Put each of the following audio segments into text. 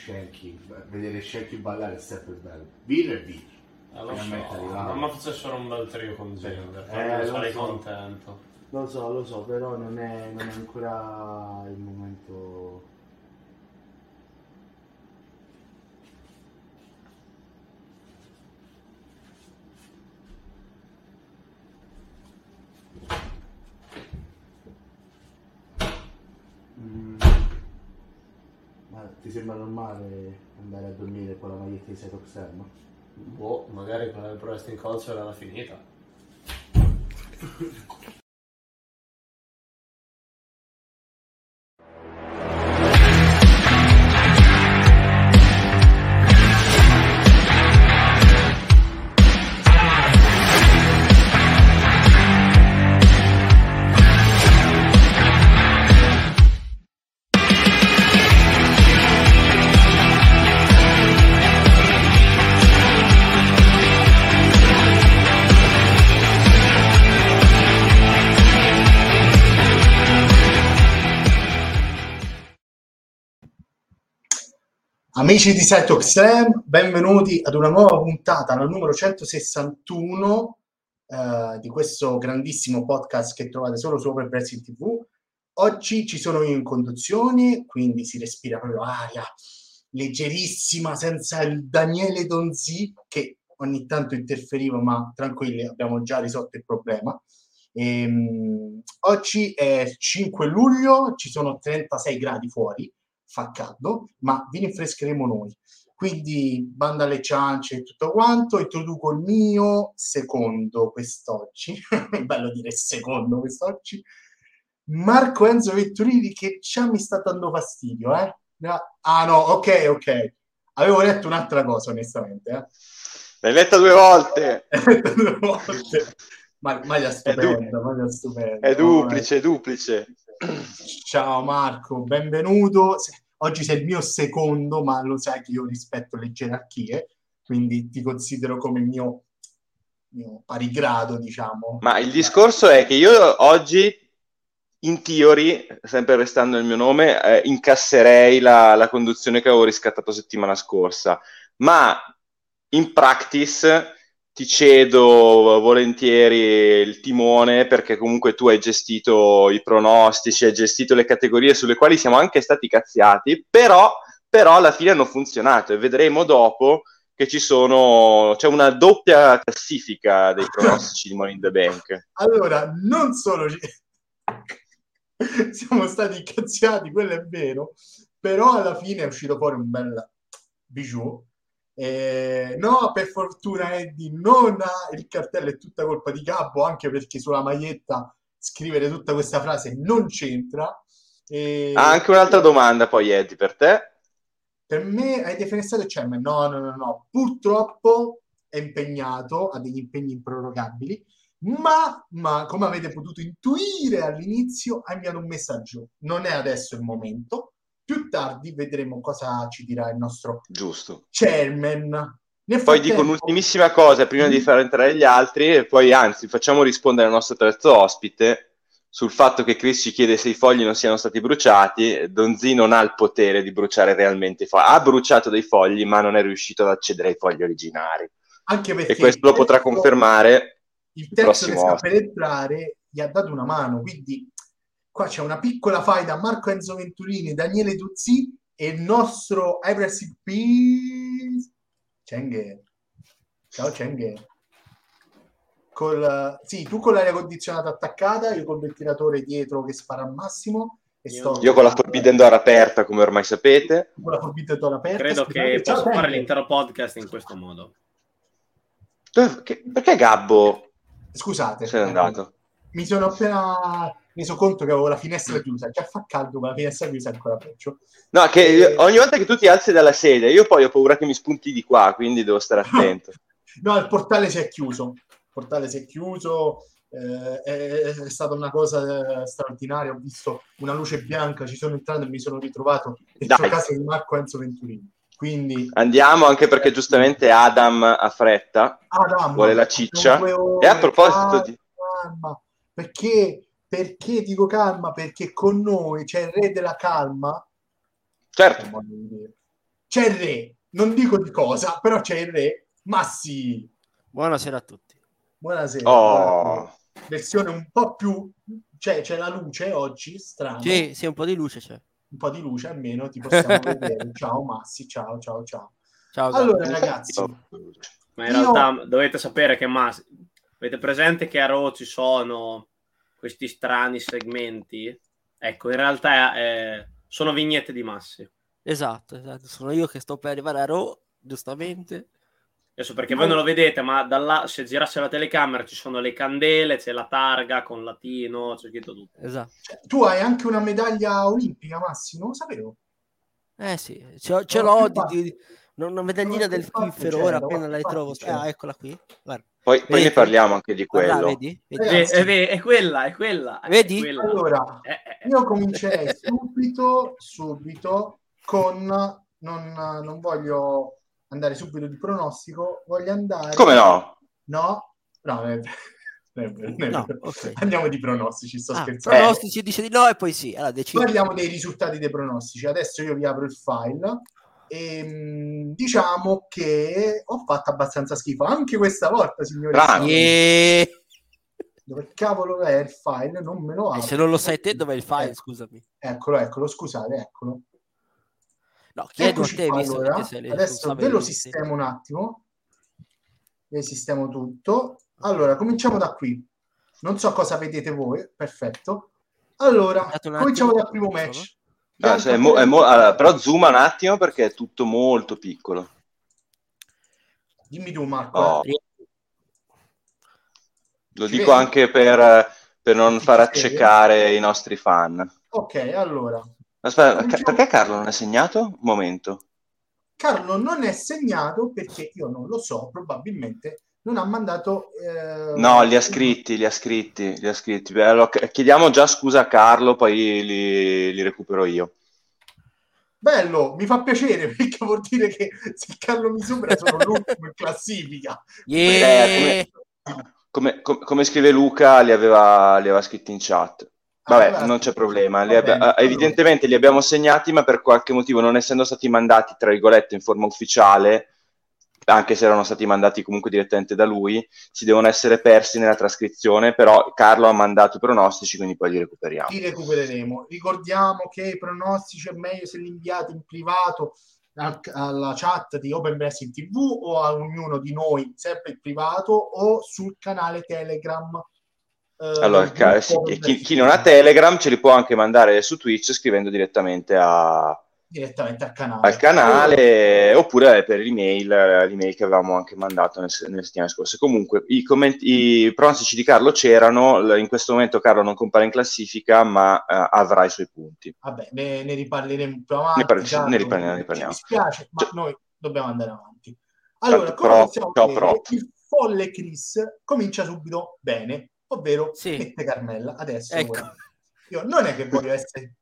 Shanky, vedere Shanky ballare è sempre bello. Vir e Vir. Eh, lo so, ma facessero un bel trio con Zinder, eh, sarei so. contento. Lo so, lo so, però non è, non è ancora il momento... ti sembra normale andare a dormire con la maglietta di Seto Externo? Boh, magari con il Pro Wrestling Culture era finita. Amici di Set Extreme, benvenuti ad una nuova puntata, la numero 161 eh, di questo grandissimo podcast che trovate solo su Open TV. Oggi ci sono io in conduzione, quindi si respira proprio aria leggerissima, senza il Daniele Donzi che ogni tanto interferiva, ma tranquilli, abbiamo già risolto il problema. E, um, oggi è 5 luglio, ci sono 36 gradi fuori fa caldo, ma vi rinfrescheremo noi. Quindi banda alle ciance e tutto quanto, introduco il mio secondo quest'oggi, bello dire secondo quest'oggi, Marco Enzo Vetturini che già mi sta dando fastidio, eh? Ah no, ok, ok. Avevo letto un'altra cosa, onestamente. Eh? L'hai letta due volte. due volte. Ma, maglia stupenda, maglia stupenda. È duplice, è duplice. Ciao Marco, benvenuto. Oggi sei il mio secondo, ma lo sai che io rispetto le gerarchie, quindi ti considero come il mio, mio pari grado, diciamo. Ma il discorso è che io oggi, in theory, sempre restando il mio nome, eh, incasserei la, la conduzione che avevo riscattato settimana scorsa, ma in practice ti cedo volentieri il timone perché comunque tu hai gestito i pronostici, hai gestito le categorie sulle quali siamo anche stati cazziati, però, però alla fine hanno funzionato e vedremo dopo che ci sono, c'è una doppia classifica dei pronostici di Money in the Bank. Allora, non solo siamo stati cazziati, quello è vero, però alla fine è uscito fuori un bel bijou eh, no, per fortuna Eddie non ha il cartello, è tutta colpa di Gabbo, anche perché sulla maglietta scrivere tutta questa frase non c'entra. E... Ah, anche un'altra domanda poi Eddie, per te? Per me hai defenestrato Chairman? No, no, no, no. Purtroppo è impegnato, ha degli impegni improrogabili, ma, ma come avete potuto intuire all'inizio ha inviato un messaggio. Non è adesso il momento, più tardi vedremo cosa ci dirà il nostro Giusto. chairman. Nel poi dico un'ultimissima cosa prima di far entrare gli altri, e poi anzi facciamo rispondere al nostro terzo ospite sul fatto che Chris ci chiede se i fogli non siano stati bruciati. Donzi non ha il potere di bruciare realmente i fogli. Ha bruciato dei fogli, ma non è riuscito ad accedere ai fogli originari. Anche perché e questo lo potrà confermare il terzo che sta per entrare gli ha dato una mano, quindi Qua c'è una piccola faida Marco Enzo Venturini, Daniele Duzzi e il nostro Everest Peace Cenghe. Ciao Cenghe. Col, sì, tu con l'aria condizionata attaccata, io col ventilatore dietro che spara al massimo. Io, io con la Forbidden Door aperta, come ormai sapete. Con la Forbidden Door aperta. Credo che posso fare l'intero podcast in questo modo. Che, perché Gabbo? Scusate. Se n'è andato. Mi sono appena reso conto che avevo la finestra chiusa, già fa caldo, ma la finestra chiusa è ancora peggio. No, che e... ogni volta che tu ti alzi dalla sedia, io poi ho paura che mi spunti di qua, quindi devo stare attento. no, il portale si è chiuso, il portale si è chiuso, eh, è, è, stata una cosa eh, straordinaria, ho visto una luce bianca, ci sono entrato e mi sono ritrovato dentro Dai. casa di Marco Enzo Venturini. Quindi, Andiamo anche perché giustamente Adam ha fretta, Adam, vuole la ciccia. e a proposito calma, di... Perché perché dico calma? Perché con noi c'è il re della calma. Certo. C'è il re, non dico di cosa, però c'è il re. Ma sì. Buonasera a tutti. Buonasera. Oh. Versione un po' più... Cioè, c'è la luce oggi, strano. Sì, sì, un po' di luce c'è. Un po' di luce almeno, ti possiamo vedere. Ciao Massi, ciao, ciao, ciao. Ciao. Allora, ragazzi. Ma in io... realtà dovete sapere che Massi... Avete presente che a Raw ci sono questi strani segmenti, ecco, in realtà eh, sono vignette di Massi. Esatto, esatto, sono io che sto per arrivare a Raw, giustamente. Adesso perché voi non lo vedete, ma da là, se girasse la telecamera ci sono le candele, c'è la targa con latino, c'è scritto tutto. Esatto. Cioè, tu hai anche una medaglia olimpica, Massi, non lo sapevo. Eh sì, ce, ce l'ho, di, di, una medaglina del Fiffero, ora appena la ritrovo. Ah, eccola qui, guarda. Poi, poi ne parliamo anche di quello. Allora, vedi? vedi? È, è, è, quella, è quella. Vedi? È quella. Allora, eh, eh, eh. io comincerei subito, subito con... Non, non voglio andare subito di pronostico, voglio andare... Come no? No? No, è... No, okay. Andiamo di pronostici, sto ah, scherzando. Pronostici dice di no e poi sì. Allora, Parliamo dei risultati dei pronostici. Adesso io vi apro il file E, ehm, diciamo che ho fatto abbastanza schifo anche questa volta, signori. Yeah. Dove cavolo è il file? Non me lo. E se non lo sai te, dov'è il file? Eh, scusami. Eccolo, eccolo, scusate, eccolo. No, chiedo Eccoci a te, qua, allora. Adesso ve lo sistemo un attimo. Ve sistemo tutto. Allora, cominciamo da qui. Non so cosa vedete voi, perfetto. Allora, cominciamo dal primo match. Ah, cioè, mo, mo, allora, però zooma un attimo perché è tutto molto piccolo. Dimmi tu, Marco. Oh. Lo Ci dico vedi? anche per, per non far accecare i nostri fan. Ok, allora. Aspetta, ca- perché Carlo non è segnato? Un momento. Carlo non è segnato perché io non lo so, probabilmente non ha mandato... Eh... No, li ha scritti, li ha scritti, li ha scritti. Beh, allora, chiediamo già scusa a Carlo, poi li, li, recupero io. Bello, mi fa piacere perché vuol dire che se Carlo mi supera sono l'ultimo in classifica. Yeah. Eh, come, come, come, scrive Luca, li aveva, li aveva scritti in chat. Vabbè, ah, non c'è problema. Li abbi- evidentemente li abbiamo segnati, ma per qualche motivo, non essendo stati mandati, tra virgolette, in forma ufficiale, anche se erano stati mandati comunque direttamente da lui, si devono essere persi nella trascrizione, però Carlo ha mandato i pronostici, quindi poi li recuperiamo. Li recupereremo. Ricordiamo che i pronostici è meglio se li inviate in privato alla chat di Open Wrestling TV o a ognuno di noi, sempre in privato, o sul canale Telegram. Eh, allora, ca- sì, chi, chi non ha Telegram ce li può anche mandare su Twitch scrivendo direttamente a, direttamente al canale. Al canale oppure per l'email, l'email che avevamo anche mandato nel, nelle settimane scorse. Comunque i, commenti, i pronostici di Carlo c'erano, in questo momento Carlo non compare in classifica ma uh, avrà i suoi punti. Vabbè, ne, ne riparleremo più avanti. Ne, par- Carlo, ne riparliamo. Ne riparliamo. Mi dispiace, ma cioè, noi dobbiamo andare avanti. Allora, come possiamo ciao, vedere, il folle Chris comincia subito bene, ovvero sì. mette Carmella. Adesso ecco. io non è che voglio essere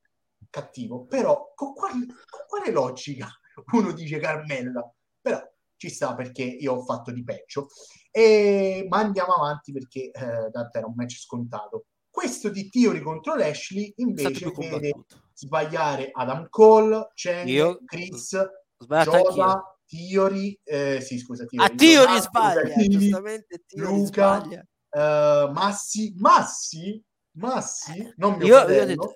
cattivo, però con quale, con quale logica uno dice Carmella? Però ci sta perché io ho fatto di peggio. E, ma andiamo avanti perché eh, tanto era un match scontato. Questo di Theory contro Lashley invece vede sbagliare Adam Cole, Chen, io... Chris, Joda, Theory, eh, sì scusa, Theory, ah, Theory sbaglia, giustamente Theory Luca, sbaglia. Uh, Massi, Massi, Massi, non mio io, io ho detto,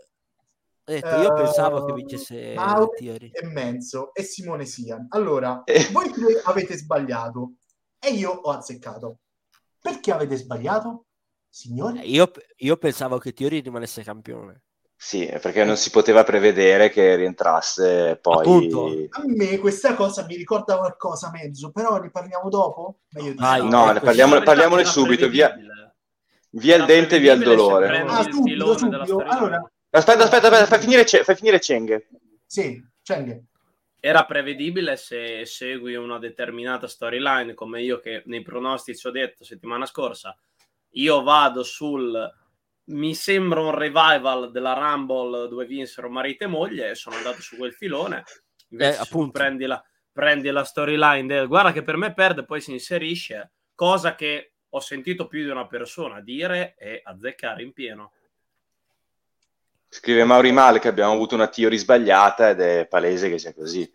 detto, io uh, pensavo che vincesse Mauro e Menzo e Simone Sian. Allora, eh. voi tre avete sbagliato e io ho azzeccato. Perché avete sbagliato, signore? Eh, io, io pensavo che Tiori rimanesse campione. Sì, perché non si poteva prevedere che rientrasse poi. Appunto. A me questa cosa mi ricorda qualcosa mezzo, però ne parliamo dopo? Meglio di ah, no, ne parliamo, parliamone subito. Via, via il dente, via il dolore. Ah, subito, subito. Allora, Aspetta, aspetta, aspetta, fai finire, fai finire Cheng. Sì, Cheng. Era prevedibile se segui una determinata storyline, come io che nei pronostici ho detto settimana scorsa, io vado sul mi sembra un revival della Rumble dove vinsero marito e moglie e sono andato su quel filone. Invece eh, appunto. Prendi la, prendi la storyline del guarda che per me perde, poi si inserisce, cosa che ho sentito più di una persona dire e azzeccare in pieno. Scrive Mauri Male che abbiamo avuto una teoria sbagliata ed è palese che sia così.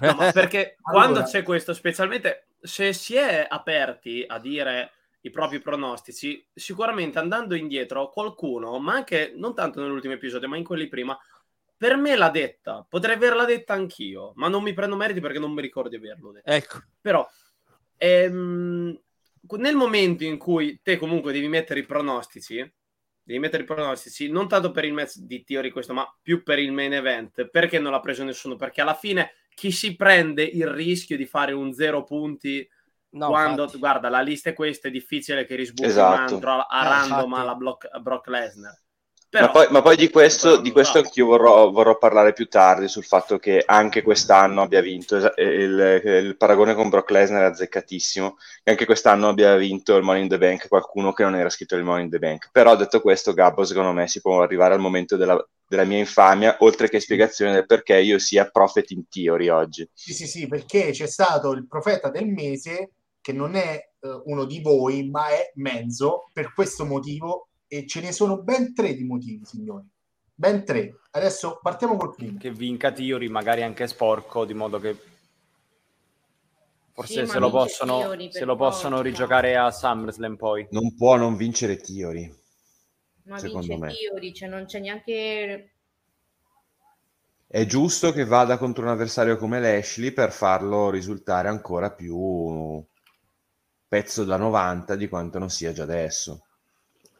No, perché allora... quando c'è questo, specialmente se si è aperti a dire i propri pronostici, sicuramente andando indietro qualcuno, ma anche non tanto nell'ultimo episodio, ma in quelli prima, per me l'ha detta, potrei averla detta anch'io, ma non mi prendo meriti perché non mi ricordo di averlo detto. Ecco. Però ehm, nel momento in cui te comunque devi mettere i pronostici, devi mettere i pronostici, non tanto per il match di Theory questo, ma più per il main event. Perché non l'ha preso nessuno? Perché alla fine chi si prende il rischio di fare un zero punti no, quando, infatti. guarda, la lista è questa, è difficile che risbuchi esatto. un a, a eh, random alla Brock Lesnar. Però, ma, poi, ma, poi, di questo, di questo anch'io vorrò, vorrò, parlare più tardi sul fatto che anche quest'anno abbia vinto il, il, paragone con Brock Lesnar è azzeccatissimo che anche quest'anno abbia vinto il Money in the Bank qualcuno che non era scritto il Money in the Bank. Però detto questo Gabbo secondo me si può arrivare al momento della, della mia infamia oltre che spiegazione del perché io sia prophet in theory oggi. Sì sì sì perché c'è stato il profeta del mese che non è uh, uno di voi ma è mezzo per questo motivo e ce ne sono ben tre di motivi, signori. Ben tre. Adesso partiamo col primo. Che vinca Tiori, magari anche sporco, di modo che Forse sì, se, lo possono, se lo possono rigiocare a SummerSlam poi. Non può non vincere Tiori. Ma vince me. Tiori, cioè non c'è neanche... È giusto che vada contro un avversario come Lashley per farlo risultare ancora più pezzo da 90 di quanto non sia già adesso.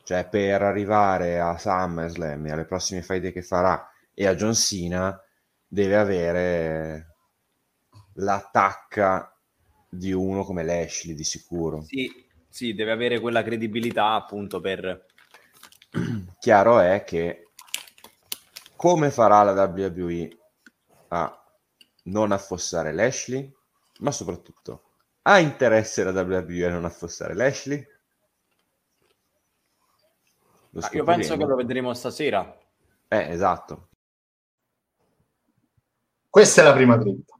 Cioè per arrivare a SummerSlam e alle prossime fight che farà e a John Cena deve avere l'attacca di uno come Lashley di sicuro. Sì, sì, deve avere quella credibilità appunto per... Chiaro è che come farà la WWE a non affossare Lashley, ma soprattutto ha interesse la WWE a non affossare Lashley? Io penso che lo vedremo stasera. Eh, esatto. Questa è la prima dritta.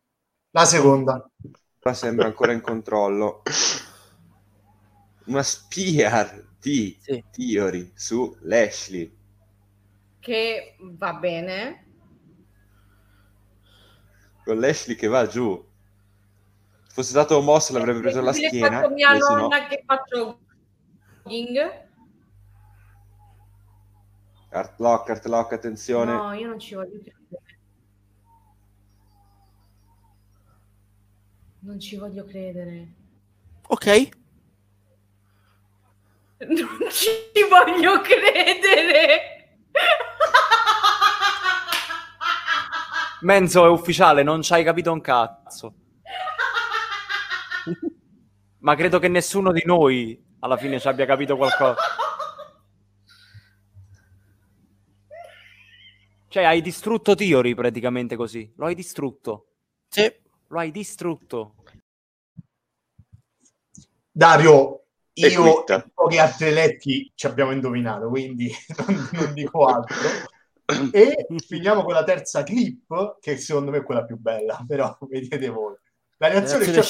La seconda sembra ancora in controllo. Una spia di sì. Theory su Lashley. Che va bene. Con Lashley che va giù. Se fosse stato Moss l'avrebbe preso la schiena. mia nonna no. che faccio jogging. Art lock, art lock, attenzione. No, io non ci voglio credere. Non ci voglio credere. Ok. Non ci voglio credere. Menzo è ufficiale, non ci hai capito un cazzo. Ma credo che nessuno di noi alla fine ci abbia capito qualcosa. Cioè, hai distrutto Tiori praticamente così. Lo hai distrutto. Sì. Lo hai distrutto. Dario, io e pochi altri eletti ci abbiamo indovinato, quindi non, non dico altro. e finiamo con la terza clip, che secondo me è quella più bella, però vedete voi. La reazione c'è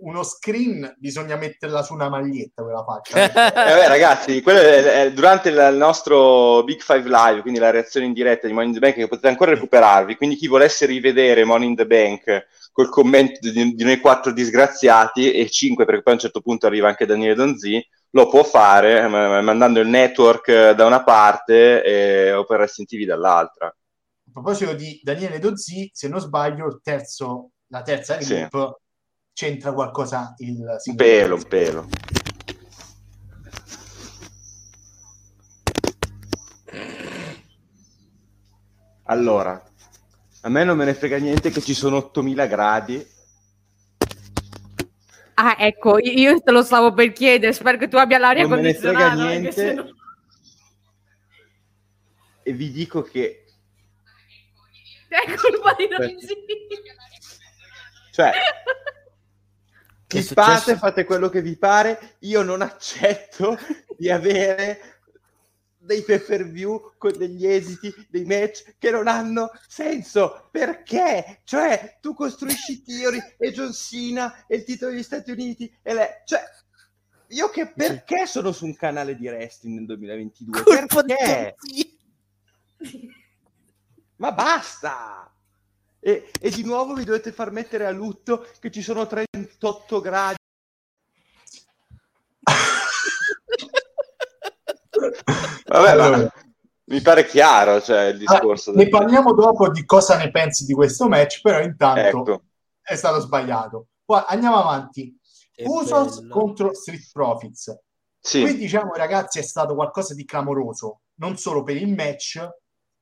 uno screen bisogna metterla su una maglietta quella faccia. eh, vabbè, ragazzi, quello è, è durante il nostro Big Five Live, quindi la reazione in diretta di Money in the Bank che potete ancora recuperarvi, quindi chi volesse rivedere Money in the Bank col commento di, di noi quattro disgraziati e cinque perché poi a un certo punto arriva anche Daniele Donzi, lo può fare mandando il network da una parte e Open Wrestling TV dall'altra. A proposito di Daniele Donzi, se non sbaglio, il terzo, la terza clip sì c'entra qualcosa il un pelo, un pelo. Allora, a me non me ne frega niente che ci sono 8000 gradi. Ah, ecco, io te lo stavo per chiedere, spero che tu abbia l'aria non condizionata. Non me ne frega niente. No... E vi dico che... È colpa di non Cioè, vi fate, fate quello che vi pare. Io non accetto di avere dei pay per view con degli esiti, dei match che non hanno senso. Perché? Cioè, tu costruisci Theory e John Cena e il titolo degli Stati Uniti e le... Cioè, io che perché sono su un canale di wrestling nel 2022? Colpo perché? Ma basta! E, e, di nuovo vi dovete far mettere a lutto che ci sono 38 gradi. Vabbè, allora. ma mi pare chiaro cioè, il discorso. Ah, ne parliamo dopo di cosa ne pensi di questo match, però intanto ecco. è stato sbagliato. Poi andiamo avanti. Che Usos bello. contro Street Profits. Sì. Qui diciamo ragazzi è stato qualcosa di clamoroso, non solo per il match,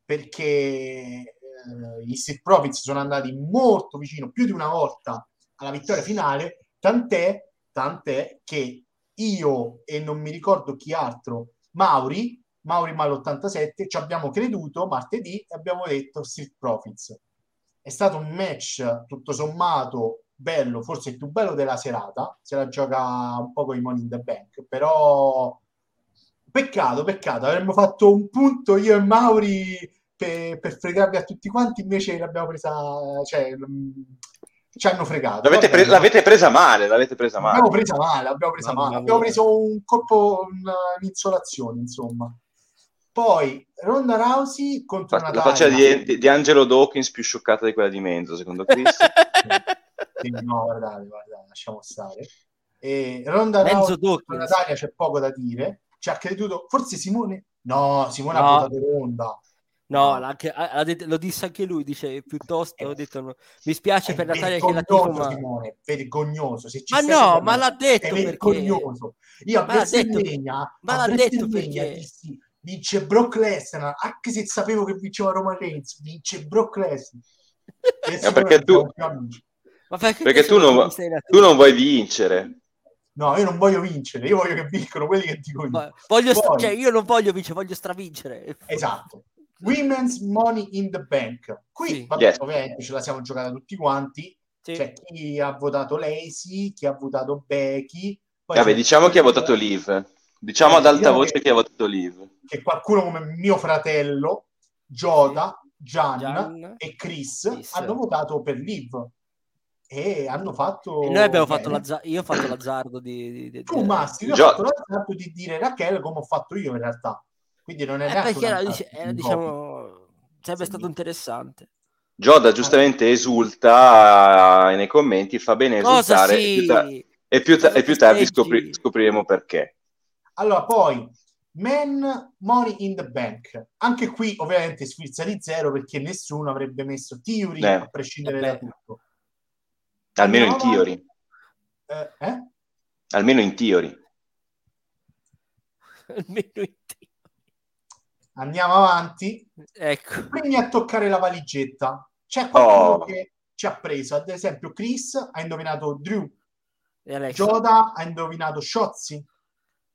perché eh, i Street Profits sono andati molto vicino, più di una volta, alla vittoria finale, tant'è, tant'è che io e non mi ricordo chi altro, Mauri, Mauri Mal 87, ci abbiamo creduto martedì e abbiamo detto Street Profits. È stato un match tutto sommato bello, forse il più bello della serata, se la gioca un po' con i Money in the Bank, però peccato, peccato, avremmo fatto un punto io e Mauri per, per fregarvi a tutti quanti, invece l'abbiamo presa, cioè, mm, ci hanno fregato. L'avete, pre- l'avete, presa male, l'avete presa male. L'abbiamo presa male, l'abbiamo presa male. Abbiamo preso un colpo, un'insolazione, insomma. Poi Ronda Rousey contro La, la faccia di, di, di, Angelo Dawkins più scioccata di quella di Menzo, secondo Chris. Sì, no, guardate, guardate, lasciamo stare. E Ronda Enzo Rousey, Dawkins. Natalia c'è poco da dire. Ci ha creduto, forse Simone? No, Simone ha No. votato Ronda. No, anche- ha- ha detto- lo disse anche lui, dice piuttosto, ho detto no. mi spiace È per Natalia che la tifo, vergognoso, ma... Simone, vergognoso. Se ci Ma no, ma l'ha detto è perché... vergognoso. Io a Ma l'ha detto- WrestleMania, ma a l'ha detto perché- dissi, vince Brock Lesnar, anche se sapevo che vinceva Roman Reigns, vince Brock Lesnar. Simone perché tu-. Ma perché, Perché tu non, tu non vuoi vincere. No, io non voglio vincere, io voglio che vincono quelli che dico io. Ma- voglio Poi- cioè, io non voglio vincere, voglio stravincere. Esatto. Women's Money in the Bank. Qui, Sì. vabbè, Yes. ovviamente ce la siamo giocata tutti quanti. Sì. C'è chi ha votato Lacey, chi ha votato Becky. Poi Vabbè, diciamo chi ha votato Liv. Diciamo ad alta Diciamo voce che- chi ha votato Liv. che qualcuno come mio fratello, Joda, Gian, Gian. e Chris, Chris. hanno votato per Liv e hanno fatto E noi abbiamo bene. fatto l'azza- io ho fatto l'azzardo di... di- di- tu di- Massi hai Gio- fatto l'azzardo di dire Rachele come ho fatto io in realtà quindi non è Eh, neanche perché era, dice- era, diciamo, sarebbe Sì. stato interessante. Joda giustamente esulta eh, nei commenti, fa bene esultare sì? e più, ta- e più e tardi scopri- scopriremo perché. Allora, poi Men Money in the Bank. Anche qui, ovviamente, sfilza di zero perché nessuno avrebbe messo Theory Eh. a prescindere da Vabbè. tutto. Almeno in theory. Eh, eh? Almeno in theory. Almeno in te. Andiamo avanti. Ecco. Primi a toccare la valigetta. C'è qualcuno Oh. che ci ha preso. Ad esempio, Chris ha indovinato Drew. Joda ha indovinato Shotzi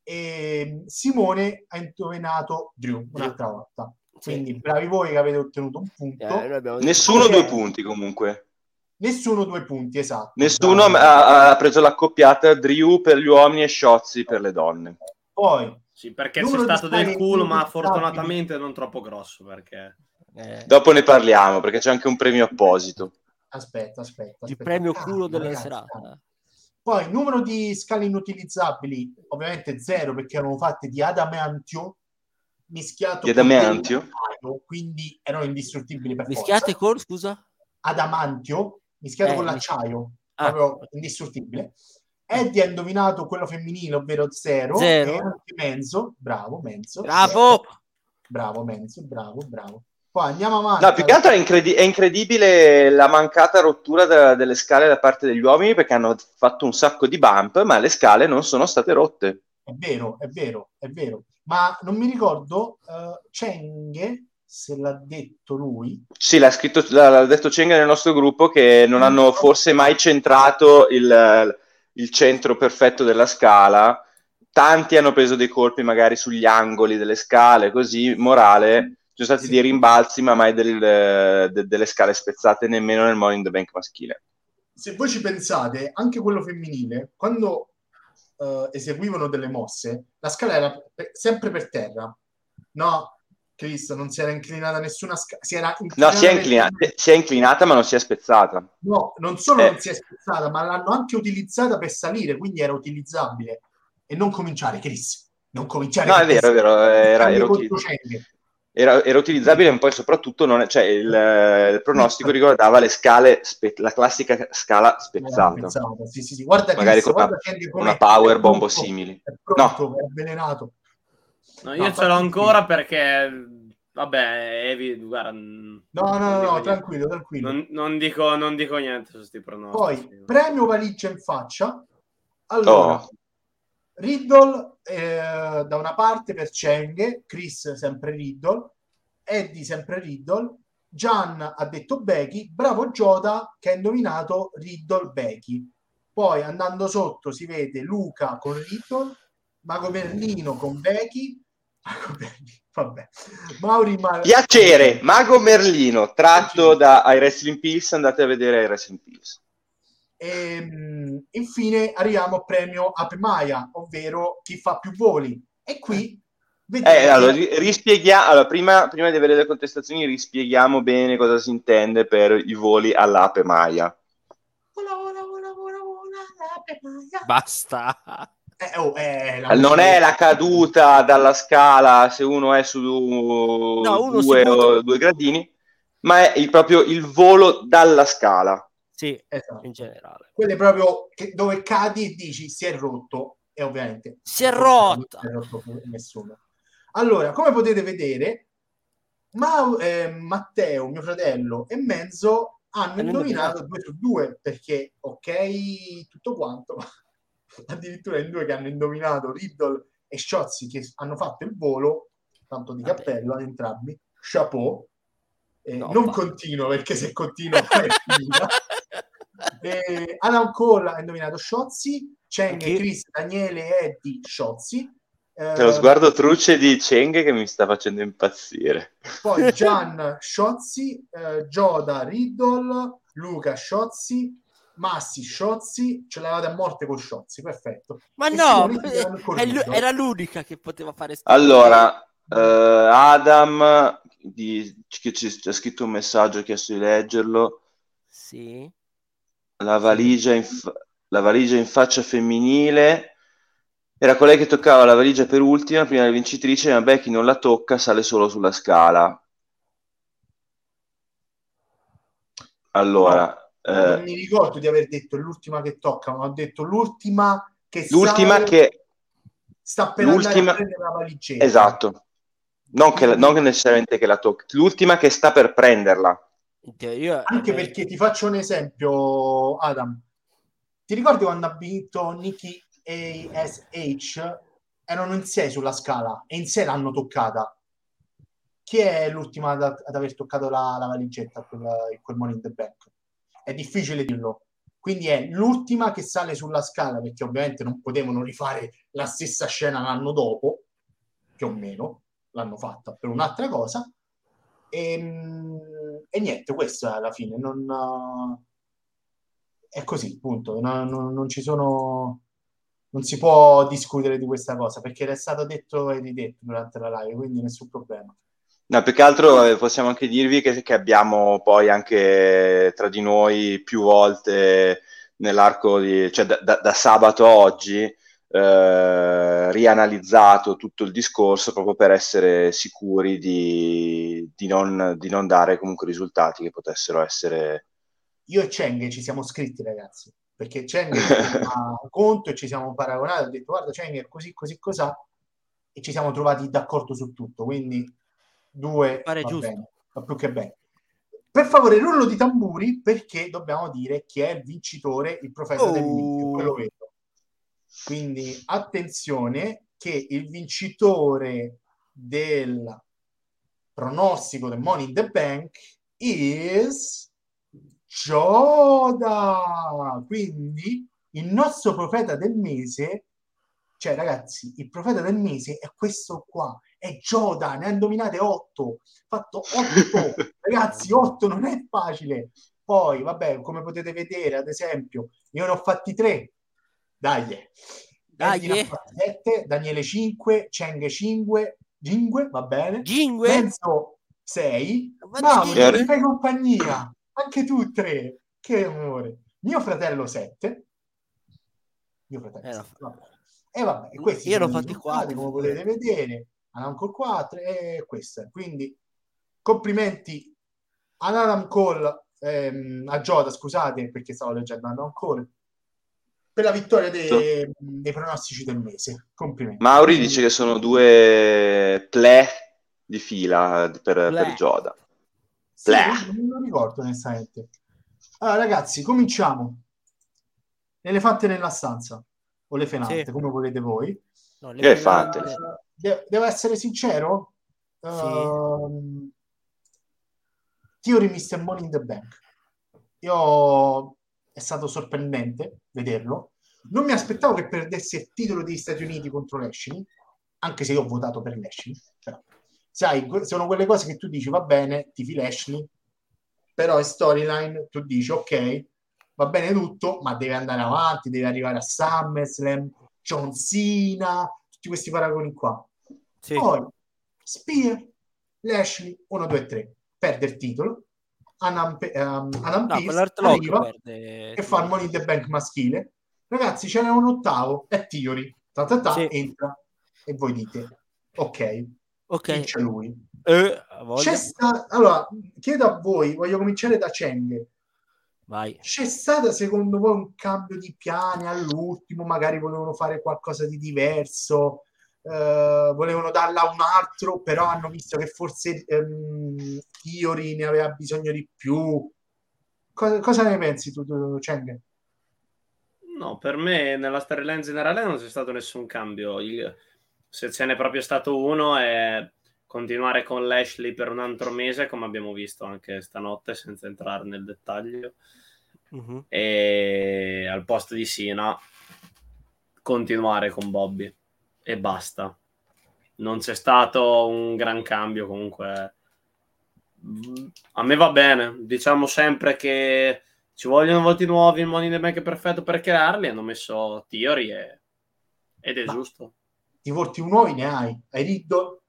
e Simone ha indovinato Drew un'altra volta. Sì. Quindi bravi voi che avete ottenuto un Eh, punto. detto- Nessuno due punti comunque. Nessuno due punti, esatto. Nessuno ha, ha preso l'accoppiata Drew per gli uomini e Shotzi per le donne. Poi, Sì, perché Numero c'è di stato del culo, ma fortunatamente non troppo grosso perché... Eh, Dopo ne parliamo perché c'è anche un premio apposito. aspetta, aspetta. il aspetta. premio Calma, culo della ragazzi, serata. Poi, numero di scale inutilizzabili, ovviamente zero perché erano fatte di adamantio mischiato Di con adamantio? dell'acciaio, quindi erano indistruttibili per Mischiate forza. con, scusa? Adamantio mischiato Eh, con mis- l'acciaio, Ah. proprio indistruttibile. Eddie ha indovinato quello femminile, ovvero zero. Zero. E anche Menzo, bravo Menzo. Bravo! Bravo Menzo, bravo, bravo. Poi andiamo avanti. No, più che altro è, incredi- è incredibile la mancata rottura da- delle scale da parte degli uomini perché hanno fatto un sacco di bump, ma le scale non sono state rotte. È vero, è vero, è vero. Ma non mi ricordo, eh, Cheng, se l'ha detto lui, Sì, l'ha scritto, l'ha detto Cenga nel nostro gruppo che non hanno forse mai centrato il, il centro perfetto della scala. Tanti hanno preso dei colpi magari sugli angoli delle scale, così, morale, ci sono stati dei rimbalzi, ma mai del- de- delle scale spezzate nemmeno nel in the Bank maschile. se voi ci pensate, anche quello femminile, quando eh, eseguivano delle mosse, la scala era pe- sempre per terra. No, Cristo, non si era inclinata nessuna scala. Si era No, inclinata si è, inclinata, si è inclinata, ma non si è spezzata. No, non solo Eh. non si è spezzata, ma l'hanno anche utilizzata per salire, quindi era utilizzabile. E non cominciare, Chris. Non cominciare. No, è vero, è vero, era, Cambio era contro utili- Cheng. era- era utilizzabile, ma poi soprattutto non è- cioè, il, il pronostico riguardava le scale, spe- la classica scala spezzata. Spezzata, Sì, sì, sì. Guarda Magari Chris, con una- guarda come una power è bomb o pronto, simili. È pronto, è avvelenato. No, io No, ce l'ho ancora perché... Vabbè, Evi, guarda... No, No, no, no, tranquillo, tranquillo. Non, non dico, non dico niente su questi pronostici. Poi, premio valigia in faccia. Allora, Oh. Riddle eh, da una parte per Cheng, Chris sempre Riddle, Eddie sempre Riddle, Gian ha detto Becky, bravo Joda che ha indovinato Riddle Becky. Poi andando sotto si vede Luca con Riddle, Mago Merlino con Becky, Mago Merlino, vabbè, Mauri Ma- Piacere, Mago Merlino, tratto da I Wrestling Pills, andate a vedere I Wrestling Pills. E mh, infine arriviamo al premio Ape Maia, ovvero chi fa più voli. E qui vedete Eh, allora, ri- rispieghiamo, allora, prima, prima di avere le contestazioni, rispieghiamo bene cosa si intende per i voli all'Ape Maia. Vola, vola, vola, vola, vola, Ape Maia. Basta. Eh, oh, eh, la Non è la caduta dalla scala se uno è su uno due o due gradini, ma è il- proprio il volo dalla scala. Sì, esatto. in generale. Quelle proprio che, dove cadi e dici si è rotto e ovviamente si è rotta. Non si è rotto nessuno. Allora, come potete vedere, ma, eh, Matteo, mio fratello e Menzo hanno indovinato due su due perché ok tutto quanto addirittura in due che hanno indovinato Riddle e Sciozzi che hanno fatto il volo tanto di cappello ad entrambi. Chapeau. Eh, no, non continuo perché se continuo è finita. Eh, Adam Cole ha indovinato Sciozzi Cheng, okay. Chris, Daniele Eddie Sciozzi c'è lo sguardo truce di Cheng che mi sta facendo impazzire. Poi Gian Sciozzi, eh, Gioda Riddle, Luca Sciozzi, Massi Sciozzi, ce l'avate a morte con Sciozzi, perfetto. Ma e no, era l'unica che poteva fare Allora, eh, Adam di, che ci ha scritto un messaggio, ha chiesto di leggerlo. Sì. La valigia in, fa- la valigia in faccia femminile era colei che toccava la valigia per ultima, prima della vincitrice, ma Becky non la tocca, sale solo sulla scala. Allora... No, non mi ricordo di aver detto l'ultima che tocca, ma ho detto l'ultima che l'ultima sale, che sta per l'ultima... andare a prendere la valigetta. Esatto. Non, che, non necessariamente che la tocca, l'ultima che sta per prenderla. Anche eh, perché ti faccio un esempio, Adam. Ti ricordi quando ha vinto Nicky ASH erano in 6 sulla scala e in 6 l'hanno toccata. Chi è l'ultima ad, ad aver toccato la, la valigetta in quel Money in the Bank? È difficile dirlo. Quindi è l'ultima che sale sulla scala perché ovviamente non potevano rifare la stessa scena l'anno dopo, più o meno, l'hanno fatta per un'altra cosa. E, ehm, e niente, questo è alla fine. Non, è così, punto. Non, non, non ci sono non si può discutere di questa cosa perché è stato detto e ridetto durante la live, quindi nessun problema. No, più che altro eh, possiamo anche dirvi che, che, abbiamo poi anche tra di noi più volte nell'arco di, cioè da, da, da sabato a oggi, eh, rianalizzato tutto il discorso proprio per essere sicuri di, di, non, di non dare comunque risultati che potessero essere... Io e Cheng ci siamo scritti, ragazzi perché Cheng ha un conto e ci siamo paragonati, ho detto guarda Cheng è così, così, cos'ha? E ci siamo trovati d'accordo su tutto, quindi due Pare va giusto. bene, va più che bene. Per favore, rullo di tamburi perché dobbiamo dire chi è il vincitore, il profeta oh. del video, quello vedo. Quindi attenzione che il vincitore del pronostico del Money in the Bank is Gioda. Quindi il nostro profeta del mese, cioè ragazzi, il profeta del mese è questo qua, è Gioda, ne ha indovinate otto, fatto otto, ragazzi, otto non è facile. Poi, vabbè, come potete vedere, ad esempio, io ne ho fatti tre. Dai, Dai. Sette, Daniele 5, Cheng 5, 5, va bene. Cinque? Penso 6. Ma mi fai compagnia anche tu tre, che amore. Mio fratello sette. Mio fratello eh, sette. Vabbè. E vabbè, questi Io l'ho fatti quattro. Come potete vedere, hanno ancora quattro e questo. Quindi complimenti ad Adam Cole, ehm, a Gioda, scusate perché stavo leggendo Adam Cole, per la vittoria dei, dei pronostici del mese. Complimenti. Mauri dice che sono due ple di fila per, per Gioda. Sì, non lo ricordo onestamente. Allora, ragazzi, cominciamo. Elefante nella stanza o l'elefante, sì. come volete voi. No, elefante. Uh, de- devo essere sincero? Sì. Uh, Theory Mr. Money in the Bank. Io è stato sorprendente vederlo. Non mi aspettavo che perdesse il titolo degli Stati Uniti contro Lashley, anche se io ho votato per Lashley. Però sai, sono quelle cose che tu dici, va bene, ti Lashley, però in storyline tu dici, ok, va bene tutto, ma deve andare avanti, deve arrivare a SummerSlam, John Cena, tutti questi paragoni qua. Sì. Poi, Spear, Lashley, 1, 2, 3, perde il titolo, Adam, um, Adam no, Pearce arriva perde... e fa il Money in the Bank maschile. Ragazzi, ce n'è un ottavo, è Theory, ta, ta, ta, sì. entra e voi dite, ok, Ok. Vince lui. Eh, C'è sta... Allora, chiedo a voi, voglio cominciare da Cheng. Vai. C'è stato secondo voi un cambio di piani all'ultimo? Magari volevano fare qualcosa di diverso, eh, volevano darla a un altro, però hanno visto che forse ehm, Iori ne aveva bisogno di più. Cosa, cosa ne pensi tu, tu Cheng? No, per me nella storyline generale non c'è stato nessun cambio. Il, se ce n'è proprio stato uno è continuare con Lashley per un altro mese, come abbiamo visto anche stanotte, senza entrare nel dettaglio. Uh-huh. E al posto di Sina continuare con Bobby e basta. Non c'è stato un gran cambio comunque. A me va bene, diciamo sempre che ci vogliono volti nuovi, il Money in the Bank è perfetto per crearli, hanno messo Theory e... ed è Ma giusto. I volti nuovi ne hai? Hai Riddle?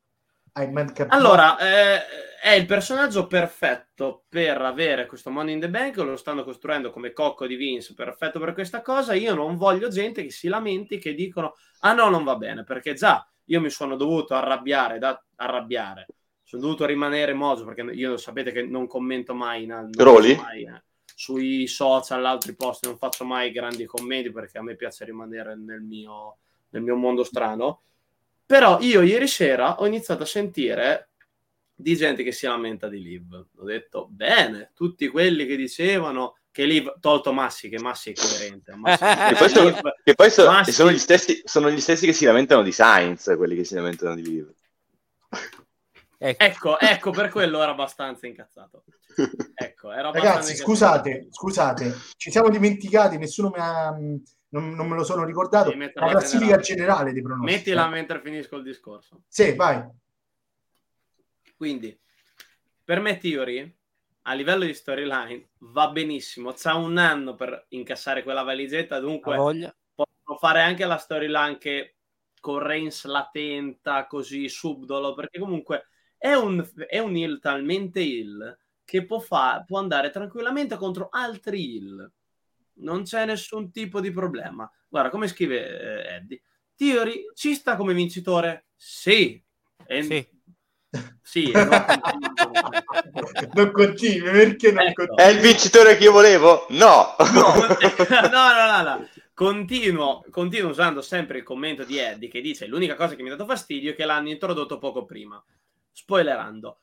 Allora, eh, è il personaggio perfetto per avere questo Money in the Bank, lo stanno costruendo come cocco di Vince, perfetto per questa cosa, io non voglio gente che si lamenti, che dicono, ah no, non va bene, perché già io mi sono dovuto arrabbiare, da, arrabbiare, sono dovuto rimanere mozo, perché io sapete che non commento mai, non mai eh sui social, altri posti, non faccio mai grandi commenti perché a me piace rimanere nel mio, nel mio mondo strano. Però io ieri sera ho iniziato a sentire di gente che si lamenta di Liv. Ho detto, bene, tutti quelli che dicevano che Liv, tolto Massi, che Massi è coerente. Massi e poi, sono, che poi sono, Massi... sono, gli stessi, sono, gli stessi, che si lamentano di Sainz, quelli che si lamentano di Liv. Ecco. ecco, ecco, per quello era abbastanza incazzato. Ecco, era abbastanza Ragazzi, incazzato. scusate, scusate, ci siamo dimenticati, nessuno mi ha, non, non me lo sono ricordato, la classifica generale. generale dei pronostici. Mettila mentre finisco il discorso. Sì, vai. Quindi, per me Theory, a livello di storyline, va benissimo. C'ha un anno per incassare quella valigetta, dunque possono fare anche la storyline che con Reigns la tenta così subdolo, perché comunque è un, è un heal talmente heal che può, fa- può andare tranquillamente contro altri heal. Non c'è nessun tipo di problema. Guarda come scrive eh, Eddie. Theory ci sta come vincitore? Sì. E... sì. Sì, non continui perché non ecco. continui? È il vincitore che io volevo? No, no, no, no, no, no. Continuo, continuo usando sempre il commento di Eddie che dice l'unica cosa che mi ha dato fastidio è che l'hanno introdotto poco prima spoilerando.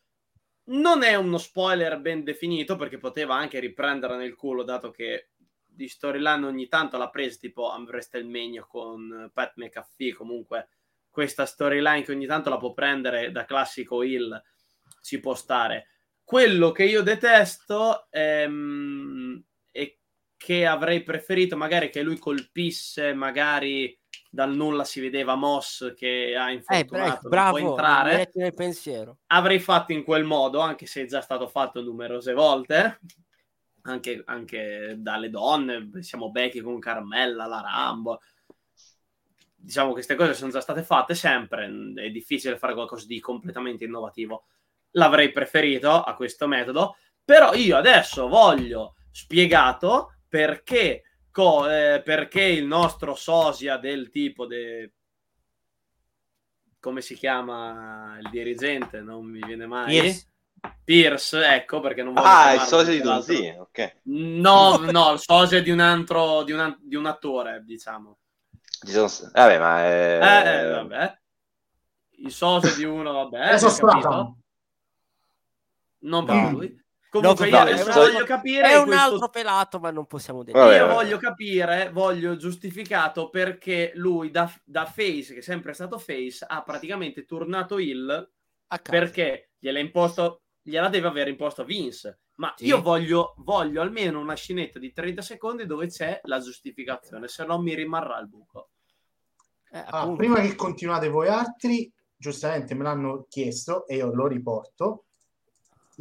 Non è uno spoiler ben definito perché poteva anche riprendere nel culo, dato che di storyline ogni tanto l'ha presa tipo WrestleMania con Pat McAfee. Comunque, questa storyline che ogni tanto la può prendere da classico Hill ci può stare. Quello che io detesto è, ehm, è che avrei preferito magari che lui colpisse magari dal nulla si vedeva Moss che ha infortunato, eh, bravo, può entrare. Avrei fatto in quel modo, anche se è già stato fatto numerose volte, anche, anche dalle donne, siamo Becky con Carmella, la Rambo. Diciamo che queste cose sono già state fatte sempre, è difficile fare qualcosa di completamente innovativo. L'avrei preferito a questo metodo, però io adesso voglio spiegato perché co- eh, perché il nostro sosia del tipo de... come si chiama il dirigente? Non mi viene mai. Pierce. Pierce, ecco perché non voglio Ah, il sosia di Donzi, ok. No, no, il sosia di un altro di un, di un attore, diciamo. Vabbè, ma è... eh, eh, vabbè. Il sosia di uno, vabbè. Non per no. lui. Comunque no, io no, voglio capire è un questo... altro pelato, ma non possiamo dire. Io voglio capire, voglio giustificato perché lui da, da face, che è sempre stato face, ha praticamente tornato il perché gliel'ha imposto, gliela deve aver imposto Vince. Ma sì. io voglio, voglio almeno una scenetta di 30 secondi dove c'è la giustificazione, se no mi rimarrà il buco. Eh, ah, prima che continuate voi altri, giustamente me l'hanno chiesto e io lo riporto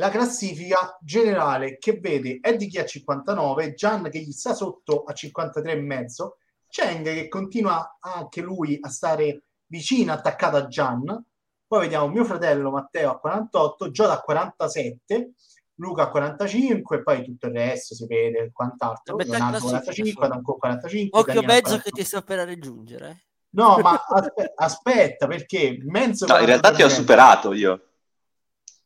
la classifica generale che vede Eddie che a 59, Gian che gli sta sotto a 53,5, Cheng che continua anche lui a stare vicino, attaccato a Gian. Poi vediamo mio fratello Matteo a 48, Giada a 47, Luca a 45 poi tutto il resto si vede quant'altro. Leonardo 45, Danco 45. Occhio mezzo che ti sta per raggiungere. No, ma aspe- aspetta perché Menzo... No, in realtà ti ho superato io.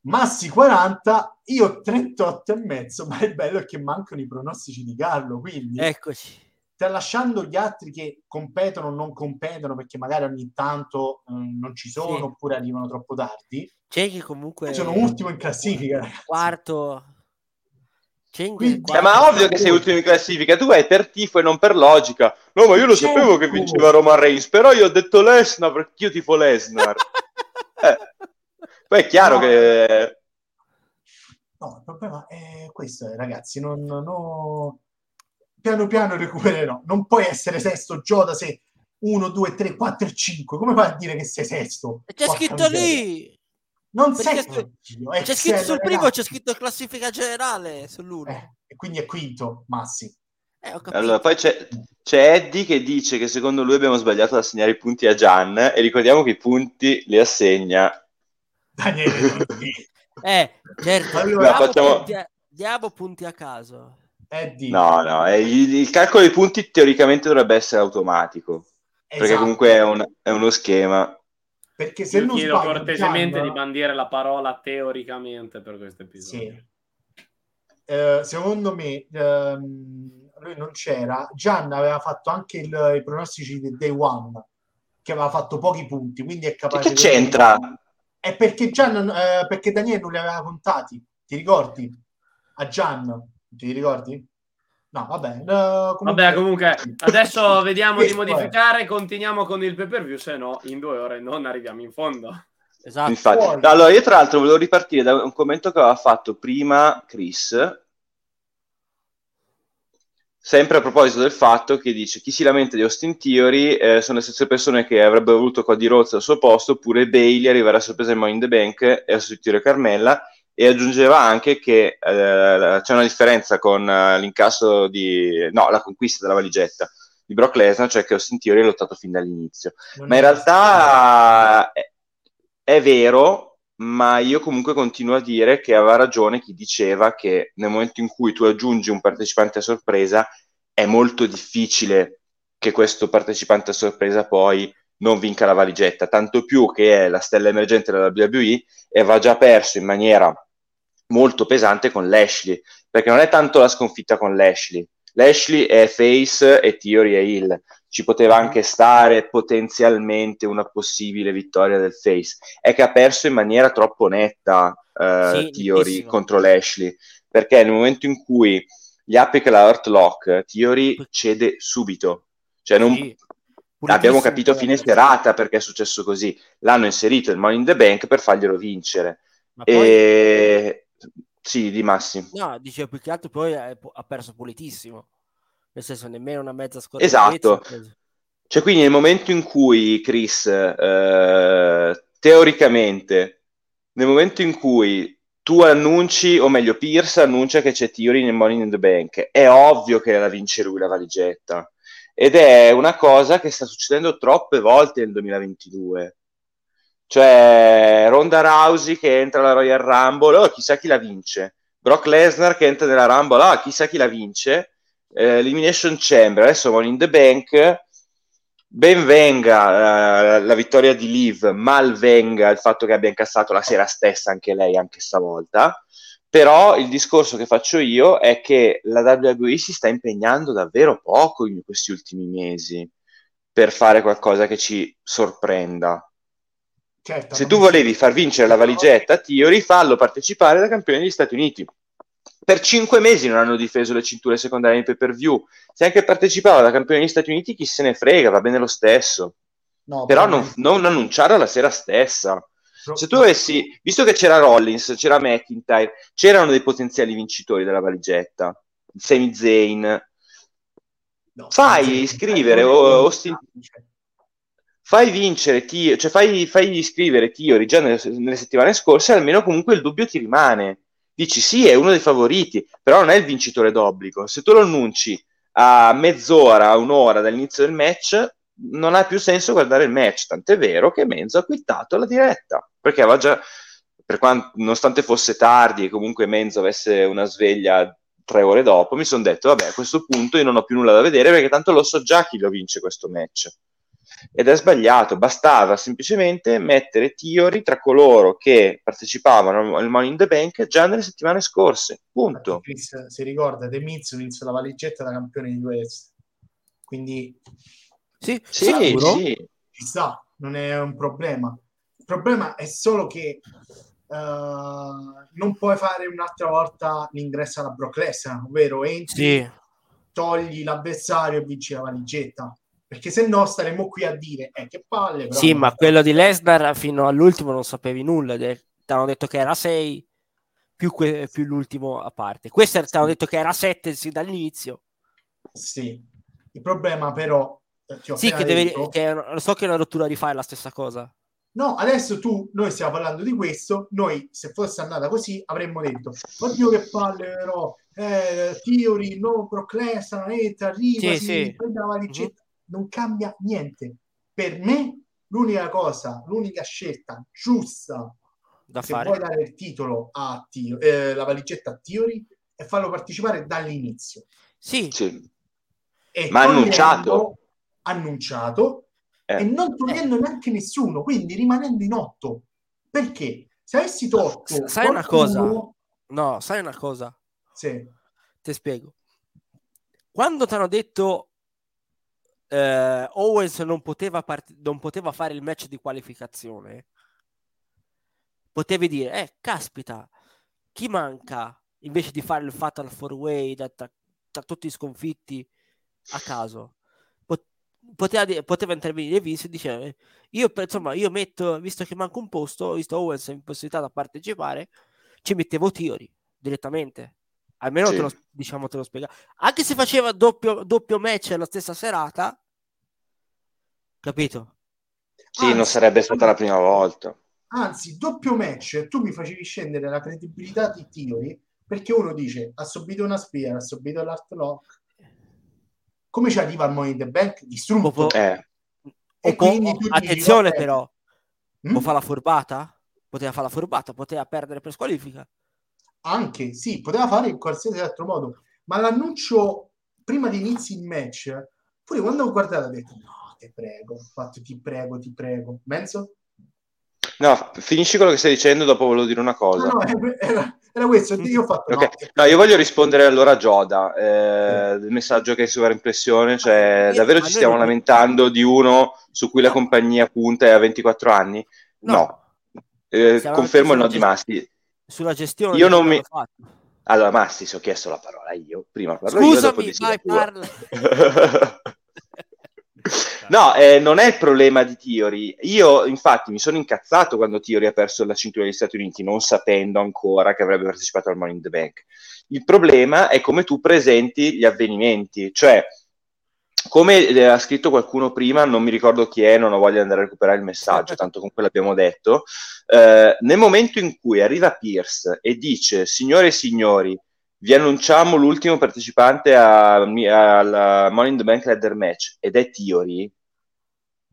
Massi 40, io 38 e mezzo, ma il bello è che mancano i pronostici di Carlo, quindi Eccoci. Tralasciando gli altri che competono o non competono perché magari ogni tanto eh, non ci sono Sì. oppure arrivano troppo tardi, C'è che comunque... io sono ultimo in classifica, ragazzi. Quarto. C'è Quindi- Eh, quarto. ma ovvio che sei ultimo in classifica, tu vai per tifo e non per logica. No, ma io lo Certo. sapevo che vinceva Roman Reigns, però io ho detto Lesnar perché io tifo Lesnar. Eh, Poi è chiaro No. che... No, il problema è questo, eh, ragazzi, non, no- piano piano recupererò. Non puoi essere sesto Gioda se 1, 2, 3, 4 e 5. Come fai a dire che sei sesto? C'è scritto lì! Non Perché sei è C'è scritto sei, sul primo, ragazzi. c'è scritto classifica generale sull'uno. Eh, e quindi è quinto, Massi. Eh. Allora, poi c'è, c'è Eddie che dice che secondo lui abbiamo sbagliato ad assegnare i punti a Gian e ricordiamo che i punti li assegna Daniele, Eh, certo. Allora, diamo, facciamo- punti a, diamo punti a caso. Eddie. No, no, è- il, il calcolo dei punti teoricamente dovrebbe essere automatico, perché Esatto. comunque è, un- è uno schema. Perché se Io non chiedo sbaglio, cortesemente Gian- di bandire la parola teoricamente per questo episodio. Sì. Eh, secondo me ehm, lui non c'era. Gian aveva fatto anche il- i pronostici del day one, che aveva fatto pochi punti, quindi è capace che di- c'entra? È perché Gian, eh, perché Daniele non li aveva contati, ti ricordi? A Gian, ti ricordi? No, vabbè. eh, Vabbè, comunque, adesso vediamo di modificare. Continuiamo con il pay per view. Se no, in due ore non arriviamo in fondo. Esatto. Infatti. No, Allora, io tra l'altro volevo ripartire da un commento che aveva fatto prima Chris, sempre a proposito del fatto che dice chi si lamenta di Austin Theory eh, sono le stesse persone che avrebbero voluto Cody Rhodes al suo posto, oppure Bailey arriverà a sorpresa in Money in the Bank e a sostituire Carmella, e aggiungeva anche che eh, c'è una differenza con eh, l'incasso di... no, la conquista della valigetta di Brock Lesnar, cioè che Austin Theory ha lottato fin dall'inizio. Non Ma in realtà è, è vero, ma io comunque continuo a dire che aveva ragione chi diceva che nel momento in cui tu aggiungi un partecipante a sorpresa è molto difficile che questo partecipante a sorpresa poi non vinca la valigetta, tanto più che è la stella emergente della WWE e va già perso in maniera molto pesante con Lashley, perché non è tanto la sconfitta con Lashley. Lashley è face e Theory è heel ci poteva anche stare potenzialmente una possibile vittoria del face. È che ha perso in maniera troppo netta eh, Sì, Theory nettissimo. contro Lashley, perché nel momento in cui gli applica la Hurt Lock, Theory cede subito. Cioè non, Sì. abbiamo capito fine serata perché è successo così. L'hanno inserito il Money in the Bank per farglielo vincere. Poi, E... Sì, di Massi. no, dicevo più che altro poi ha perso pulitissimo. Nel senso, nemmeno una mezza scorta. Esatto. Cioè, quindi nel momento in cui Chris, eh, teoricamente, nel momento in cui tu annunci, o meglio, Pierce annuncia che c'è Theory nel Money in the Bank, è ovvio che la vince lui la valigetta. Ed è una cosa che sta succedendo troppe volte nel 2022. Cioè, Ronda Rousey che entra alla Royal Rumble, oh, chissà chi la vince. Brock Lesnar che entra nella Rumble, ah, chissà chi la vince. Eh, Elimination Chamber, adesso Money in the Bank. Ben venga eh, la vittoria di Liv, mal venga il fatto che abbia incassato la sera stessa anche lei, anche stavolta. Però il discorso che faccio io è che la WWE si sta impegnando davvero poco in questi ultimi mesi per fare qualcosa che ci sorprenda. Certo, Se tu volevi far vincere la valigetta, Theory, fallo partecipare da campione degli Stati Uniti. Per cinque mesi non hanno difeso le cinture secondarie in pay per view. Se anche partecipava da campione degli Stati Uniti, chi se ne frega, va bene lo stesso. No, Però non, non annunciare la sera stessa. Se tu avessi, visto che c'era Rollins, c'era McIntyre, c'erano dei potenziali vincitori della valigetta, Sami Zayn, no, fai sì, iscrivere, eh, o- Austin- fai vincere Tio, cioè fai, fai iscrivere Tiori già nelle, nelle settimane scorse, almeno comunque il dubbio ti rimane. Dici sì, è uno dei favoriti, però non è il vincitore d'obbligo. Se tu lo annunci a mezz'ora, a un'ora dall'inizio del match, non ha più senso guardare il match. Tant'è vero che Menzo ha quittato la diretta, perché aveva già, per quanto, nonostante fosse tardi e comunque Menzo avesse una sveglia tre ore dopo, mi sono detto, vabbè, a questo punto io non ho più nulla da vedere perché tanto lo so già chi lo vince questo match. Ed è sbagliato. Bastava semplicemente mettere Tiori tra coloro che partecipavano al Money in the Bank già nelle settimane scorse. Punto. Chris si ricorda, The Miz inizia la valigetta da campione di West. Quindi Sì, Sì, sicuro? sì. ci sta, non è un problema. Il problema è solo che eh, non puoi fare un'altra volta l'ingresso alla Brock Lesnar, ovvero entri, Sì. togli l'avversario e vinci la valigetta. Perché se no staremo qui a dire, eh, che palle. però Sì, ma quello di Lesnar fino all'ultimo non sapevi nulla. Ti hanno detto che era 6 più, que- più l'ultimo a parte. Questo ti hanno detto che era 7 sì, dall'inizio. Sì. Il problema però, eh, Sì, che devi, detto- che lo so che è una rottura di fare la stessa cosa. No, adesso tu, noi stiamo parlando di questo, noi se fosse andata così avremmo detto, oddio che palle però, eh, Theory, no, Brock Lesnar, arriva, Sì, sì. prende la valigetta, non cambia niente. Per me l'unica cosa, l'unica scelta giusta Da se fare. vuoi dare il titolo a Tio- eh, la valigetta a Theory è farlo partecipare dall'inizio. Sì, Sì. E Ma annunciato. annunciato Eh. e non togliendo neanche nessuno, quindi rimanendo in otto. Perché se avessi tolto Sai una qualcuno- no, sai una cosa? Sì. Ti spiego. Quando ti hanno detto eh, Owens non poteva, part- non poteva fare il match di qualificazione, potevi dire, eh, caspita, chi manca invece di fare il Fatal 4-Way da, tra, tra tutti i sconfitti a caso? Pot- poteva, poteva intervenire Vince e diceva, eh, io, insomma, io metto, visto che manca un posto, visto Owens è in possibilità da partecipare, ci mettevo Theory direttamente. Almeno Sì. te lo, diciamo, te lo spiega. Anche se faceva doppio, doppio match la stessa serata, capito? Sì, Anzi, non sarebbe stata la prima volta. Anzi, doppio match, tu mi facevi scendere la credibilità di Theory perché uno dice ha subito una spia, ha subito l'art lock. Come ci arriva al Money in the Bank? Distrutto. Eh, E può- quindi tu dici, attenzione vabbè, però, mm? può fare la furbata? Poteva fare la furbata, poteva perdere per squalifica. Anche, sì, poteva fare in qualsiasi altro modo, ma l'annuncio prima di inizi il match, pure quando ho guardato ho detto no, ti prego, ho fatto ti prego, ti prego. Menzo? No, finisci quello che stai dicendo, dopo volevo dire una Ah, cosa. no, era, era questo, io ho fatto Ok, no, No, io voglio rispondere allora a Gioda, eh, del messaggio che è sovraimpressione, cioè Io- davvero ci stiamo lamentando di uno su cui la No. compagnia punta e ha 24 anni? No, Eh, Stiamo confermo il no di Masti. Sulla gestione Io non mi- fatto. Allora, Masti, se ho chiesto la parola io, prima parlo io, Scusami, dici vai, parla. No, eh, non è il problema di Tiori. Io, infatti, mi sono incazzato quando Tiori ha perso la cintura degli Stati Uniti, non sapendo ancora che avrebbe partecipato al Money in the Bank. Il problema è come tu presenti gli avvenimenti, cioè, come eh, ha scritto qualcuno prima, non mi ricordo chi è, non ho voglia di andare a recuperare il messaggio, tanto comunque l'abbiamo detto. eh, nel momento in cui arriva Pierce e dice, signore e signori, vi annunciamo l'ultimo partecipante al Money in the Bank Ladder Match ed è Theory,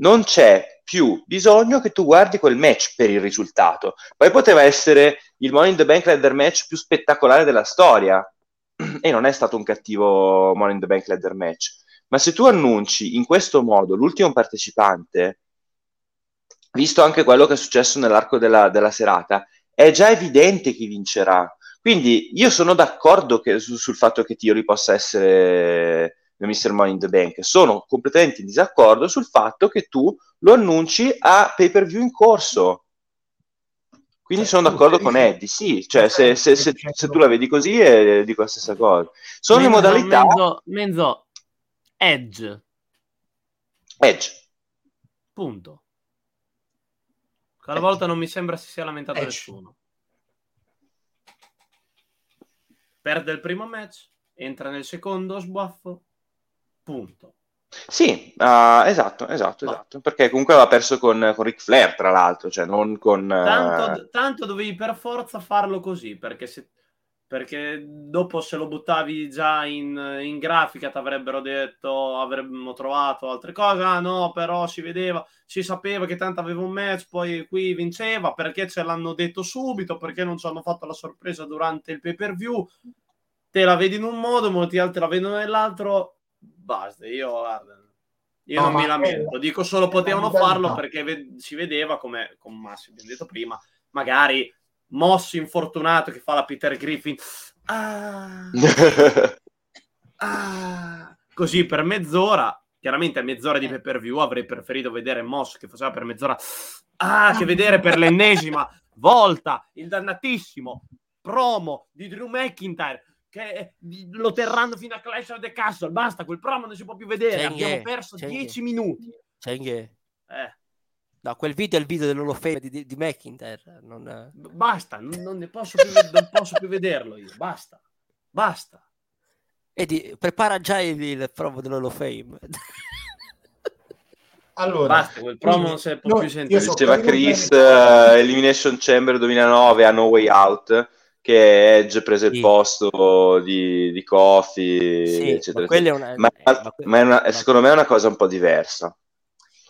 non c'è più bisogno che tu guardi quel match per il risultato. Poi poteva essere il Money in the Bank Ladder Match più spettacolare della storia e non è stato un cattivo Money in the Bank Ladder Match. Ma se tu annunci in questo modo l'ultimo partecipante, visto anche quello che è successo nell'arco della, della serata, è già evidente chi vincerà. Quindi io sono d'accordo che- su- sul fatto che Theory possa essere il Mr. Money in the Bank. Sono completamente in disaccordo sul fatto che tu lo annunci a pay per view in corso. Quindi Cioè, sono d'accordo con Eddie, sì, cioè se, se- se- se tu la vedi così eh, dico la stessa cosa. Sono le Menzo, modalità Menzo, Menzo, Edge, Edge. punto. Quella volta non mi sembra si sia lamentato Edge. nessuno. Perde il primo match, entra nel secondo, sbuffo, punto. Sì, ah, esatto, esatto, esatto, perché comunque aveva perso con, con Ric Flair, tra l'altro, cioè non con... eh, Tanto, tanto dovevi per forza farlo così, perché, se, perché dopo se lo buttavi già in, in grafica ti avrebbero detto, avremmo trovato altre cose, ah no, però si vedeva, si sapeva che tanto aveva un match, poi qui vinceva, perché ce l'hanno detto subito, perché non ci hanno fatto la sorpresa durante il pay per view, te la vedi in un modo, molti altri la vedono nell'altro, basta, io guarda, Io No, non mi lamento, dico solo potevano farlo perché ve- si vedeva come con Massi abbiamo detto prima, magari Moss infortunato che fa la Peter Griffin. Ah, ah, così per mezz'ora. Chiaramente a mezz'ora di pay per view avrei preferito vedere Moss che faceva per mezz'ora. Ah, che vedere per l'ennesima volta il dannatissimo promo di Drew McIntyre che lo terranno fino a Clash of the Castle. Basta, quel promo non si può più vedere. Cenghe, Abbiamo perso Cenghe. 10 minuti. Eh, No, quel video è il video dell'Hall of di, di, di McIntyre. Non... basta, non, non ne posso più, non posso più vederlo io. Basta, basta. Edi, prepara già il, il promo dell'Hall of Fame. Allora, Basta, quel promo non si può no, più io sentire. so- Diceva Chris, eh, Elimination Chamber 2009 a No Way Out, che Edge prese il Sì. posto di, di Kofi, Sì, eccetera. ma è eccetera. una- Ma, eh, ma que- ma è una- ma- secondo me è una cosa un po' diversa.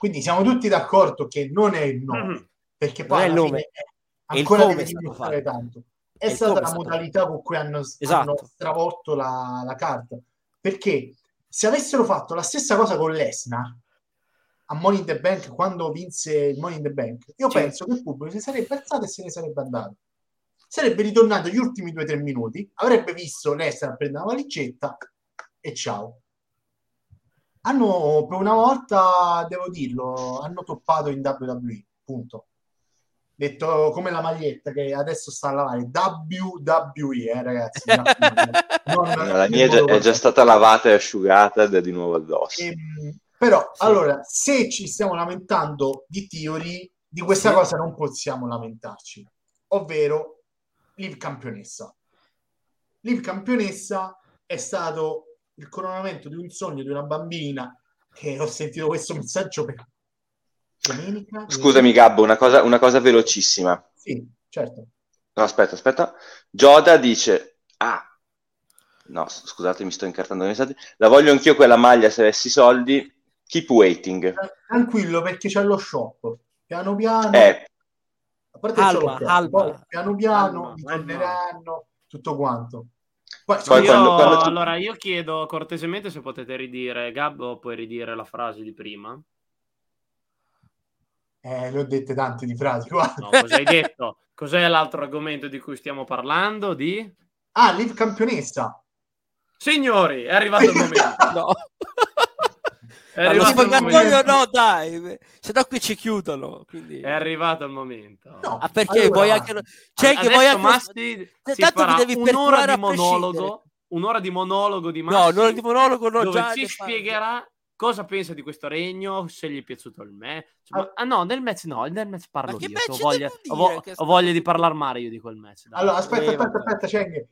Quindi siamo tutti d'accordo che non è il nome, Mhm. perché Non poi è il alla nome, fine è ancora stato dimostrare tanto. È, È stata la modalità con cui hanno, Esatto. hanno stravolto la, la carta. Perché se avessero fatto la stessa cosa con Lesnar a Money in the Bank quando vinse il Money in the Bank, io Sì. penso che il pubblico si sarebbe alzato e se ne sarebbe andato. Sarebbe ritornato gli ultimi due o tre minuti, avrebbe visto Lesnar prendere la valigetta e ciao. Hanno per una volta, devo dirlo, hanno toppato in WWE, punto. Detto come la maglietta che adesso sta a lavare WWE, eh, ragazzi. Non- La mia è già, è già stata lavata e asciugata ed è di nuovo addosso. Ehm, però, Sì. allora, se ci stiamo lamentando di Theory, di questa Sì. cosa non possiamo lamentarci, ovvero Liv campionessa. Liv campionessa è stato il coronamento di un sogno di una bambina che ho sentito questo messaggio per domenica. Scusami Gabbo, una cosa, una cosa velocissima. Sì, certo. No, aspetta, aspetta. Gioda dice, ah, no, scusate, mi sto incartando nei messaggi. La voglio anch'io quella maglia se avessi soldi. Keep waiting. Tranquillo perché c'è lo shop. Piano piano, Eh, a parte Alba, Alba. poi piano piano Alba, Alba. torneranno, tutto quanto. Poi, Poi Io- quando- quando tu- Allora, io chiedo cortesemente se potete ridire, Gabbo, puoi ridire la frase di prima? Eh, le ho dette tante di frasi. guarda. No, cosa hai detto? Cos'è l'altro argomento di cui stiamo parlando? Di... Ah, Liv campionessa. Signori, è arrivato il momento. No. È Allo sfogatoio no, dai, se no qui ci chiudono. Quindi... È arrivato il momento. No. Ah, perché Allora, vuoi anche... C'è che vuoi anche... Masti si tanto farà ti devi un'ora di monologo, un'ora di monologo di No, Massi, non di monologo, no, dove già ci spiegherà cosa pensa di questo regno, se gli è piaciuto il match. Ma- ah no, nel match no, nel match parlo Ma che io. match ho voglia, devo ho, vo- ho voglia di parlare male io di quel match. dai. Allora, aspetta, Eh, aspetta, aspetta, Cheng.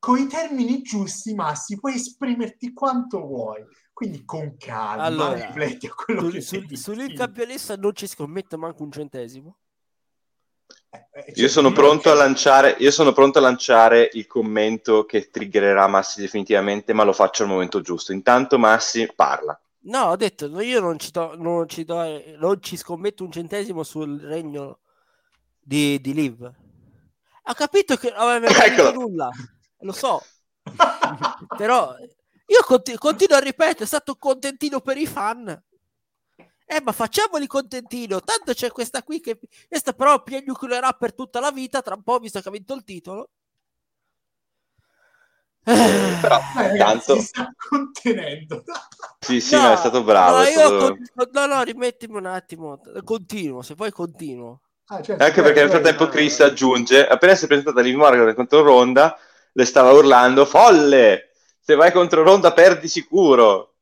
Con i termini giusti, Massi, puoi esprimerti quanto vuoi. Quindi con calma, Allora, rifletti a quello Sul, che sul, dici. sull'il campionessa non ci scommetto manco un centesimo. Eh, eh, io sono cioè, pronto a lanciare, io sono pronto a lanciare il commento che triggererà Massi definitivamente, ma lo faccio al momento giusto. Intanto Massi parla. No, ho detto, io non ci, do, non, ci do, non ci scommetto un centesimo sul regno di, di Liv. Ho capito che non aveva detto nulla, lo so, però io conti- continuo a ripetere, è stato un contentino per i fan. Eh, ma facciamoli contentino, tanto c'è questa qui che questa però piagnucolerà per tutta la vita, tra un po' visto che ha vinto il titolo. Eh, Però tanto, si sta contenendo. sì, sì, No, ma è stato bravo. no, è io stato- con- no, no, rimettimi un attimo. Continuo, se poi continuo. Ah, certo, Anche perché nel poi- frattempo Chris aggiunge, appena si è presentata Liv Morgan contro Ronda, le stava urlando, folle! Se vai contro Ronda perdi sicuro!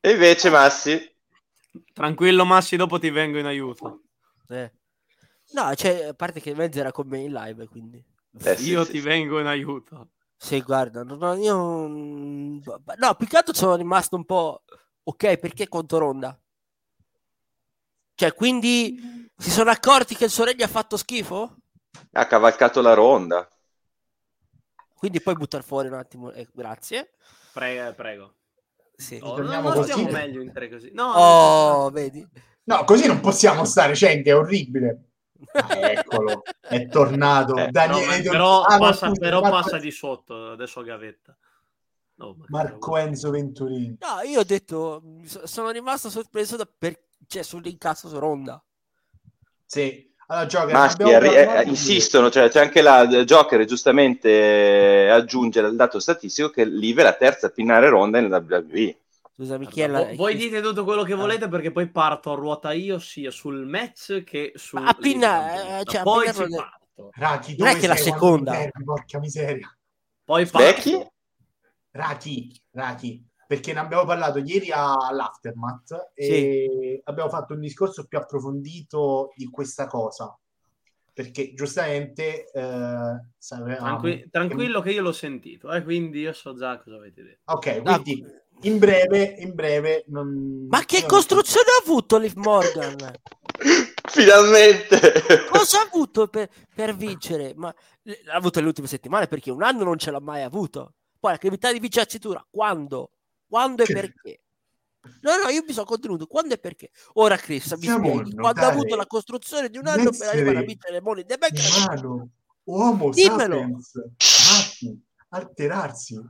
E invece Massi, Tranquillo Massi, dopo ti vengo in aiuto. Eh. No, cioè, a parte che Mezzo era con me in live, quindi. eh, sì, Io sì, ti sì. vengo in aiuto. Sì, guarda, no, no, io... mm, No, più che altro sono rimasto un po'... Ok, perché contro Ronda? Cioè, quindi si sono accorti che il suo regno ha fatto schifo? ha cavalcato la Ronda. Quindi puoi buttare fuori un attimo, eh, grazie. Prego, prego. Sì. Oh, torniamo non così. stiamo meglio in tre così. No, Oh, vedi? No, così non possiamo stare, Cheng, è orribile. Ah, eccolo, è tornato. Eh, no, Daniele Don- però, Ah, no, passa, scusa, però Marco- passa di sotto adesso gavetta. No, ma Marco Enzo Venturini. No, io ho detto, so- sono rimasto sorpreso da per... cioè, sull'incasso su Ronda. Sì. Allora, Joker, Ma arri- eh, insistono, cioè, c'è anche la Joker giustamente eh, aggiunge il dato statistico che Liv è la terza a pinnare ronda in WWE. Scusami, chi è Allora, la... vo- voi chi- dite tutto quello che volete perché poi parto a ruota io sia sul match che sul Ma appena- League Campionessa. eh, cioè, poi appena ci parto. Raki, Non è dove che la seconda. Porca miseria. Poi parto. Becky? Raki, Raki, perché ne abbiamo parlato ieri all'Aftermath e abbiamo fatto un discorso più approfondito di questa cosa. Perché giustamente eh, sapevamo Tranqui- tranquillo che io l'ho sentito, eh, quindi io so già cosa avete detto. Ok, quindi in breve, in breve non... Ma che costruzione ha avuto Liv Morgan? Finalmente! Cosa ha avuto per, per vincere? Ma l'ha avuto le ultime settimane perché un anno non ce l'ha mai avuto. Poi la capacità di cintura, quando? Quando e perché? No, no, io mi sono contenuto. Quando e perché? Ora, Chris, mi spieghi quando ha avuto la costruzione di un anno per arrivare a vincere le Money the Bank. uomo Dimmelo. sapiens, matti, alterarsi.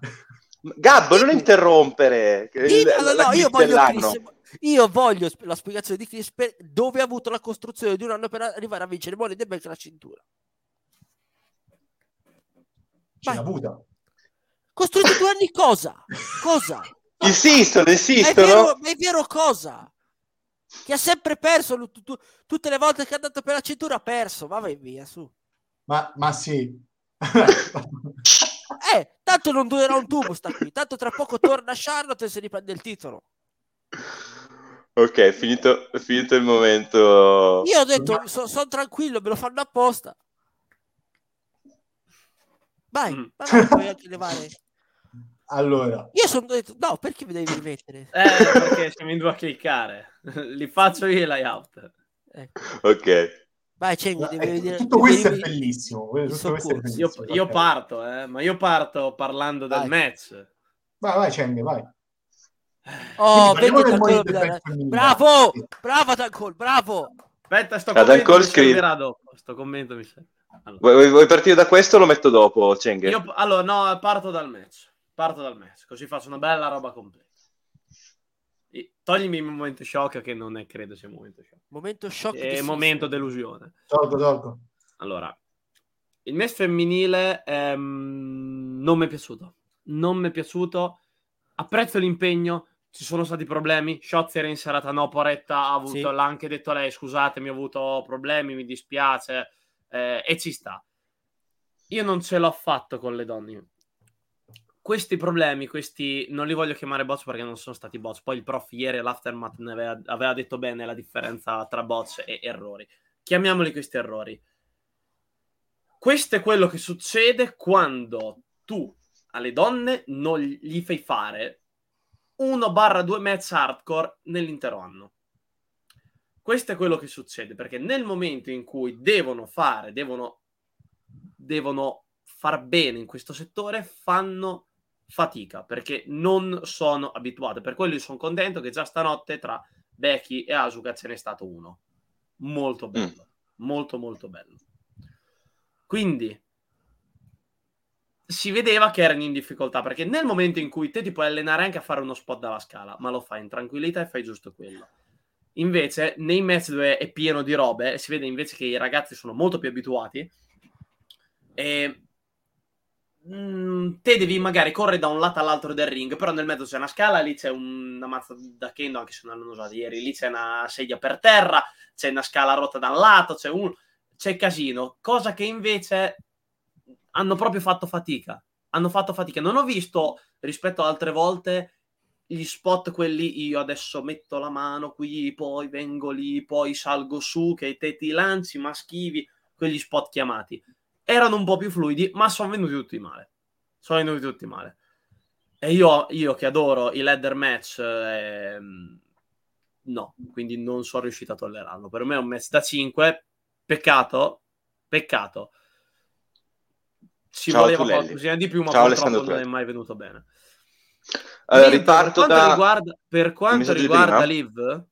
Gabbo, non interrompere! No, no, la no, io voglio. Chris, io voglio la spiegazione di Chris per dove ha avuto la costruzione di un anno per arrivare a vincere Money the Bank la cintura. Ce l'ha avuta. Costruito due anni cosa? Cosa? Insistono, Ma è insistono. vero, ma è vero cosa? Che ha sempre perso tu- tu- tutte le volte che è andato per la cintura ha perso. Ma vai via su. Ma, ma sì. Eh, tanto non durerà un tubo sta qui. Tanto tra poco torna Charlotte e si riprende il titolo. Ok, è finito, finito il momento. Io ho detto, sono tranquillo, me lo fanno apposta. Vai, Mm. ma vai, puoi anche levare. Allora, Io sono detto, no, perché mi devi rimettere? Eh, perché siamo in due a cliccare. Li faccio io i layout. Ecco. Ok. Vai, Cengi, eh, devi vedere. tutto devi questo è bellissimo. questo è. Io, bellissimo. io ok. parto, eh, ma io parto parlando del Vai. match. Vai, vai, Cengi, vai. Oh, Quindi del Tancol, femminile. bravo, bravo Tancol, bravo. Aspetta, sto Adam commento servirà dopo. Sto commento mi serve. Allora, Vuoi, vuoi- partire da questo o lo metto dopo, Cenghe? io, allora, no, parto dal match. Parto dal match, così faccio una bella roba completa. E- Toglimi il momento shock, che non è, credo sia un momento shock. Momento shock. Di momento delusione. Tolgo, tolgo. Allora, il match femminile ehm, non mi è piaciuto. Non mi è piaciuto. Apprezzo l'impegno. Ci sono stati problemi. Shotzi era in serata, no. Poretta ha avuto, Sì. l'ha anche detto lei. Scusatemi, ho avuto problemi, mi dispiace. eh, e ci sta. Io non ce l'ho fatto con le donne. Questi problemi, questi non li voglio chiamare bots perché non sono stati bots. Poi il prof ieri all'aftermath ne aveva, aveva detto bene la differenza tra bots e errori. Chiamiamoli questi errori. Questo è quello che succede quando tu alle donne non gli fai fare 1-2 match hardcore nell'intero anno. Questo è quello che succede perché nel momento in cui devono fare, devono, devono far bene in questo settore, fanno fatica perché non sono abituate. Per quello sono contento che già stanotte tra Becky e Asuka ce n'è stato uno. Molto bello, molto molto bello. Quindi si vedeva che erano in difficoltà perché nel momento in cui te ti puoi allenare anche a fare uno spot dalla scala, ma lo fai in tranquillità e fai giusto quello. Invece, nei match dove è pieno di robe, si vede invece che i ragazzi sono molto più abituati e mm, te devi magari correre da un lato all'altro del ring, però nel mezzo c'è una scala, lì c'è una mazza da kendo, anche se non l'hanno usata ieri, lì c'è una sedia per terra, c'è una scala rotta da un lato, c'è un c'è casino, cosa che invece hanno proprio fatto fatica. Hanno fatto fatica. Non ho visto rispetto ad altre volte gli spot quelli io adesso metto la mano qui, poi vengo lì, poi salgo su, che te ti lanci, ma schivi, quegli spot chiamati. Erano un po' più fluidi, ma sono venuti tutti male. Sono venuti tutti male. E io, io che adoro i ladder match, ehm, no, quindi non sono riuscito a tollerarlo. Per me è un match da 5, peccato, peccato. Ci Ciao, voleva Tulelli. qualcosina di più, ma Ciao, purtroppo non è mai venuto bene. Allora, Mentre riparto per quanto da... riguarda, per quanto riguarda? Liv,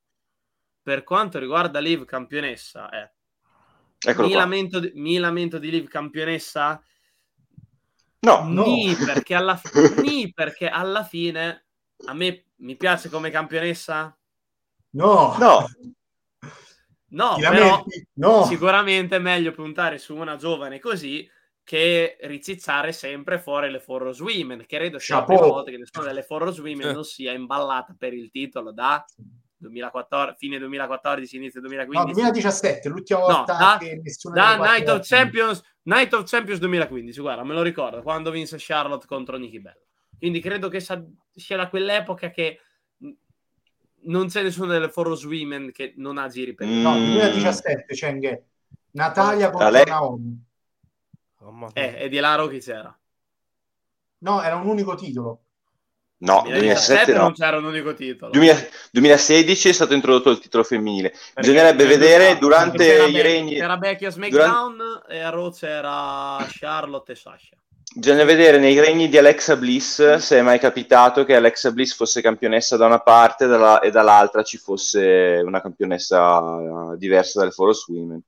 per quanto riguarda Liv campionessa, eh, mi, qua. lamento di, mi lamento di Liv campionessa. No, No. Ni perché, alla ni perché alla fine a me mi piace come campionessa. No, no, No, però no. sicuramente è meglio puntare su una giovane così che ricicciare sempre fuori le Forros Women. Credo sia la prima volta che nessuna delle Forros Women non sia imballata per il titolo da 2014, fine 2014, inizio No, 2015. 2017, l'ultima No, volta da- che nessuna da Night of Champions Night of Champions 2015 guarda me lo ricordo quando vinse Charlotte contro Nikki Bella quindi credo che sa- sia da quell'epoca che non c'è nessuna delle Forros Women che non ha giri per Mm. No, 2017, Cheng. Natalia contro Ale- Naomi. Mia. eh, e di Laro chi c'era No, era un unico titolo. No, 2017 2017 non no. c'era un unico titolo 2000 2016 è stato introdotto il titolo femminile. Perché- Bisognerebbe vedere durante c'era i regni. c'era Becky a SmackDown e a Raw c'era Charlotte e Sasha Bisogna vedere nei regni di Alexa Bliss se è mai capitato che Alexa Bliss fosse campionessa da una parte dalla- e dall'altra ci fosse una campionessa eh, diversa dalle Force Women.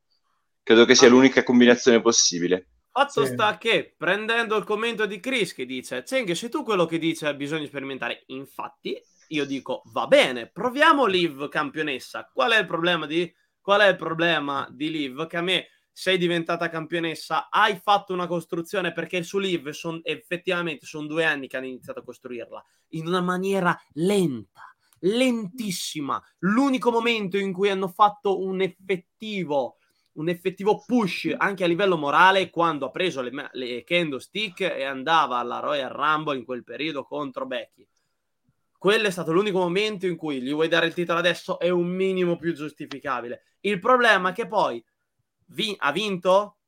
Credo che sia Ah. l'unica combinazione possibile. Fatto Sì. sta che, prendendo il commento di Chris che dice Cheng, sei tu quello che dice bisogna sperimentare. Infatti, io dico va bene, proviamo Liv campionessa. Qual è il problema di, qual è il problema di Liv? Che a me sei diventata campionessa, hai fatto una costruzione perché su Liv son, effettivamente sono due anni che hanno iniziato a costruirla in una maniera lenta, lentissima. L'unico momento in cui hanno fatto un effettivo un effettivo push anche a livello morale quando ha preso le, le kendo stick e andava alla Royal Rumble in quel periodo contro Becky. Quello è stato l'unico momento in cui gli vuoi dare il titolo adesso è un minimo più giustificabile. Il problema è che poi vi- ha vinto.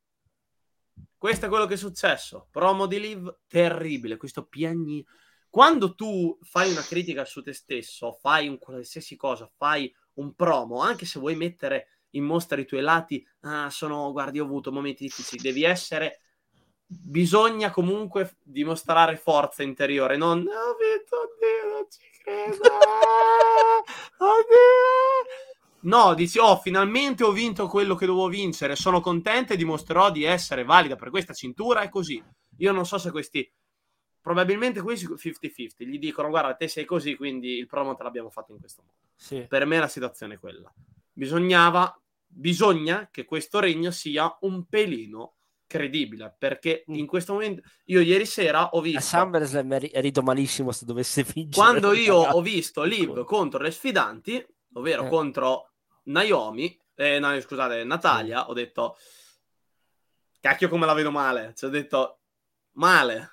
Questo è quello che è successo. Promo di Liv terribile. Questo piagni. Quando tu fai una critica su te stesso, fai un qualsiasi cosa, fai un promo, anche se vuoi mettere mostra i tuoi lati, ah, sono, guardi, ho avuto momenti difficili, devi essere, bisogna comunque dimostrare forza interiore, non, ho vinto, oddio, non ci credo, oddio. No, dici, oh, finalmente ho vinto quello che dovevo vincere, sono contenta e dimostrerò di essere valida per questa cintura e così. Io non so se questi, probabilmente questi 50-50, gli dicono, guarda, te sei così, quindi il promo te l'abbiamo fatto in questo modo. Sì. Per me la situazione è quella. Bisognava, bisogna che questo regno sia un pelino credibile, perché Mm. in questo momento, io ieri sera ho A visto, SummerSlam ri- rido malissimo se dovesse vincere. quando io ho visto Liv contro le sfidanti, ovvero Eh. contro Naomi, eh, no, scusate, Natalia, ho detto, cacchio come la vedo male, ci ho detto, male.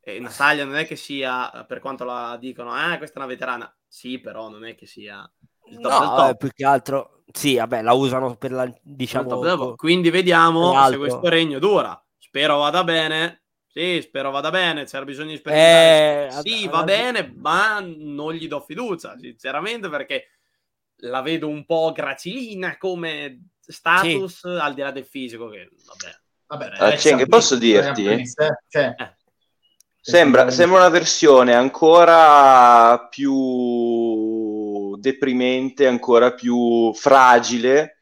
E Natalia non è che sia, per quanto la dicono, ah, questa è una veterana. Sì, però non è che sia No, top. eh, più che altro, sì, vabbè, la usano per la, diciamo, top. Quindi vediamo se questo regno dura. Spero vada bene. Sì, spero vada bene. C'era bisogno di sperimentare. Eh, sì, ad- va ad- bene, ma non gli do fiducia, sinceramente, perché la vedo un po' gracilina come status, al di là del fisico, che vabbè. Vabbè, Ah, Cheng, Bliss, posso dirti? eh? Cioè, Eh. Sembra, sembra una versione ancora più deprimente, ancora più fragile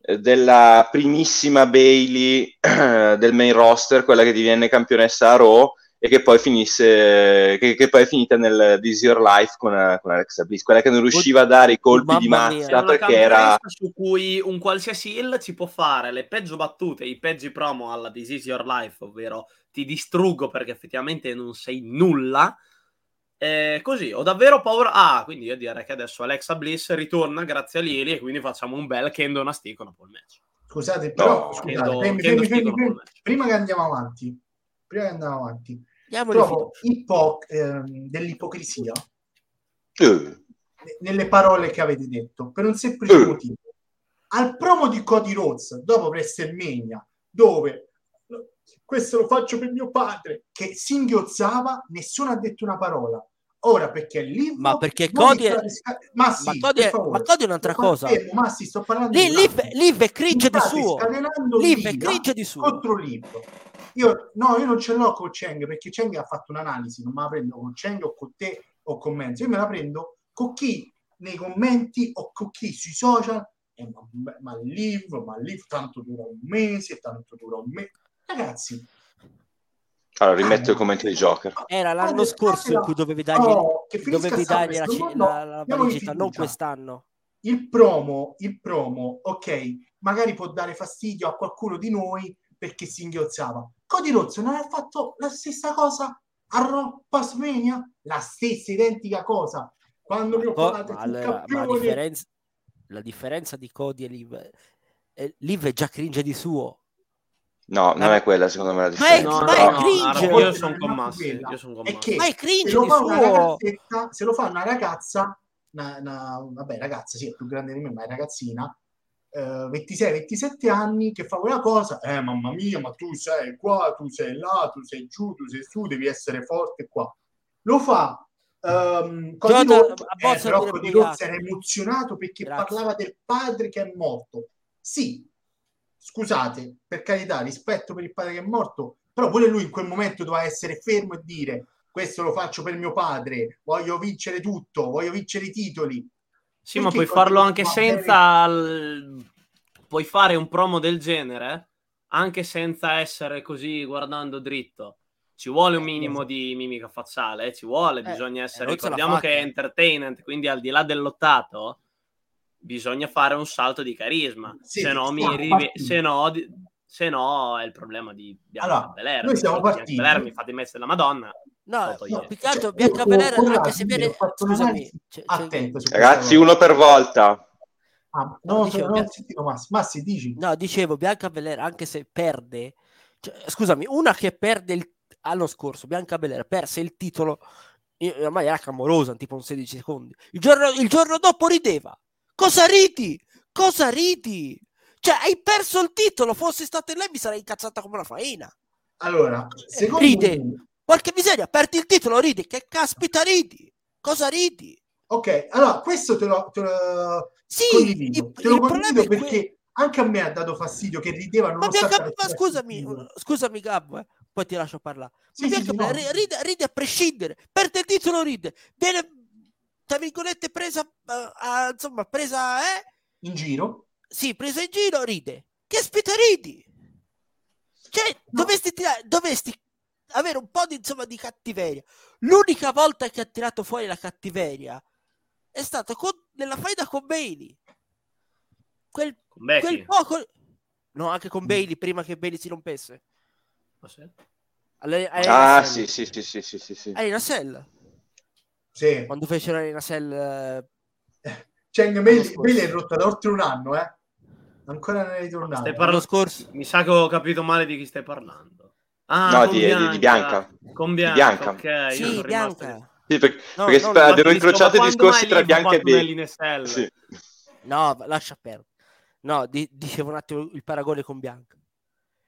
eh, della primissima Bailey del main roster, quella che divenne campionessa a Raw e che poi finisse che, che poi è finita nel This Is Your Life con, con Alexa Bliss, quella che non riusciva a dare i colpi di Mamma mia. È mazza perché era su cui un qualsiasi heel ci può fare le peggio battute, i peggi promo alla This Is Your Life, ovvero ti distruggo perché effettivamente non sei nulla. Eh, così, ho davvero paura. Ah, quindi io direi che adesso Alexa Bliss ritorna grazie a Lily e quindi facciamo un bel Kendo Nastico Napoli match. scusate, però, No, scusate, Kendo- fermi, Kendo fermi, fermi, fermi. Prima che andiamo avanti, prima che andiamo avanti, trovo ipo- ehm, dell'ipocrisia Eh, ne- nelle parole che avete detto per un semplice Eh. motivo. Al promo di Cody Rhodes dopo WrestleMania, dove questo lo faccio per mio padre, che singhiozzava, nessuno ha detto una parola. Ora perché il libro Ma perché Cody è- risca- ma sì, ma Cody è- ma Cody è un'altra Ma cosa. fermo, ma sì, sto parlando Lì, di Liv. Liv è cringe di suo. Liv è cringe di suo. contro libro. Io no, io non ce l'ho con Cheng perché Cheng ha fatto un'analisi, non me la prendo con Cheng o con te o con Menzo, io me la prendo con chi nei commenti o con chi sui social eh, ma, ma Liv, ma Liv tanto dura un mese, tanto dura un mese. Ragazzi, Allora, rimetto il commento di Joker. Era l'anno scorso in cui dovevi dargli, oh, dovevi dargli la, la, la valigetta, non quest'anno. Il promo, il promo, ok, magari può dare fastidio a qualcuno di noi perché si inghiozzava. Cody Rhodes non ha fatto la stessa cosa a Raw Pasmania? La stessa identica cosa. Quando mi ho parlato allora, ma la differenza, la differenza di Cody e Liv, eh, Liv è già cringe di suo No, non è quella secondo me la differenza. Ma è, ma è cringe. No, io sono con Massi. Ma è cringe se lo, fa suo... se lo fa una ragazza, una, una, vabbè ragazza, sì, è più grande di me, ma è ragazzina, eh, 26-27 anni, che fa quella cosa, eh mamma mia, ma tu sei qua, tu sei là, tu sei giù, tu sei su, devi essere forte qua. Lo fa Um, Cody Rhodes, eh, però Rhodes era emozionato perché Grazie. parlava del padre che è morto. Sì, scusate, per carità, rispetto per il padre che è morto, però pure lui in quel momento doveva essere fermo e dire questo lo faccio per mio padre, voglio vincere tutto, voglio vincere i titoli. Sì, Perché ma puoi farlo anche senza... L... Puoi fare un promo del genere anche senza essere così guardando dritto. Ci vuole un minimo di mimica facciale, eh? ci vuole, eh, bisogna essere... Ricordiamo che è entertainment, quindi al di là dell'ottato bisogna fare un salto di carisma, sì, se, no mi rive- se, no, se no è il problema di Bianca allora, Belair. Noi siamo partiti. Belair mi fate mettere la Madonna. No, no più che altro cioè, Bianca Belair anche se viene... Scusami. Cioè, Attento, Ragazzi, uno per volta. Ah, no, dicevo, non ho sentito Massi. Massi, dici. No, dicevo, Bianca Belair anche se perde... Cioè, scusami, una che perde il... L'anno scorso, Bianca Belair perse il titolo in maniera clamorosa, tipo un 16 secondi. Il giorno, il giorno dopo rideva Cosa ridi? Cosa ridi? Cioè, hai perso il titolo. Fossi stato in lei, mi sarei incazzata come una faina. Allora, secondo ride. Me... Qualche miseria, perdi il titolo, ridi. Che caspita ridi? Cosa ridi? Ok, allora questo te lo, te lo sì, condivido. Il, te lo condivido perché que... anche a me ha dato fastidio che rideva. Ma, Bianca, ma scusami, scusami Gabbo, eh. poi ti lascio parlare. Sì, sì, no. ride, ride, a prescindere, perde il titolo, ride. Viene tra virgolette, presa, uh, insomma, presa, eh? In giro? Sì, presa in giro, ride. Che aspetta ridi? Cioè, no. dovresti, tirare, dovresti avere un po' di, insomma, di cattiveria. L'unica volta che ha tirato fuori la cattiveria è stato con, nella faida con Bailey. Quel, con quel poco... No, anche con Bailey, prima che Bailey si rompesse. Ah, sì? Alla, alla ah, sì, sì, sì, sì, sì, sì, sì. Sì. Quando fecero Arena Cell... Eh... Cioè, Bailey è rotta da oltre un anno, eh? Ancora non è ritornato. Stai parlando scorso? Mi sa che ho capito male di chi stai parlando. Ah, no, di Bianca. Di, Bianca. Con Bianca. Bianca. Ok, sì, Bianca. Rimasto... Sì, perché, no, perché no, abbiamo incrociato i discorsi tra Bianca e Bailey. Sì. No, lascia perdere. No, di- dicevo un attimo il paragone con Bianca.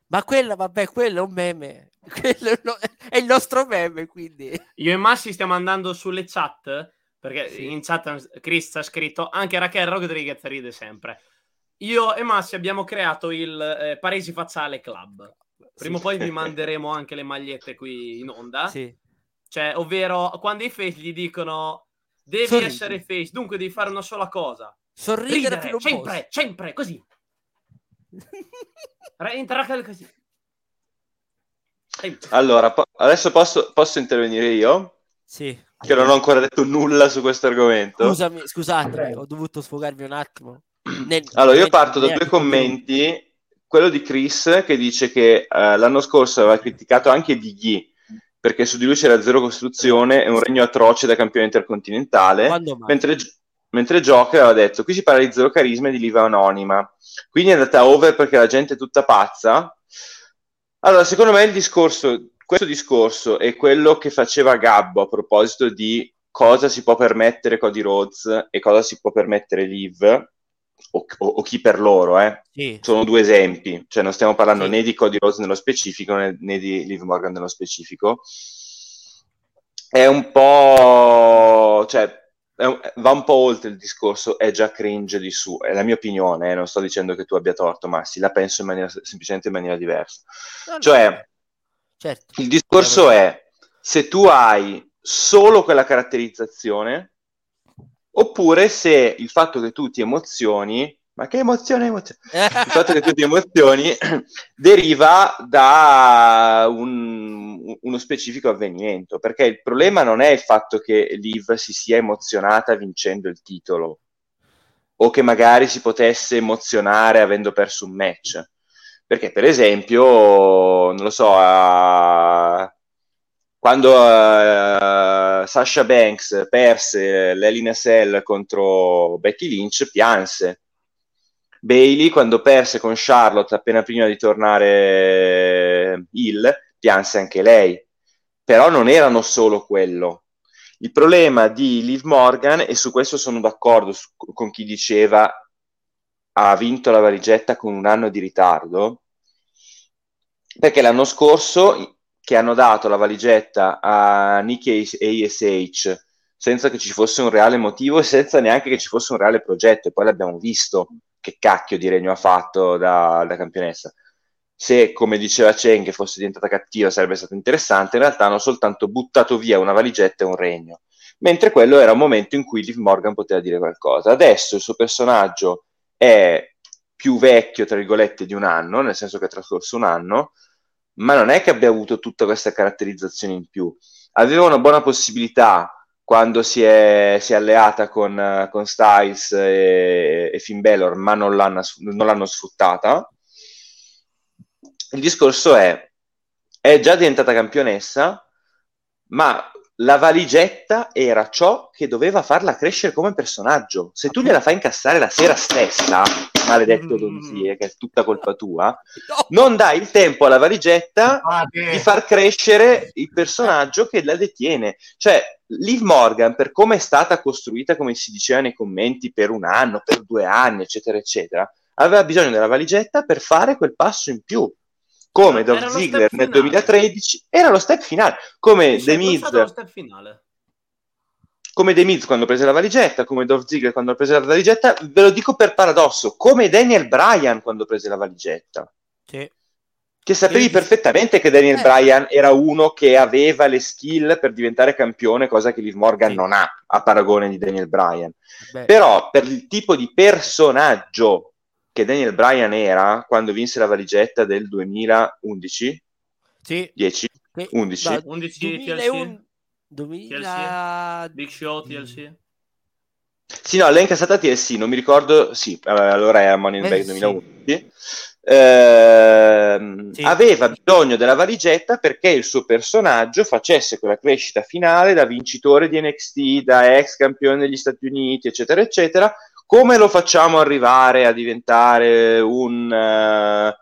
Ma quella, vabbè, quello è un meme. Quello è il nostro meme, quindi. Io e Massi stiamo andando sulle chat, perché sì. in chat Chris ha scritto, anche Raquel Rodriguez ride sempre. Io e Massi abbiamo creato il eh, Paresi Facciale Club. Prima o sì. poi vi manderemo anche le magliette qui in onda. Sì. Cioè, ovvero, quando i face gli dicono devi Sorridi. essere face, dunque devi fare una sola cosa. Sorridere Ridere, sempre, sempre, così. Entra così. Allora, po- adesso posso, posso, intervenire io? Sì. Che non ho ancora detto nulla su questo argomento. Scusami, scusate, ho dovuto sfogarmi un attimo. Nel, allora, io parto da due commenti. Quello di Chris che dice che uh, l'anno scorso aveva criticato anche Dighi perché su di lui c'era zero costruzione e un regno atroce da campione intercontinentale. Mentre, mentre Joker aveva detto qui si parla di zero carisma e di liva anonima. Quindi è andata over perché la gente è tutta pazza. Allora, secondo me il discorso, questo discorso è quello che faceva Gabbo a proposito di cosa si può permettere Cody Rhodes e cosa si può permettere Liv o, o, o chi per loro, eh. Sì. Sono due esempi, cioè non stiamo parlando sì. né di Cody Rhodes nello specifico né, né di Liv Morgan nello specifico. È un po'... cioè va un po' oltre il discorso è già cringe di su, è la mia opinione, eh, non sto dicendo che tu abbia torto, ma sì, la penso in maniera, semplicemente in maniera diversa. No, cioè, certo. il discorso è se tu hai solo quella caratterizzazione, oppure se il fatto che tu ti emozioni, ma che emozione, emozione? il fatto che tu ti emozioni deriva da un, un- uno specifico avvenimento, perché il problema non è il fatto che Liv si sia emozionata vincendo il titolo o che magari si potesse emozionare avendo perso un match. Perché, per esempio, non lo so, a- quando uh, Sasha Banks perse l'Elina Cell contro Becky Lynch, pianse. Bailey, quando perse con Charlotte appena prima di tornare Hill, pianse anche lei. Però non erano solo quello. Il problema di Liv Morgan, e su questo sono d'accordo su, con chi diceva ha vinto la valigetta con un anno di ritardo, perché l'anno scorso che hanno dato la valigetta a Nicky ASH senza che ci fosse un reale motivo e senza neanche che ci fosse un reale progetto, e poi l'abbiamo visto che cacchio di regno ha fatto da, da campionessa. Se, come diceva Chen, che fosse diventata cattiva sarebbe stato interessante, in realtà hanno soltanto buttato via una valigetta e un regno. Mentre quello era un momento in cui Liv Morgan poteva dire qualcosa. Adesso il suo personaggio è più vecchio, tra virgolette, di un anno, nel senso che è trascorso un anno, ma non è che abbia avuto tutta questa caratterizzazione in più. Aveva una buona possibilità quando si è, si è alleata con, con Styles e, e, Finn Balor, ma non l'hanno, non l'hanno sfruttata. Il discorso è, è già diventata campionessa, ma la valigetta era ciò che doveva farla crescere come personaggio. Se tu gliela fai incassare la sera stessa, maledetto Donzie, che è tutta colpa tua, non dai il tempo alla valigetta di far crescere il personaggio che la detiene. Cioè, Liv Morgan, per come è stata costruita, come si diceva nei commenti, per un anno, per due anni, eccetera, eccetera, aveva bisogno della valigetta per fare quel passo in più. Come Dolph Ziggler nel 2013 era lo step finale. Come The Miz come The Miz quando prese la valigetta come Dolph Ziggler quando prese la valigetta ve lo dico per paradosso come Daniel Bryan quando prese la valigetta sì. che sapevi sì. perfettamente che Daniel eh. Bryan era uno che aveva le skill per diventare campione cosa che Liv Morgan sì. non ha a paragone di Daniel Bryan Beh. però per il tipo di personaggio che Daniel Bryan era quando vinse la valigetta del 2011? Sì. 10? Sì. 11? Da, 11 2001, 2000... Big Show TLC? Sì, no, lei è incassata TLC, non mi ricordo, sì, allora è Money in the Bank 2011. Eh, sì. Aveva bisogno della valigetta perché il suo personaggio facesse quella crescita finale da vincitore di NXT, da ex campione degli Stati Uniti, eccetera, eccetera, come lo facciamo arrivare a diventare un uh,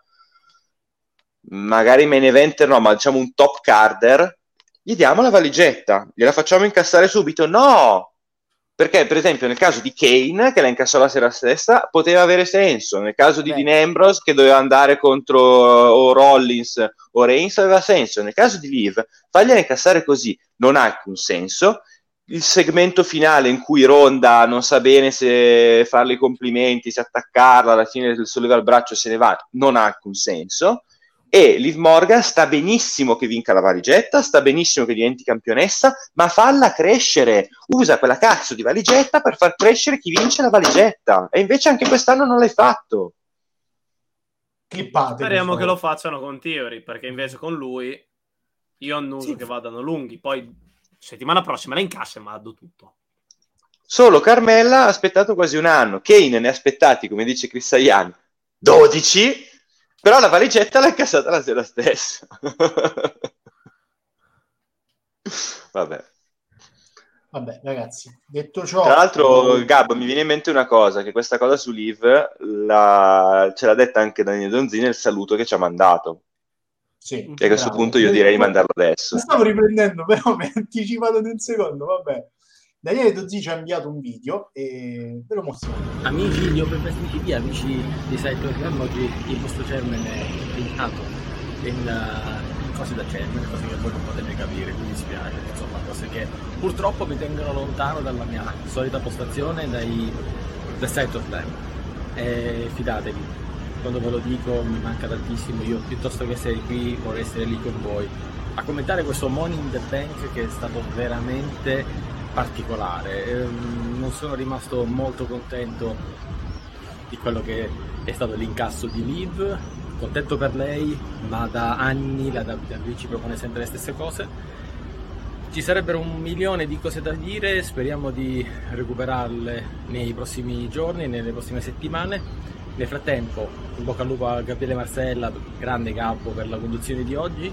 magari main eventer, no, ma diciamo un top carder? Gli diamo la valigetta, gliela facciamo incassare subito? No! Perché, per esempio, nel caso di Kane, che la incassò la sera stessa, poteva avere senso. Nel caso di Beh. Dean Ambrose, che doveva andare contro o Rollins o Reigns, aveva senso. Nel caso di Liv, fargliela incassare così non ha alcun senso il segmento finale in cui Ronda non sa bene se farle i complimenti, se attaccarla, alla fine solleva il braccio e se ne va, non ha alcun senso. E Liv Morgan sta benissimo che vinca la valigetta, sta benissimo che diventi campionessa, ma falla crescere. Usa quella cazzo di valigetta per far crescere chi vince la valigetta. E invece anche quest'anno non l'hai fatto. Clippate. Speriamo che lo facciano con Theory, perché invece con lui io annuso sì. che vadano lunghi. Poi settimana prossima la incassa e mando tutto. Solo Carmella ha aspettato quasi un anno, Kane ne ha aspettati, come dice Chris Sayan, 12, però la valigetta l'ha incassata la sera stessa. Vabbè. Vabbè, ragazzi, detto ciò... Tra l'altro, Gab, mi viene in mente una cosa, che questa cosa su Liv la... ce l'ha detta anche Daniele Donzini nel saluto che ci ha mandato. Sì, e a questo punto io direi di mandarlo adesso. Stavo riprendendo, però mi ha anticipato di un secondo, vabbè. Daniele Dozzi ci ha inviato un video e ve lo mostriamo. Amici di Open Wrestling TV, amici di Site Program, oggi il vostro chairman è impegnato in, cose da chairman, cose che voi non potete capire, mi dispiace, insomma, cose che purtroppo mi tengono lontano dalla mia solita postazione, dai, dal Site of Time. E fidatevi, quando ve lo dico mi manca tantissimo, io piuttosto che essere qui vorrei essere lì con voi a commentare questo Money in the Bank che è stato veramente particolare. Ehm, non sono rimasto molto contento di quello che è stato l'incasso di Liv, contento per lei, ma da anni la WWE ci propone sempre le stesse cose. Ci sarebbero un milione di cose da dire, speriamo di recuperarle nei prossimi giorni, nelle prossime settimane. Nel frattempo, in bocca al lupo a Gabriele Marcella, grande capo per la conduzione di oggi.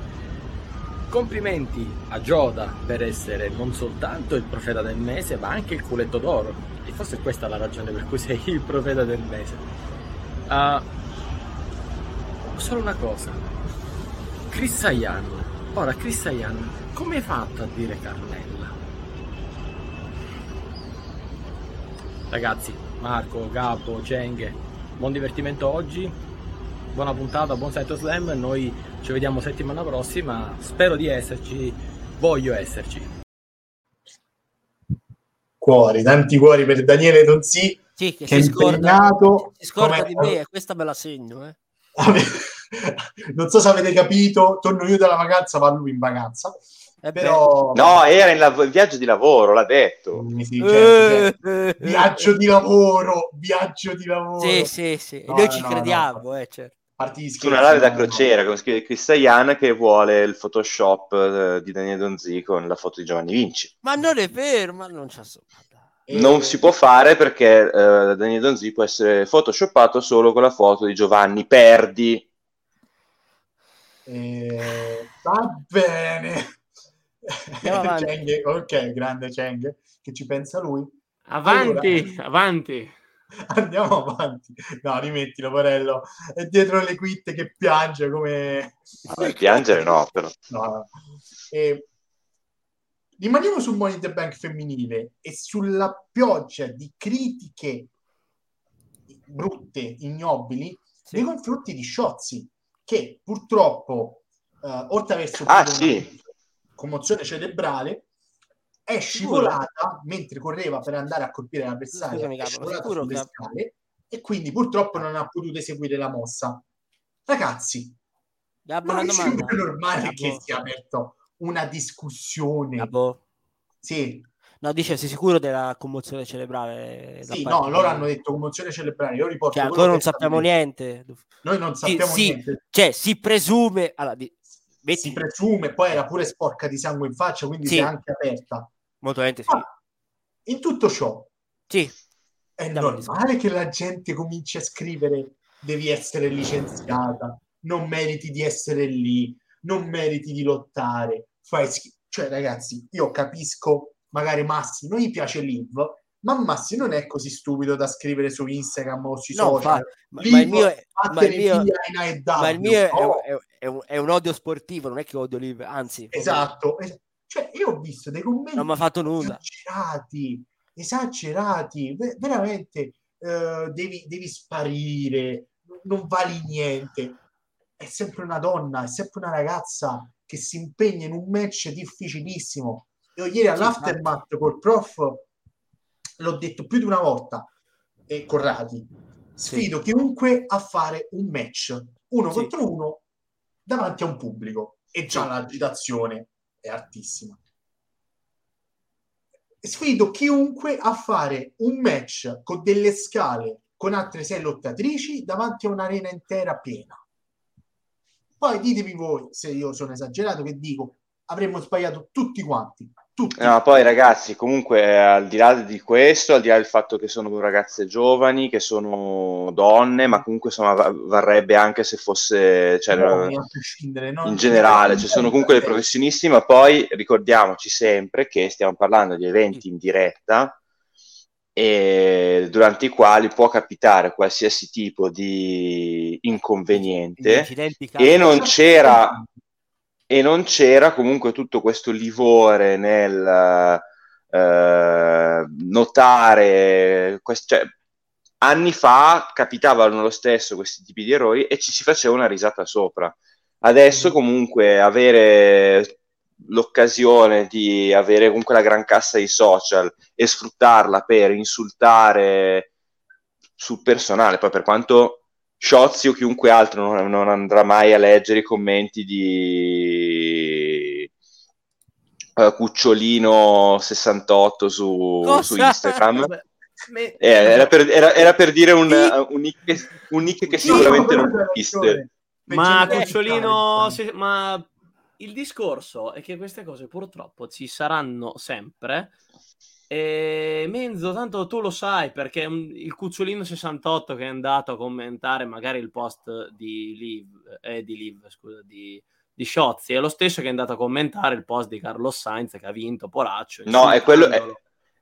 Complimenti a Gioda per essere non soltanto il profeta del mese, ma anche il culetto d'oro. E forse è questa la ragione per cui sei il profeta del mese. Uh, solo una cosa. Chris Sayan. Ora, Chris Sayan, come hai fatto a dire Carmella? Ragazzi, Marco, Gabbo, Cenghe, buon divertimento oggi. Buona puntata, buon Saito Slam. Noi ci vediamo settimana prossima. Spero di esserci. Voglio esserci. Cuori, tanti cuori per Daniele Donzi. Sì, che, che si è scorda, impegnato si scorda come- di me e questa me la segno. Eh. non so se avete capito, torno io dalla vacanza, va lui in vacanza. Eh. Però No, era in lav- viaggio di lavoro, l'ha detto. Mm, sì, certo, certo. Viaggio di lavoro, viaggio di lavoro. Sì, sì, sì. No, Noi no, ci no, crediamo, no. eh, certo. Parti di Su scherzi, una nave da crociera, come scrive Cristian che vuole il Photoshop eh, di Daniele Donzi con la foto di Giovanni Vinci. Ma non è vero, ma non c'è so- E- Non si può fare perché eh, Daniele Donzi può essere photoshoppato solo con la foto di Giovanni Perdi. Eh, va bene. Cheng, ok, grande Cheng, che ci pensa lui. Avanti, avanti. Andiamo avanti. No, rimettilo, Porello. È dietro le quitte che piange come... Vabbè, piangere no, però. No, no. E rimaniamo sul Money the Bank femminile e sulla pioggia di critiche brutte, ignobili, Sì. nei confronti di Sciozzi, che purtroppo, eh, oltre ad aver subito Ah, sì. commozione cerebrale, è scivolata mentre correva per andare a colpire l'avversario, Scusami, è Gabbo, scivolata sicuro sulle che- scale e quindi purtroppo non ha potuto eseguire la mossa. Ragazzi, Gabbo, è domanda. sempre normale Gabbo, che sia aperto una discussione. Gabbo. Sì, No, dice, sei sicuro della commozione cerebrale? sì, no, loro hanno detto commozione cerebrale. Io riporto Cioè, ancora non sappiamo niente. Noi non sappiamo sì, niente. Cioè, si presume... Allora, di- metti- Si presume, poi era pure sporca di sangue in faccia, quindi Sì. si è anche aperta. Molto lente, sì. Ma in tutto ciò Sì, è Andiamo normale che la gente cominci a scrivere devi essere licenziata, non meriti di essere lì, non meriti di lottare, fai schifo. Cioè, ragazzi, io capisco, magari Massi non gli piace Liv, ma Massi non è così stupido da scrivere su Instagram o sui no, social. ma, ma il mio, è, ma il mio, ma il mio è, è- è un, è un odio sportivo, non è che odio Liv, anzi, Esatto. es- Cioè, io ho visto dei commenti non mi ha fatto nulla. esagerati, esagerati, ve- veramente eh, devi, devi sparire, non vali niente. È sempre una donna, è sempre una ragazza che si impegna in un match difficilissimo. Io ieri all'aftermath col prof l'ho detto più di una volta, e Corradi, sfido chiunque a fare un match uno Sì. contro uno davanti a un pubblico e già Sì. l'agitazione è altissima. Sfido chiunque a fare un match con delle scale con altre sei lottatrici davanti a un'arena intera piena. Poi ditemi voi se io sono esagerato che dico avremmo sbagliato tutti quanti. Tutti. No, poi ragazzi, comunque al di là di questo, al di là del fatto che sono ragazze giovani, che sono donne, ma comunque insomma va- varrebbe anche se fosse, cioè, No, no? in generale, ci sono comunque dei professionisti, ma poi ricordiamoci sempre che stiamo parlando di eventi in diretta e durante i quali può capitare qualsiasi tipo di inconveniente e non c'era e non c'era comunque tutto questo livore nel eh, notare quest- cioè, anni fa capitavano lo stesso questi tipi di errori e ci si faceva una risata sopra. Adesso comunque avere l'occasione di avere comunque la gran cassa dei social e sfruttarla per insultare sul personale poi per quanto Sciozzi o chiunque altro non, non andrà mai a leggere i commenti di eh, Cucciolino68 su, su Instagram. Me- Eh, era, per, era- era per dire un, un nick, che- un nick che sicuramente no, non esiste. Ma Cucciolino, si- ma il discorso è che queste cose purtroppo ci saranno sempre. E Menzo, tanto tu lo sai perché il Cucciolino 68 che è andato a commentare magari il post di Liv, eh, di Liv, scusa, di, di Sciozzi, è lo stesso che è andato a commentare il post di Carlos Sainz che ha vinto, Poraccio. No, è quello, è.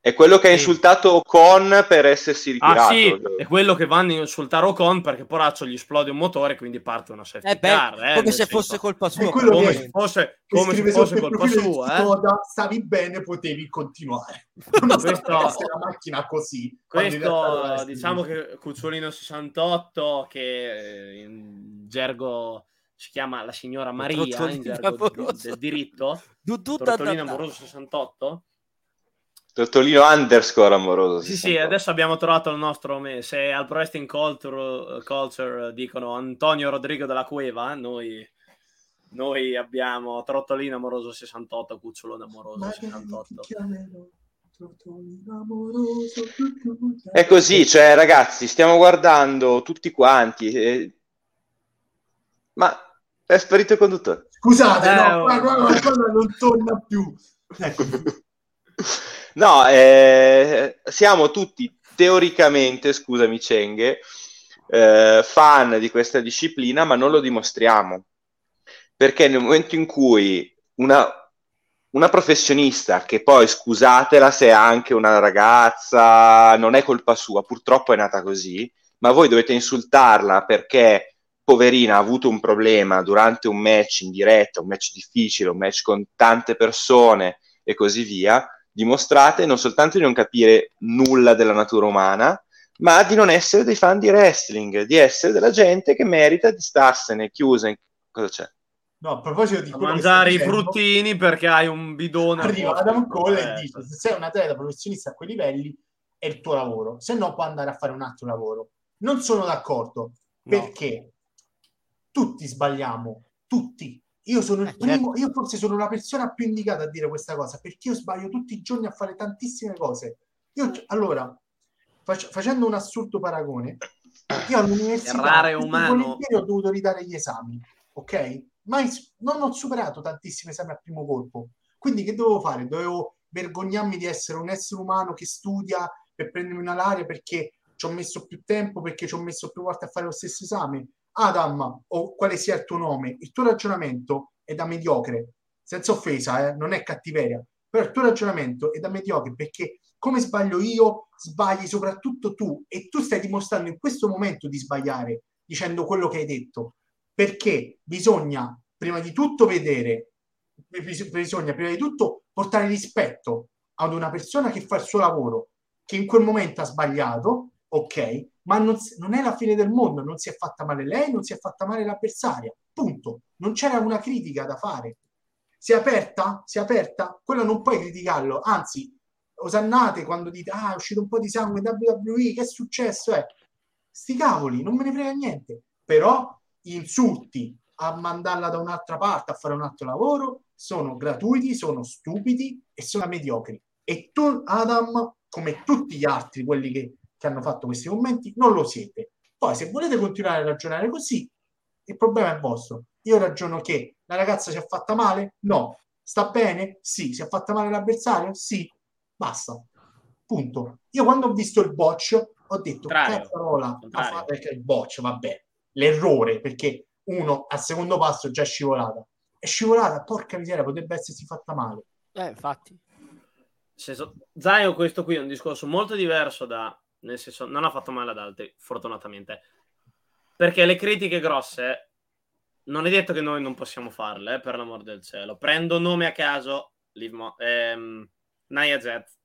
È quello che ha insultato Ocon per essersi ritirato. Ah sì, è quello che vanno a insultare Ocon perché Poraccio gli esplode un motore quindi parte una safety Eh beh, car. eh, come se senso- fosse colpa sua. Come se fosse, come se fosse colpa sua. Eh. Stavi bene, potevi continuare. Non Questo- la macchina così. Questo diciamo che Cucciolino 68 che eh, in gergo si chiama la signora Maria in gergo di- del diritto Tortolino amoroso 68 Tortolino underscore amoroso. sì sì 68. adesso abbiamo trovato il nostro me- se al Pro Wrestling Culture, Culture dicono Antonio Rodrigo della Cueva noi, noi abbiamo Trottolino amoroso 68 Cucciolone amoroso Magari ti 68 chiamerò Tortolino amoroso, tu, tu, tu. È così, cioè ragazzi, stiamo guardando tutti quanti. eh, Ma è sparito il conduttore. Scusate, Eh, no, oh. qua, qua, qua non torna più. Ecco. No, eh, siamo tutti teoricamente, scusami Cenghe, eh, fan di questa disciplina, ma non lo dimostriamo. Perché nel momento in cui una, una professionista, che poi scusatela se è anche una ragazza, non è colpa sua, purtroppo è nata così, ma voi dovete insultarla perché poverina ha avuto un problema durante un match in diretta, un match difficile, un match con tante persone e così via, dimostrate non soltanto di non capire nulla della natura umana, ma di non essere dei fan di wrestling, di essere della gente che merita di starsene chiusa in... Cosa c'è? No, a proposito di a mangiare i fruttini perché hai un bidone Arriva. Adam Cole Eh, e dice: Se sei un atleta professionista a quei livelli, è il tuo lavoro, se no puoi andare a fare un altro lavoro. Non sono d'accordo perché tutti sbagliamo, tutti. Io sono il Eh, primo, io forse sono la persona più indicata a dire questa cosa perché io sbaglio tutti i giorni a fare tantissime cose. Io, allora, fac- facendo un assurdo paragone, io all'università ho dovuto ridare gli esami, ok? Ma is- non ho superato tantissimi esami al primo colpo. Quindi che dovevo fare? Dovevo vergognarmi di essere un essere umano che studia per prendermi una laurea perché ci ho messo più tempo, perché ci ho messo più volte a fare lo stesso esame. Adam, o quale sia il tuo nome, il tuo ragionamento è da mediocre, senza offesa, eh, non è cattiveria, però il tuo ragionamento è da mediocre perché come sbaglio io, sbagli soprattutto tu. E tu stai dimostrando in questo momento di sbagliare dicendo quello che hai detto, perché bisogna prima di tutto vedere, bis- bisogna prima di tutto portare rispetto ad una persona che fa il suo lavoro, che in quel momento ha sbagliato, ok, ma non, non è la fine del mondo, non si è fatta male lei, non si è fatta male l'avversaria, punto. Non c'era una critica da fare. Si è aperta? Si è aperta? Quello non puoi criticarlo, anzi, osannate quando dite, ah, è uscito un po' di sangue WWE, che è successo? Eh? Sti cavoli, non me ne frega niente. Però insulti a mandarla da un'altra parte a fare un altro lavoro sono gratuiti, sono stupidi e sono mediocri. E tu, Adam, come tutti gli altri, quelli che, che hanno fatto questi commenti, non lo siete. Poi, se volete continuare a ragionare così, il problema è vostro. Io ragiono che la ragazza si è fatta male? No. Sta bene? Sì. Si è fatta male l'avversario? Sì. Basta. Punto. Io quando ho visto il botch ho detto, cazzarola, ha fatto perché il botch, vabbè, l'errore, perché uno al secondo passo è già scivolata. È scivolata, porca miseria, potrebbe essersi fatta male. Eh, infatti. Senso, Zion questo qui è un discorso molto diverso da nel senso non ha fatto male ad altri fortunatamente. Perché le critiche grosse non è detto che noi non possiamo farle eh, per l'amor del cielo. Prendo nome a caso Liv Mo- ehm, Naya Z.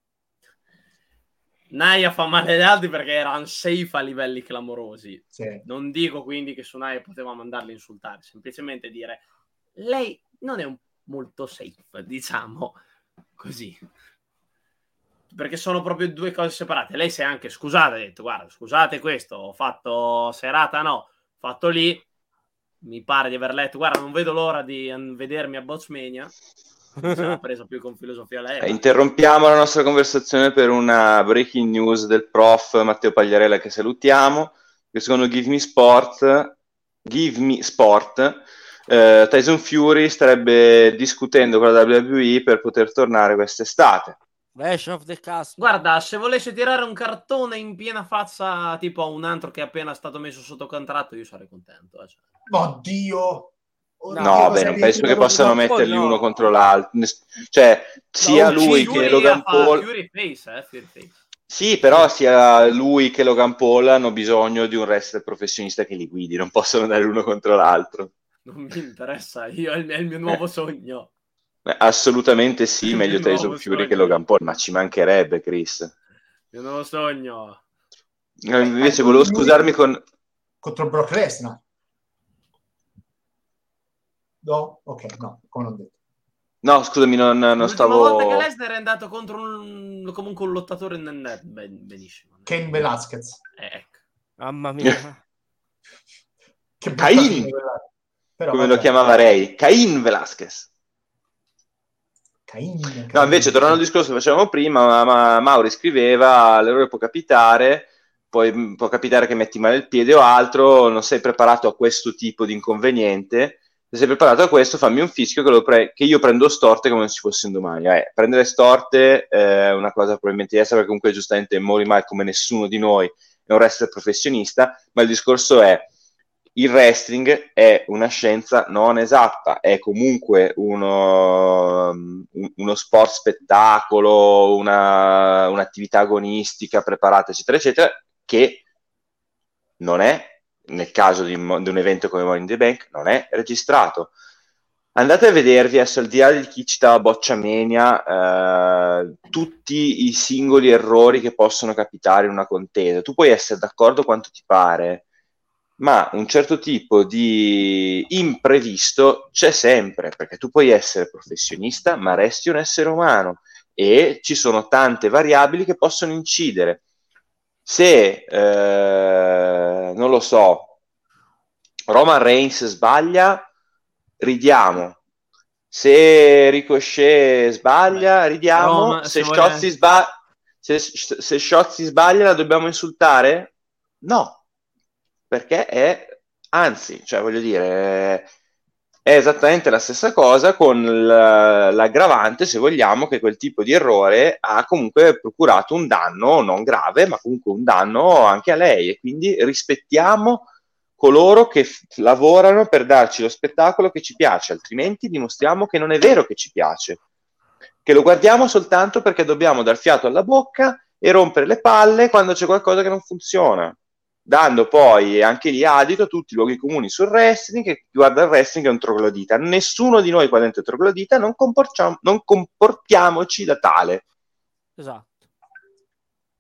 Naya fa male agli altri perché era unsafe a livelli clamorosi. Sì. non dico quindi che su Naya potevamo mandarli a insultare semplicemente dire lei non è molto safe diciamo così perché sono proprio due cose separate. Lei si è anche scusata, ha detto: Guarda, scusate questo, ho fatto serata, no, ho fatto lì. Mi pare di aver letto, guarda, non vedo l'ora di vedermi a Botsmania. Se l'ha presa più con filosofia lei. Eh, interrompiamo la nostra conversazione per una breaking news del prof Matteo Pagliarella che salutiamo, che secondo Give Me Sport Give Me Sport, eh, Tyson Fury starebbe discutendo con la WWE per poter tornare quest'estate. Clash of the Castle. Guarda, se volesse tirare un cartone in piena faccia tipo a un altro che è appena stato messo sotto contratto, io sarei contento. Eh, cioè. Oddio! No, beh, non penso che possano metterli no. uno contro l'altro. Cioè, sia no, lui che Logan Paul... Fury face, eh, Fury face. Sì, però sia lui che Logan Paul hanno bisogno di un wrestler professionista che li guidi, non possono andare l'uno contro l'altro. Non mi interessa, io è il, mio nuovo sogno. Assolutamente sì, meglio Tyson Fury sogno. che Logan Paul, ma ci mancherebbe, Chris. Il mio nuovo sogno. Eh, invece eh, volevo scusarmi con... Contro Brock Lesnar. No? Ok, no, come non detto. No, scusami, non, non stavo... volta che Lesnar è andato contro un, comunque un lottatore net, ben, benissimo. Ken Velasquez. Eh, ecco. Mamma mia. che Cain! Come vabbè. lo chiamava Ray. Cain Velasquez. Cain, Cain. No, invece, tornando al discorso che facevamo prima, ma, ma, Mauri scriveva, l'errore può capitare, poi può capitare che metti male il piede o altro, non sei preparato a questo tipo di inconveniente se sei preparato a questo, fammi un fischio che, pre- che io prendo storte come se fosse un domani. Eh, prendere storte è una cosa probabilmente diversa perché comunque giustamente Mori Mai come nessuno di noi è un wrestler professionista, ma il discorso è il wrestling è una scienza non esatta, è comunque uno, uno sport spettacolo, una, un'attività agonistica preparata, eccetera, eccetera, che non è nel caso di, di, un evento come Money in the Bank, non è registrato. Andate a vedervi, adesso al di là di chi citava Bocciamania, eh, tutti i singoli errori che possono capitare in una contesa. Tu puoi essere d'accordo quanto ti pare, ma un certo tipo di imprevisto c'è sempre, perché tu puoi essere professionista, ma resti un essere umano e ci sono tante variabili che possono incidere se eh, non lo so, Roman Reigns sbaglia, ridiamo. Se Ricochet sbaglia, ridiamo. Roma, se, Sciozzi sba- se, se Sciozzi sbaglia, la dobbiamo insultare? No, perché è anzi, cioè voglio dire, è esattamente la stessa cosa con l'aggravante, se vogliamo, che quel tipo di errore ha comunque procurato un danno non grave, ma comunque un danno anche a lei. E quindi rispettiamo coloro che f- lavorano per darci lo spettacolo che ci piace, altrimenti dimostriamo che non è vero che ci piace, che lo guardiamo soltanto perché dobbiamo dar fiato alla bocca e rompere le palle quando c'è qualcosa che non funziona dando poi anche lì adito a tutti i luoghi comuni sul wrestling che guarda il wrestling è un troglodita. Nessuno di noi qua dentro è troglodita, non, non comportiamoci da tale. Esatto.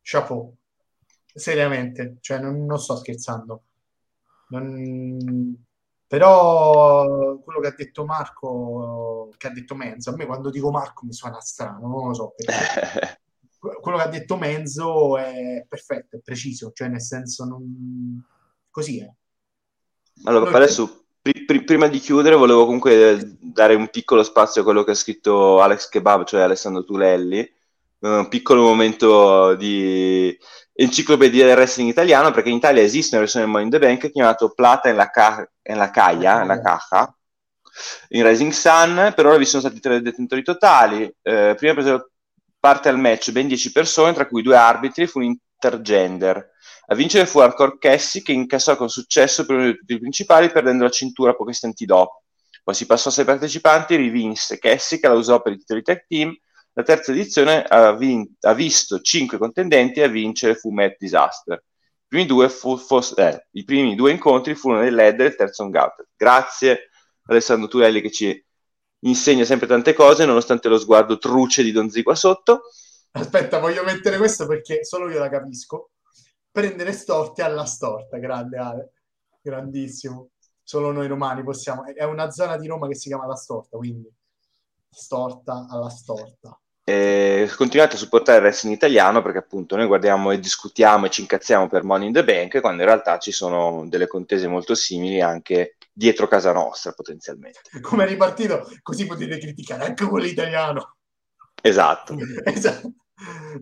Chapeau. Seriamente, cioè non, non sto scherzando. Non... Però quello che ha detto Marco, che ha detto Menzo, a me quando dico Marco mi suona strano, non lo so perché. quello che ha detto Menzo è perfetto, è preciso, cioè nel senso non... così è. Allora, Noi adesso pr- pr- prima di chiudere volevo comunque dare un piccolo spazio a quello che ha scritto Alex Kebab, cioè Alessandro Tulelli, un piccolo momento di enciclopedia del wrestling italiano, perché in Italia esiste una versione del Money in the Bank chiamato Plata en la, ca- en la Caia, en la Caja, in Rising Sun, per ora vi sono stati tre detentori totali, eh, prima presero parte al match ben 10 persone, tra cui due arbitri, fu un intergender. A vincere fu Hardcore Cassie che incassò con successo il primo dei titoli principali perdendo la cintura pochi istanti dopo. Poi si passò a sei partecipanti, rivinse Cassie che la usò per i titoli tag team. La terza edizione ha, vin- ha visto cinque contendenti e a vincere fu Matt Disaster. I primi due, fu- fos- eh, i primi due incontri furono nel LED e il terzo un gauntlet. Grazie Alessandro Turelli che ci insegna sempre tante cose, nonostante lo sguardo truce di Don qua sotto. Aspetta, voglio mettere questo perché solo io la capisco. Prendere storte alla storta, grande Ale, grandissimo. Solo noi romani possiamo. È una zona di Roma che si chiama La Storta, quindi storta alla storta. E continuate a supportare il wrestling italiano perché appunto noi guardiamo e discutiamo e ci incazziamo per Money in the Bank quando in realtà ci sono delle contese molto simili anche dietro casa nostra potenzialmente. Come è ripartito, così potete criticare anche quello italiano. Esatto. esatto.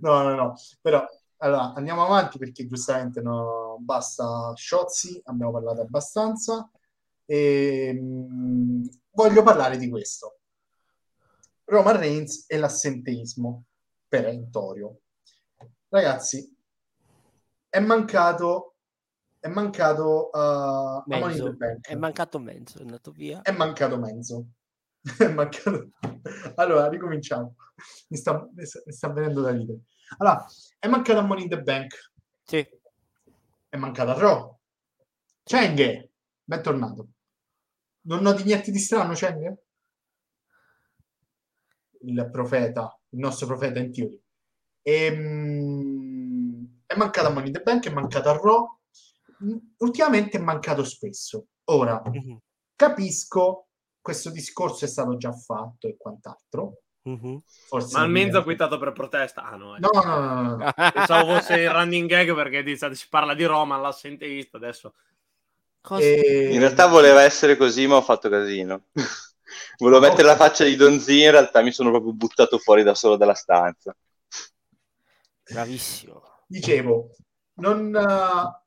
No, no, no. Però allora andiamo avanti perché giustamente no, basta Sciozzi, abbiamo parlato abbastanza. E, mh, voglio parlare di questo. Roman Reigns e l'assenteismo perentorio. Ragazzi, è mancato è mancato uh, Bank. È mancato Menzo, è andato via. È mancato Menzo. È mancato... Allora, ricominciamo. Mi sta, mi sta, venendo da ridere. Allora, è mancato a Money in the Bank. Sì. È mancato a Raw. Cheng, bentornato. Non noti niente di strano, Cheng? Il profeta, il nostro profeta in teoria. Ehm, è mancato a Money in the Bank, è mancato a Raw. Ultimamente è mancato spesso. Ora, Mhm, capisco, questo discorso è stato già fatto e quant'altro. mhm. Forse Ma Menzo ha quittato per protesta. Ah no, eh. No, no, no, no, pensavo fosse il running gag perché di- si parla di Roma, l'assenteista adesso. E- In realtà voleva essere così, ma ho fatto casino. Volevo mettere la faccia di Donzi, in realtà mi sono proprio buttato fuori da solo dalla stanza. Bravissimo. dicevo, non, eh,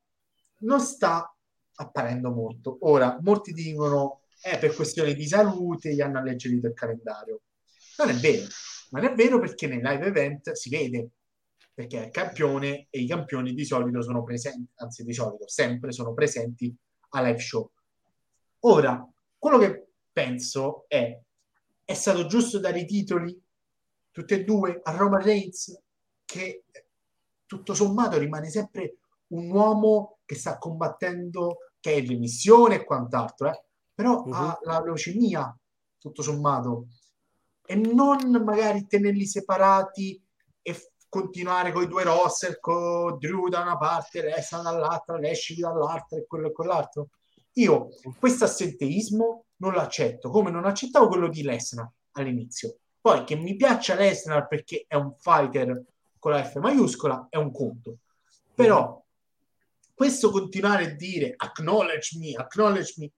non sta apparendo molto. Ora, molti dicono, è per questioni di salute, gli hanno alleggerito il calendario. Non è vero, non è vero perché nei live event si vede, perché è campione e i campioni di solito sono presenti, anzi di solito, sempre sono presenti a live show. Ora, quello che penso è, è stato giusto dare i titoli, tutti e due, a Roman Reigns, che tutto sommato rimane sempre un uomo che sta combattendo, che è in remissione e quant'altro, eh? però Mhm. ha la leucemia, tutto sommato, e non magari tenerli separati e continuare con i due roster, con Drew da una parte, Lesnar dall'altra, Lashley dall'altra e quello e quell'altro. Io questo assenteismo non l'accetto, come non accettavo quello di Lesnar all'inizio. Poi che mi piaccia Lesnar perché è un fighter con la F maiuscola è un conto. Però questo continuare a dire acknowledge me, acknowledge me,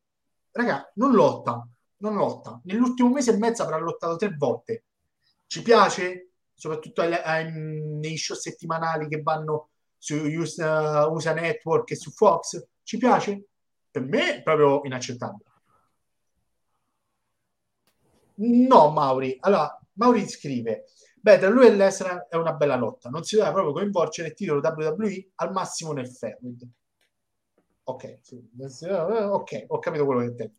raga, non lotta, non lotta. Nell'ultimo mese e mezzo avrà lottato tre volte. Ci piace? Soprattutto ai- ai- nei show settimanali che vanno su USA, USA Network e su Fox. Ci piace? Per me è proprio inaccettabile. No, Mauri. Allora, Mauri scrive: Beh, tra lui e Lesnar è una bella lotta. Non si deve proprio coinvolgere il titolo WWE al massimo nel feud. Ok, sì. ok, ho capito quello che intendi.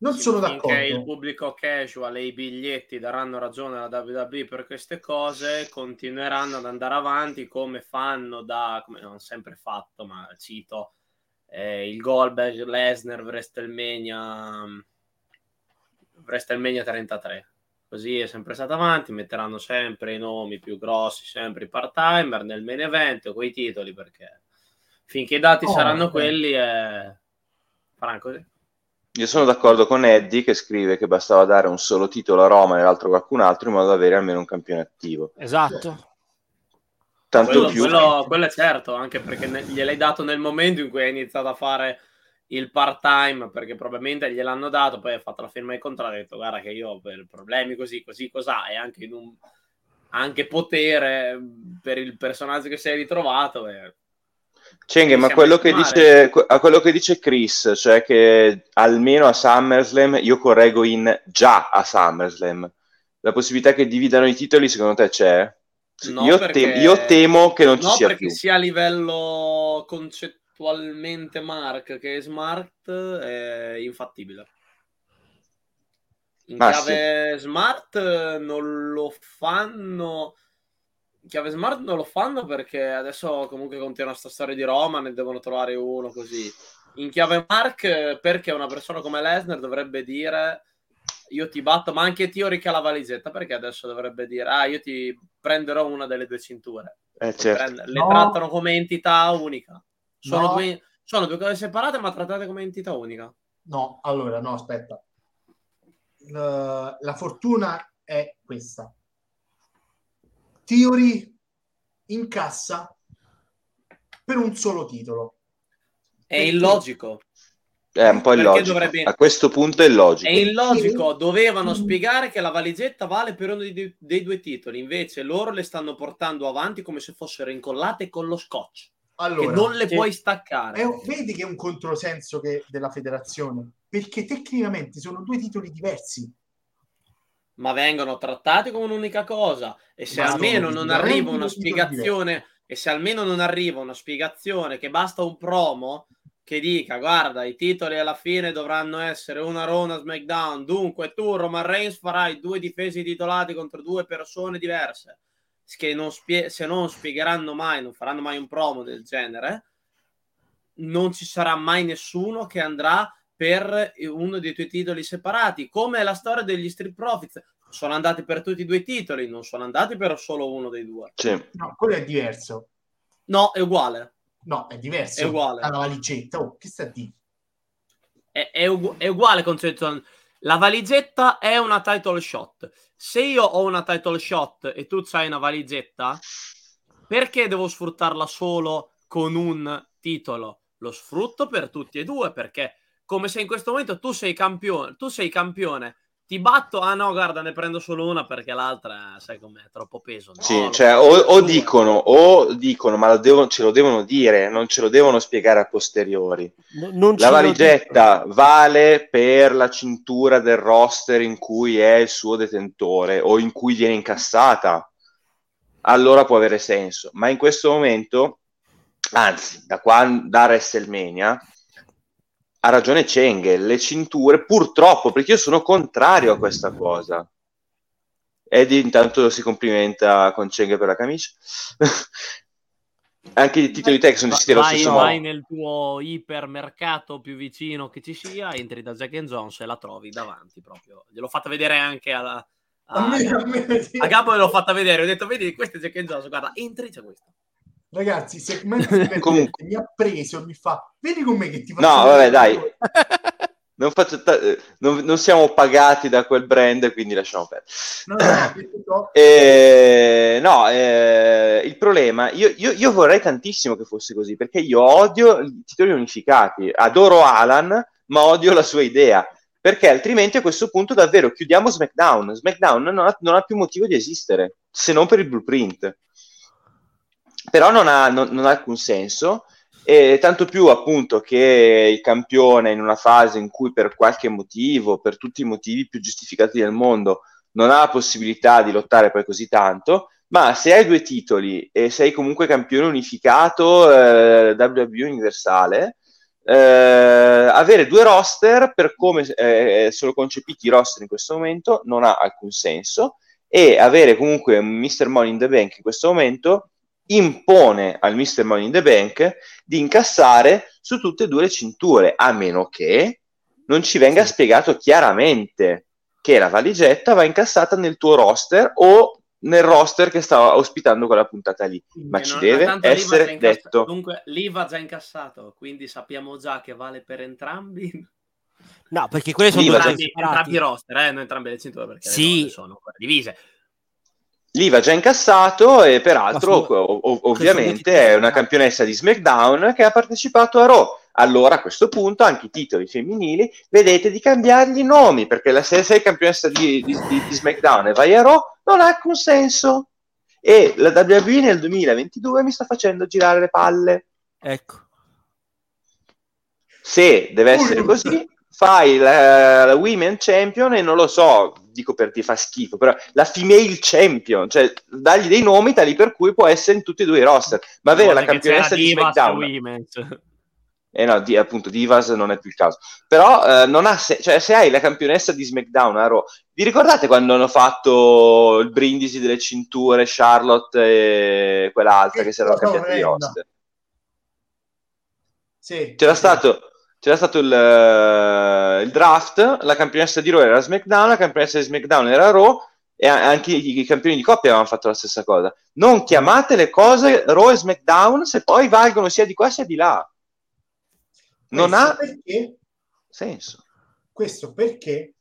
Non Sì, sono finché il d'accordo. pubblico casual e i biglietti daranno ragione alla WWE per queste cose, continueranno ad andare avanti come fanno da, come hanno sempre fatto, ma cito eh, il Goldberg, Lesnar, WrestleMania, WrestleMania 33. Così è sempre stato avanti, metteranno sempre i nomi più grossi, sempre i part-timer nel main event con i titoli perché finché i dati Oh, saranno ok. quelli eh, faranno così. Io sono d'accordo con Eddie che scrive che bastava dare un solo titolo a Roma e l'altro a qualcun altro in modo da avere almeno un campione attivo. Esatto. Tanto quello, più quello- quello è certo, anche perché ne- gliel'hai dato nel momento in cui hai iniziato a fare il part-time, perché probabilmente gliel'hanno dato, poi hai fatto la firma di contratto e hai detto guarda che io per problemi così, così, cos'ha, e anche in un anche potere per il personaggio che sei ritrovato. eh. Cenghe, ma quello che, dice, a quello che dice Chris, cioè che almeno a SummerSlam io correggo in già a SummerSlam, la possibilità che dividano i titoli secondo te c'è? No, io, perché- te- io temo che non ci No, sia perché più. sia a livello concettualmente Mark che smart è infattibile. In Ma chiave smart non lo fanno. In chiave smart non lo fanno perché adesso comunque continua sta storia di Roma, ne devono trovare uno così. In chiave Mark, perché una persona come Lesnar dovrebbe dire io ti batto, ma anche che ha la valigetta, perché adesso dovrebbe dire ah, io ti prenderò una delle due cinture. Eh, certo. Le No. trattano come entità unica. Sono, No. due, sono due cose separate, ma trattate come entità unica. No, allora, no, aspetta. La, la fortuna è questa. Theory incassa per un solo titolo. È Perché? illogico. È un po' illogico. dovrebbe- A questo punto è illogico. È illogico. Dovevano Mm. spiegare che la valigetta vale per uno dei, dei due titoli. Invece loro le stanno portando avanti come se fossero incollate con lo scotch. Allora, che non le sì. puoi staccare. è vedi che è un controsenso che- della federazione, perché tecnicamente sono due titoli diversi. ma vengono trattati come un'unica cosa e se Ma almeno non arriva una spiegazione e se almeno non arriva una spiegazione che basta un promo che dica guarda i titoli alla fine dovranno essere una Raw una SmackDown dunque tu Roman Reigns farai due difesi titolati contro due persone diverse che non spie- se non spiegheranno mai non faranno mai un promo del genere non ci sarà mai nessuno che andrà per uno dei tuoi titoli separati, come è la storia degli Street Profits. Sono andati per tutti i due titoli, non sono andati per solo uno dei due. Sì. No, quello è diverso. No, è uguale. No, è diverso. È uguale. La valigetta, oh, che sta dire? È, è ugu- è uguale concetto. La valigetta è una title shot. Se io ho una title shot e tu hai una valigetta, perché devo sfruttarla solo con un titolo? Lo sfrutto per tutti e due perché come se in questo momento tu sei campione, tu sei campione, ti batto, ah no, guarda, ne prendo solo una perché l'altra, sai com'è, è troppo peso. No, Sì, cioè, o, o dicono, o dicono, ma lo devono- ce lo devono dire, non ce lo devono spiegare a posteriori. No- La valigetta vale per la cintura del roster in cui è il suo detentore o in cui viene incassata. Allora può avere senso. Ma in questo momento, anzi, da, quan- da WrestleMania, ha ragione Cheng, le cinture, purtroppo, perché io sono contrario a questa cosa. Eddie intanto si complimenta con Cheng per la camicia. Anche i titoli tech sono gestiti allo vai, stesso vai modo. nel tuo ipermercato più vicino che ci sia, entri da Jack and Jones e la trovi davanti proprio. Gliel'ho fatta vedere anche alla, a, A me- a me- sì. a Gabbo l'ho fatta vedere, ho detto vedi questo è Jack and Jones, guarda, entri c'è questo. Ragazzi, segmento Comunque. mi ha preso, mi fa, vedi con me che ti faccio No, vabbè, dai. tutto". Non, faccio ta- eh, non- non siamo pagati da quel brand, quindi lasciamo perdere. No, no, no, Eh, no, eh, il problema, io, io- io vorrei tantissimo che fosse così, perché io odio i titoli unificati, adoro Alan, ma odio la sua idea, perché altrimenti a questo punto davvero chiudiamo SmackDown. SmackDown non ha, non ha più motivo di esistere, se non per il blueprint. Però non ha, non- non ha alcun senso, e tanto più appunto che il campione in una fase in cui per qualche motivo, per tutti i motivi più giustificati del mondo, non ha la possibilità di lottare poi così tanto, ma se hai due titoli e sei comunque campione unificato eh, WWE universale, eh, avere due roster per come eh, sono concepiti i roster in questo momento non ha alcun senso e avere comunque un Mr. Money in the Bank in questo momento impone al Mr. Money in the Bank di incassare su tutte e due le cinture, a meno che non ci venga spiegato chiaramente che la valigetta va incassata nel tuo roster o nel roster che sta ospitando quella puntata lì. Ma ci non- deve essere incassa- detto. Dunque, l'IVA già incassato, quindi sappiamo già che vale per entrambi. No, perché quelle sono Lì va entrambi, entrambi i roster, eh, non entrambe le cinture perché Sì. le sono divise. L'IVA già incassato e peraltro Ma su- o- o- questo ovviamente è una campionessa di SmackDown che ha partecipato a Raw. Allora a questo punto anche i titoli femminili vedete di cambiargli i nomi perché la, se sei campionessa di, di- di- di SmackDown e vai a Raw non ha alcun senso. E la WWE nel 2022 mi sta facendo girare le palle. Ecco. Se deve essere così, fai la, la Women Champion e non lo so, dico per ti fa schifo, però la Female Champion, cioè dagli dei nomi tali per cui può essere in tutti e due i roster, ma avere la campionessa di e SmackDown eh no, di, appunto Divas non è più il caso. Però eh, non ha se- cioè, se hai la campionessa di SmackDown a Raw, vi ricordate quando hanno fatto il brindisi delle cinture Charlotte e quell'altra che si Che cosa cambiate di orrenda. roster? Sì. C'era stato, c'era stato il, eh, il draft, la campionessa di Raw era SmackDown, la campionessa di SmackDown era Raw e anche i, i campioni di coppia avevano fatto la stessa cosa. Non chiamate le cose Raw e SmackDown se poi valgono sia di qua sia di là. Non Questo ha perché? senso. Questo perché?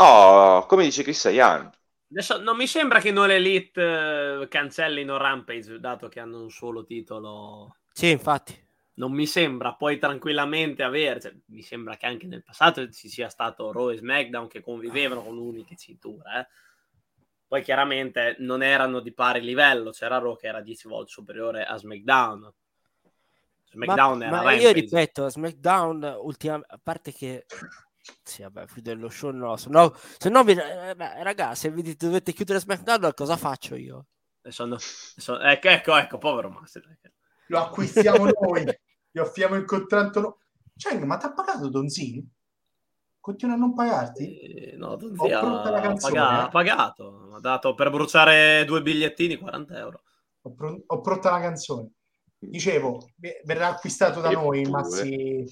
Oh, come dice Chris Ian. Adesso non mi sembra che non Elite eh, cancellino Rampage, dato che hanno un solo titolo. Sì, infatti. Non mi sembra, puoi tranquillamente avere. cioè, mi sembra che anche nel passato ci sia stato Raw e SmackDown che convivevano con uniche cinture. eh. Poi chiaramente non erano di pari livello, c'era Raw che era 10 volte superiore a SmackDown. SmackDown ma, era ma io ripeto, SmackDown, ultima, a parte che sì, vabbè, chiudere lo show no, se no, se no vi- eh, beh, raga, se vi dovete chiudere SmackDown, cosa faccio io? Sono- sono- ecco, ecco, ecco, povero Master. Lo acquistiamo noi, gli offriamo il contratto. no- Cioè, ma ti ha pagato Donzini? Continua a non pagarti? Eh, no, Don Ho Zia pronta la ha paga- ha pagato, ha dato per bruciare due bigliettini 40 euro. Ho, pro- ho pronta la canzone. Dicevo, ve- verrà acquistato da noi Eppure. Massi.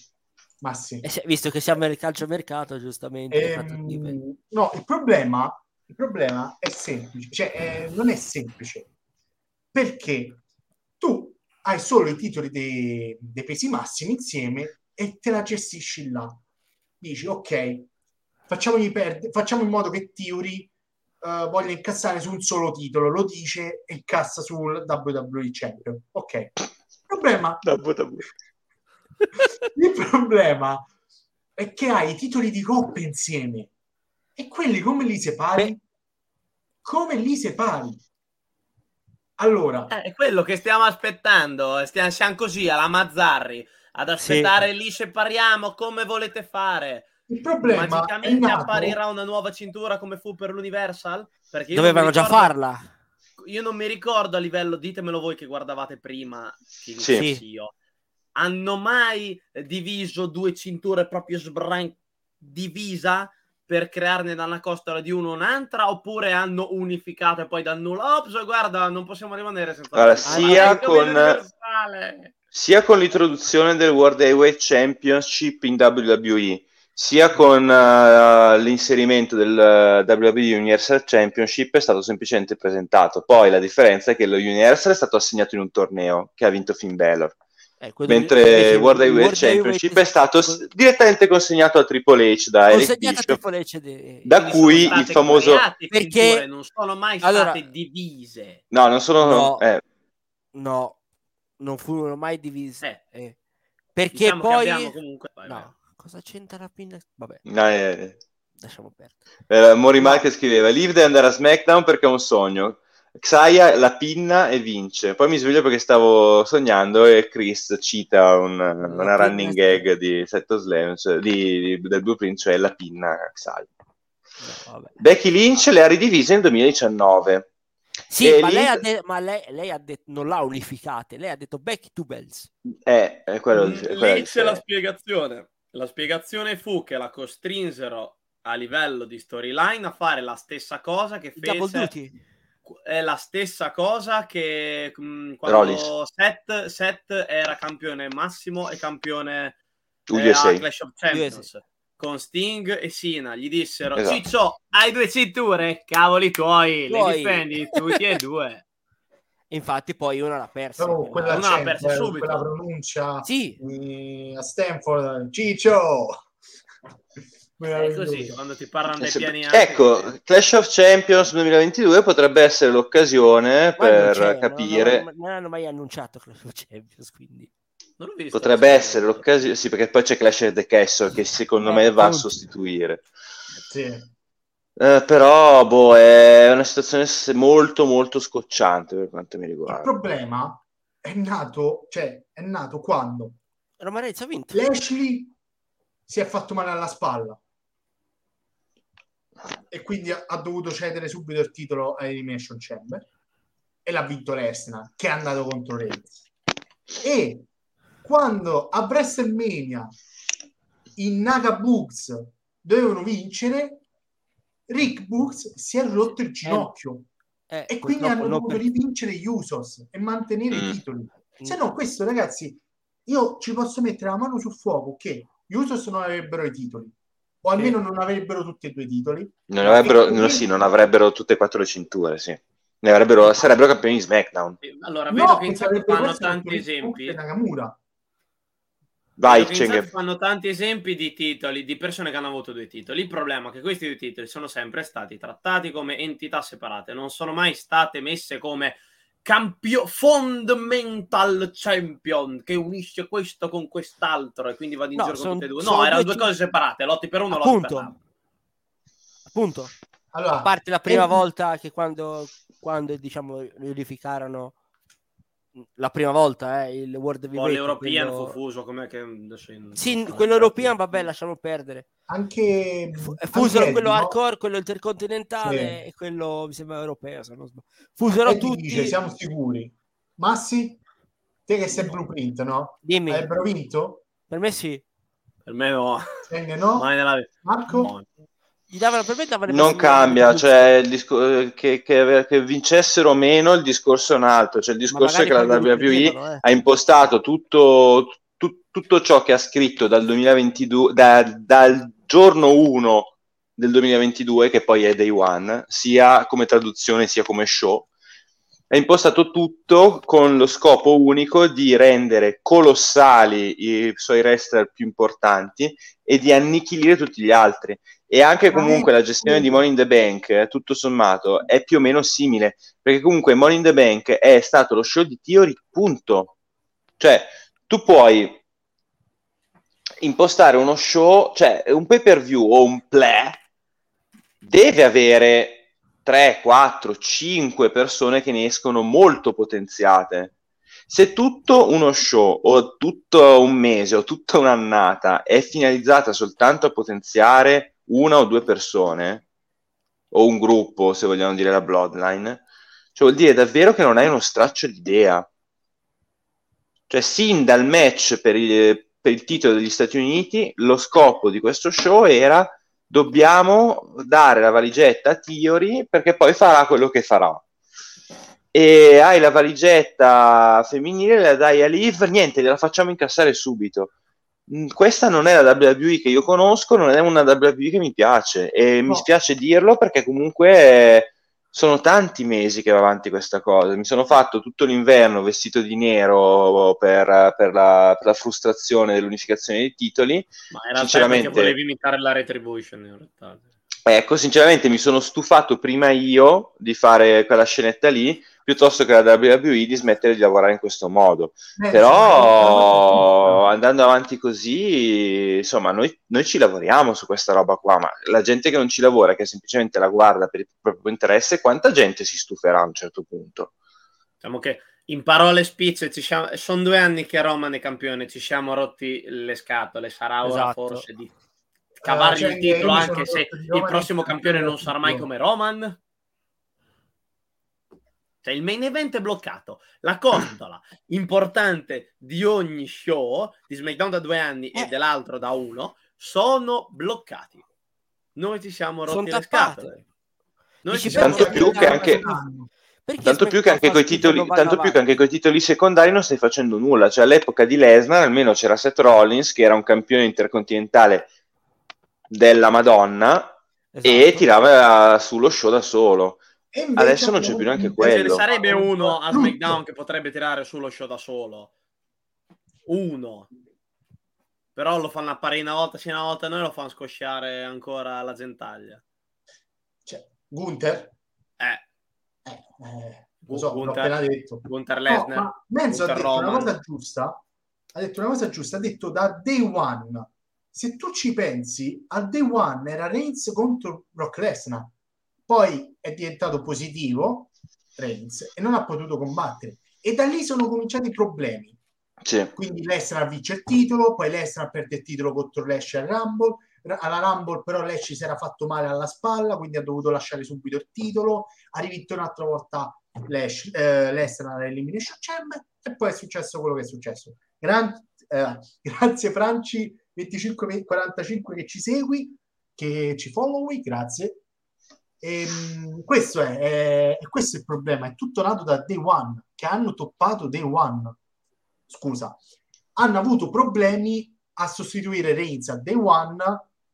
Massi. Eh, se- visto che siamo nel calciomercato, giustamente. Ehm, no, il problema, il problema è semplice, cioè eh, non è semplice perché hai solo i titoli dei, dei pesi massimi insieme e te la gestisci là. Dici, ok, facciamogli perdere, facciamo in modo che Theory eh, voglia incassare su un solo titolo, lo dice e incassa sul WWE Champion. Ok. Il problema il problema è che hai i titoli di coppia insieme e quelli come li separi? Come li separi? Allora, Eh, è quello che stiamo aspettando. Stiamo, siamo così alla Mazzarri ad aspettare lì separiamo come volete fare. il problema è Magicamente nato, apparirà una nuova cintura come fu per l'Universal? Perché Dovevano mi già ricordo- farla. Io non mi ricordo a livello, ditemelo voi che guardavate prima, che Sì. io. Hanno mai diviso due cinture proprio sbran divisa per crearne da una costola di uno un'altra oppure hanno unificato e poi dal nulla? Ops guarda non possiamo rimanere senza Allora, sia Ah, con- sia con l'introduzione del World Heavyweight Championship in WWE, sia con eh, l'inserimento del eh, WWE Universal Championship è stato semplicemente presentato. Poi la differenza è che lo Universal è stato assegnato in un torneo che ha vinto Finn Balor, Eh, mentre il World Heavyweight World Heavyweight Championship è stato s- direttamente consegnato a Triple H da Eric Triple H de- da cui il famoso... create Perché- non sono mai Allora- state divise No, non sono... No. eh, No, non furono mai divisi. Eh. eh. Perché Diciamo poi... comunque vai. No, cosa c'entra la pinna? Vabbè, no, eh, lasciamo perdere. eh, Mori Marquez scriveva Liv deve andare a SmackDown perché è un sogno. Xaya la pinna e vince. Poi mi sveglio perché stavo sognando e Chris cita un- una running gag di Setto Slam, cioè di- di- del Blueprint, cioè la pinna Xaya. No, vabbè. Becky Lynch le ha ridivise nel 2019. Sì, E ma, lì- lei ha, de- ma lei, lei ha detto non l'ha unificate, lei ha detto back to bells. Eh, è quello di- è quella Lì c'è la spiegazione. La spiegazione fu che la costrinsero a livello di storyline a fare la stessa cosa che Double fece duty. È la stessa cosa che mh, Rollins. quando Seth, Seth era campione massimo e campione eh, USA. a Clash of Champions con Sting e Sina gli dissero Esatto. Ciccio hai due cinture cavoli tuoi le difendi tutti e due Infatti poi una l'ha persa. oh, quella, Una l'ha persa subito. quella pronuncia Sì, eh, a Stanford, Ciccio! È così quando ti parlano dei piani alti Ecco, Clash of Champions 2022 potrebbe essere l'occasione ma per capire. Non, non hanno mai annunciato Clash of Champions, quindi. visto Potrebbe essere l'occasione, sì, perché poi c'è Clash of the Castle che secondo me va a sostituire. Sì. Eh, però, boh, è una situazione molto, molto scocciante per quanto mi Il riguarda. problema è nato, cioè, è nato quando Roman Reigns ha vinto. Lashley si è fatto male alla spalla e quindi ha, dovuto cedere subito il titolo a Elimination Chamber. E l'ha vinto Lesnar che è andato contro Reigns e quando a WrestleMania i Naga Books dovevano vincere Rick Books si è rotto il ginocchio. Eh, e quindi hanno dovuto per- rivincere gli Usos e mantenere Mm. i titoli. Se no questo ragazzi io ci posso mettere la mano sul fuoco che gli Usos non avrebbero i titoli o almeno non avrebbero tutti e due i titoli Non avrebbero, no, sì, non avrebbero tutte e quattro le cinture, sì. Ne avrebbero, sarebbero campioni di SmackDown. allora no, vedo che in fanno tanti esempi Nakamura Vai, fanno tanti esempi di titoli, di persone che hanno avuto due titoli. Il problema è che questi due titoli sono sempre stati trattati come entità separate, non sono mai state messe come campio- fundamental champion che unisce questo con quest'altro e quindi va in No, giro con son- tutte e due. No, erano due ti- cose separate, lotti per uno, lotti Appunto. per l'altro. Appunto. allora A parte la prima e- volta che quando, quando diciamo riunificarono la prima volta, eh, il World Poi Heavyweight. l'European quello- fu fuso, com'è che Sì, quello European, vabbè, lasciamo perdere. Anche anche Fusero Eddie, quello no? hardcore, quello intercontinentale Sì. e quello mi sembra europeo. Se non sbaglio. Fusero Eddie tutti. dice, siamo sicuri. Massi, te che sei blueprint, no? Dimmi, Avrebbero vinto? per me sì. Per me no, no? mai nella. Marco? No. Gli davano, per me davano Non cambia, cioè il disco- eh, che, che- che vincessero o meno il discorso è un altro, cioè il discorso è che la WWE eh. ha impostato tutto, tu- tutto ciò che ha scritto dal 2022, da- dal giorno 1 del 2022, che poi è Day One, sia come traduzione sia come show, è impostato tutto con lo scopo unico di rendere colossali i suoi wrestler più importanti e di annichilire tutti gli altri. E anche comunque la gestione di Money in the Bank, eh, tutto sommato, è più o meno simile, perché comunque Money in the Bank è stato lo show di Theory, punto. Cioè, tu puoi impostare uno show, cioè un pay per view o un play, deve avere 3, 4, 5 persone che ne escono molto potenziate. Se tutto uno show o tutto un mese o tutta un'annata è finalizzata soltanto a potenziare una o due persone, o un gruppo, se vogliamo dire la bloodline, cioè vuol dire davvero che non hai uno straccio di idea. Cioè, sin dal match per il, per il titolo degli Stati Uniti, lo scopo di questo show era dobbiamo dare la valigetta a Theory perché poi farà quello che farà. E hai la valigetta femminile, la dai a Liv, niente, gliela facciamo incassare subito. Mm, Questa non è la WWE che io conosco, non è una WWE che mi piace e mi No. spiace dirlo perché comunque sono tanti mesi che va avanti questa cosa. Mi sono fatto tutto l'inverno vestito di nero per, per la, per la frustrazione dell'unificazione dei titoli Ma è Sinceramente- volevi imitare la Retribution in realtà. Ecco, sinceramente mi sono stufato prima io di fare quella scenetta lì, piuttosto che la WWE di smettere di lavorare in questo modo. Eh, Però andando avanti così, insomma, noi, noi ci lavoriamo su questa roba qua, ma la gente che non ci lavora, che semplicemente la guarda per il proprio interesse, quanta gente si stuferà a un certo punto? Diciamo che in parole spicce ci siamo... sono due anni che Roman è campione, ci siamo rotti le scatole, sarà ora Esatto. forse di cavargli cioè, il titolo anche se il prossimo campione non sarà mai come Roman. Cioè il main event è bloccato. La costola importante di ogni show, di SmackDown da due anni e Eh. dell'altro da uno, sono bloccati. Noi ci siamo rotti Sono le tappate. scatole. Noi ci siamo Tanto più che anche- Tanto più, che anche coi titoli, tanto più che anche coi titoli secondari non stai facendo nulla. Cioè, all'epoca di Lesnar almeno c'era Seth Rollins, che era un campione intercontinentale della Madonna, e Esatto. tirava sullo show da solo. E Adesso non c'è più neanche invece Ce ne quello. sarebbe uno a. SmackDown che potrebbe tirare sullo show da solo. Uno. Però lo fanno apparire una volta, sì, una volta noi lo fanno scosciare ancora la gentaglia. Cioè, Gunther? Eh, Eh, eh, lo so, l'ho Gunther- appena detto. Gunther No, Lesnar. ma Menzo ha detto una Roman. cosa giusta. Ha detto una cosa giusta. Ha detto da day one. Se tu ci pensi, al day one era Reigns contro Brock Lesnar. Poi è diventato positivo Reigns e non ha potuto combattere. E da lì sono cominciati i problemi. Sì. Quindi Lesnar vince il titolo, poi Lesnar perde il titolo contro Lash al Rumble. Alla Rumble però Lash si era fatto male alla spalla, quindi ha dovuto lasciare subito il titolo. Ha rivinto un'altra volta Lash, eh, Lesnar all'Elimination Chamber e poi è successo quello che è successo. Gran- eh, grazie Franci 2545 che ci segui, che ci followi, grazie. Ehm, questo è, è- è questo il problema, è tutto nato da Day One, che hanno toppato Day One. Scusa, hanno avuto problemi a sostituire Reigns a Day One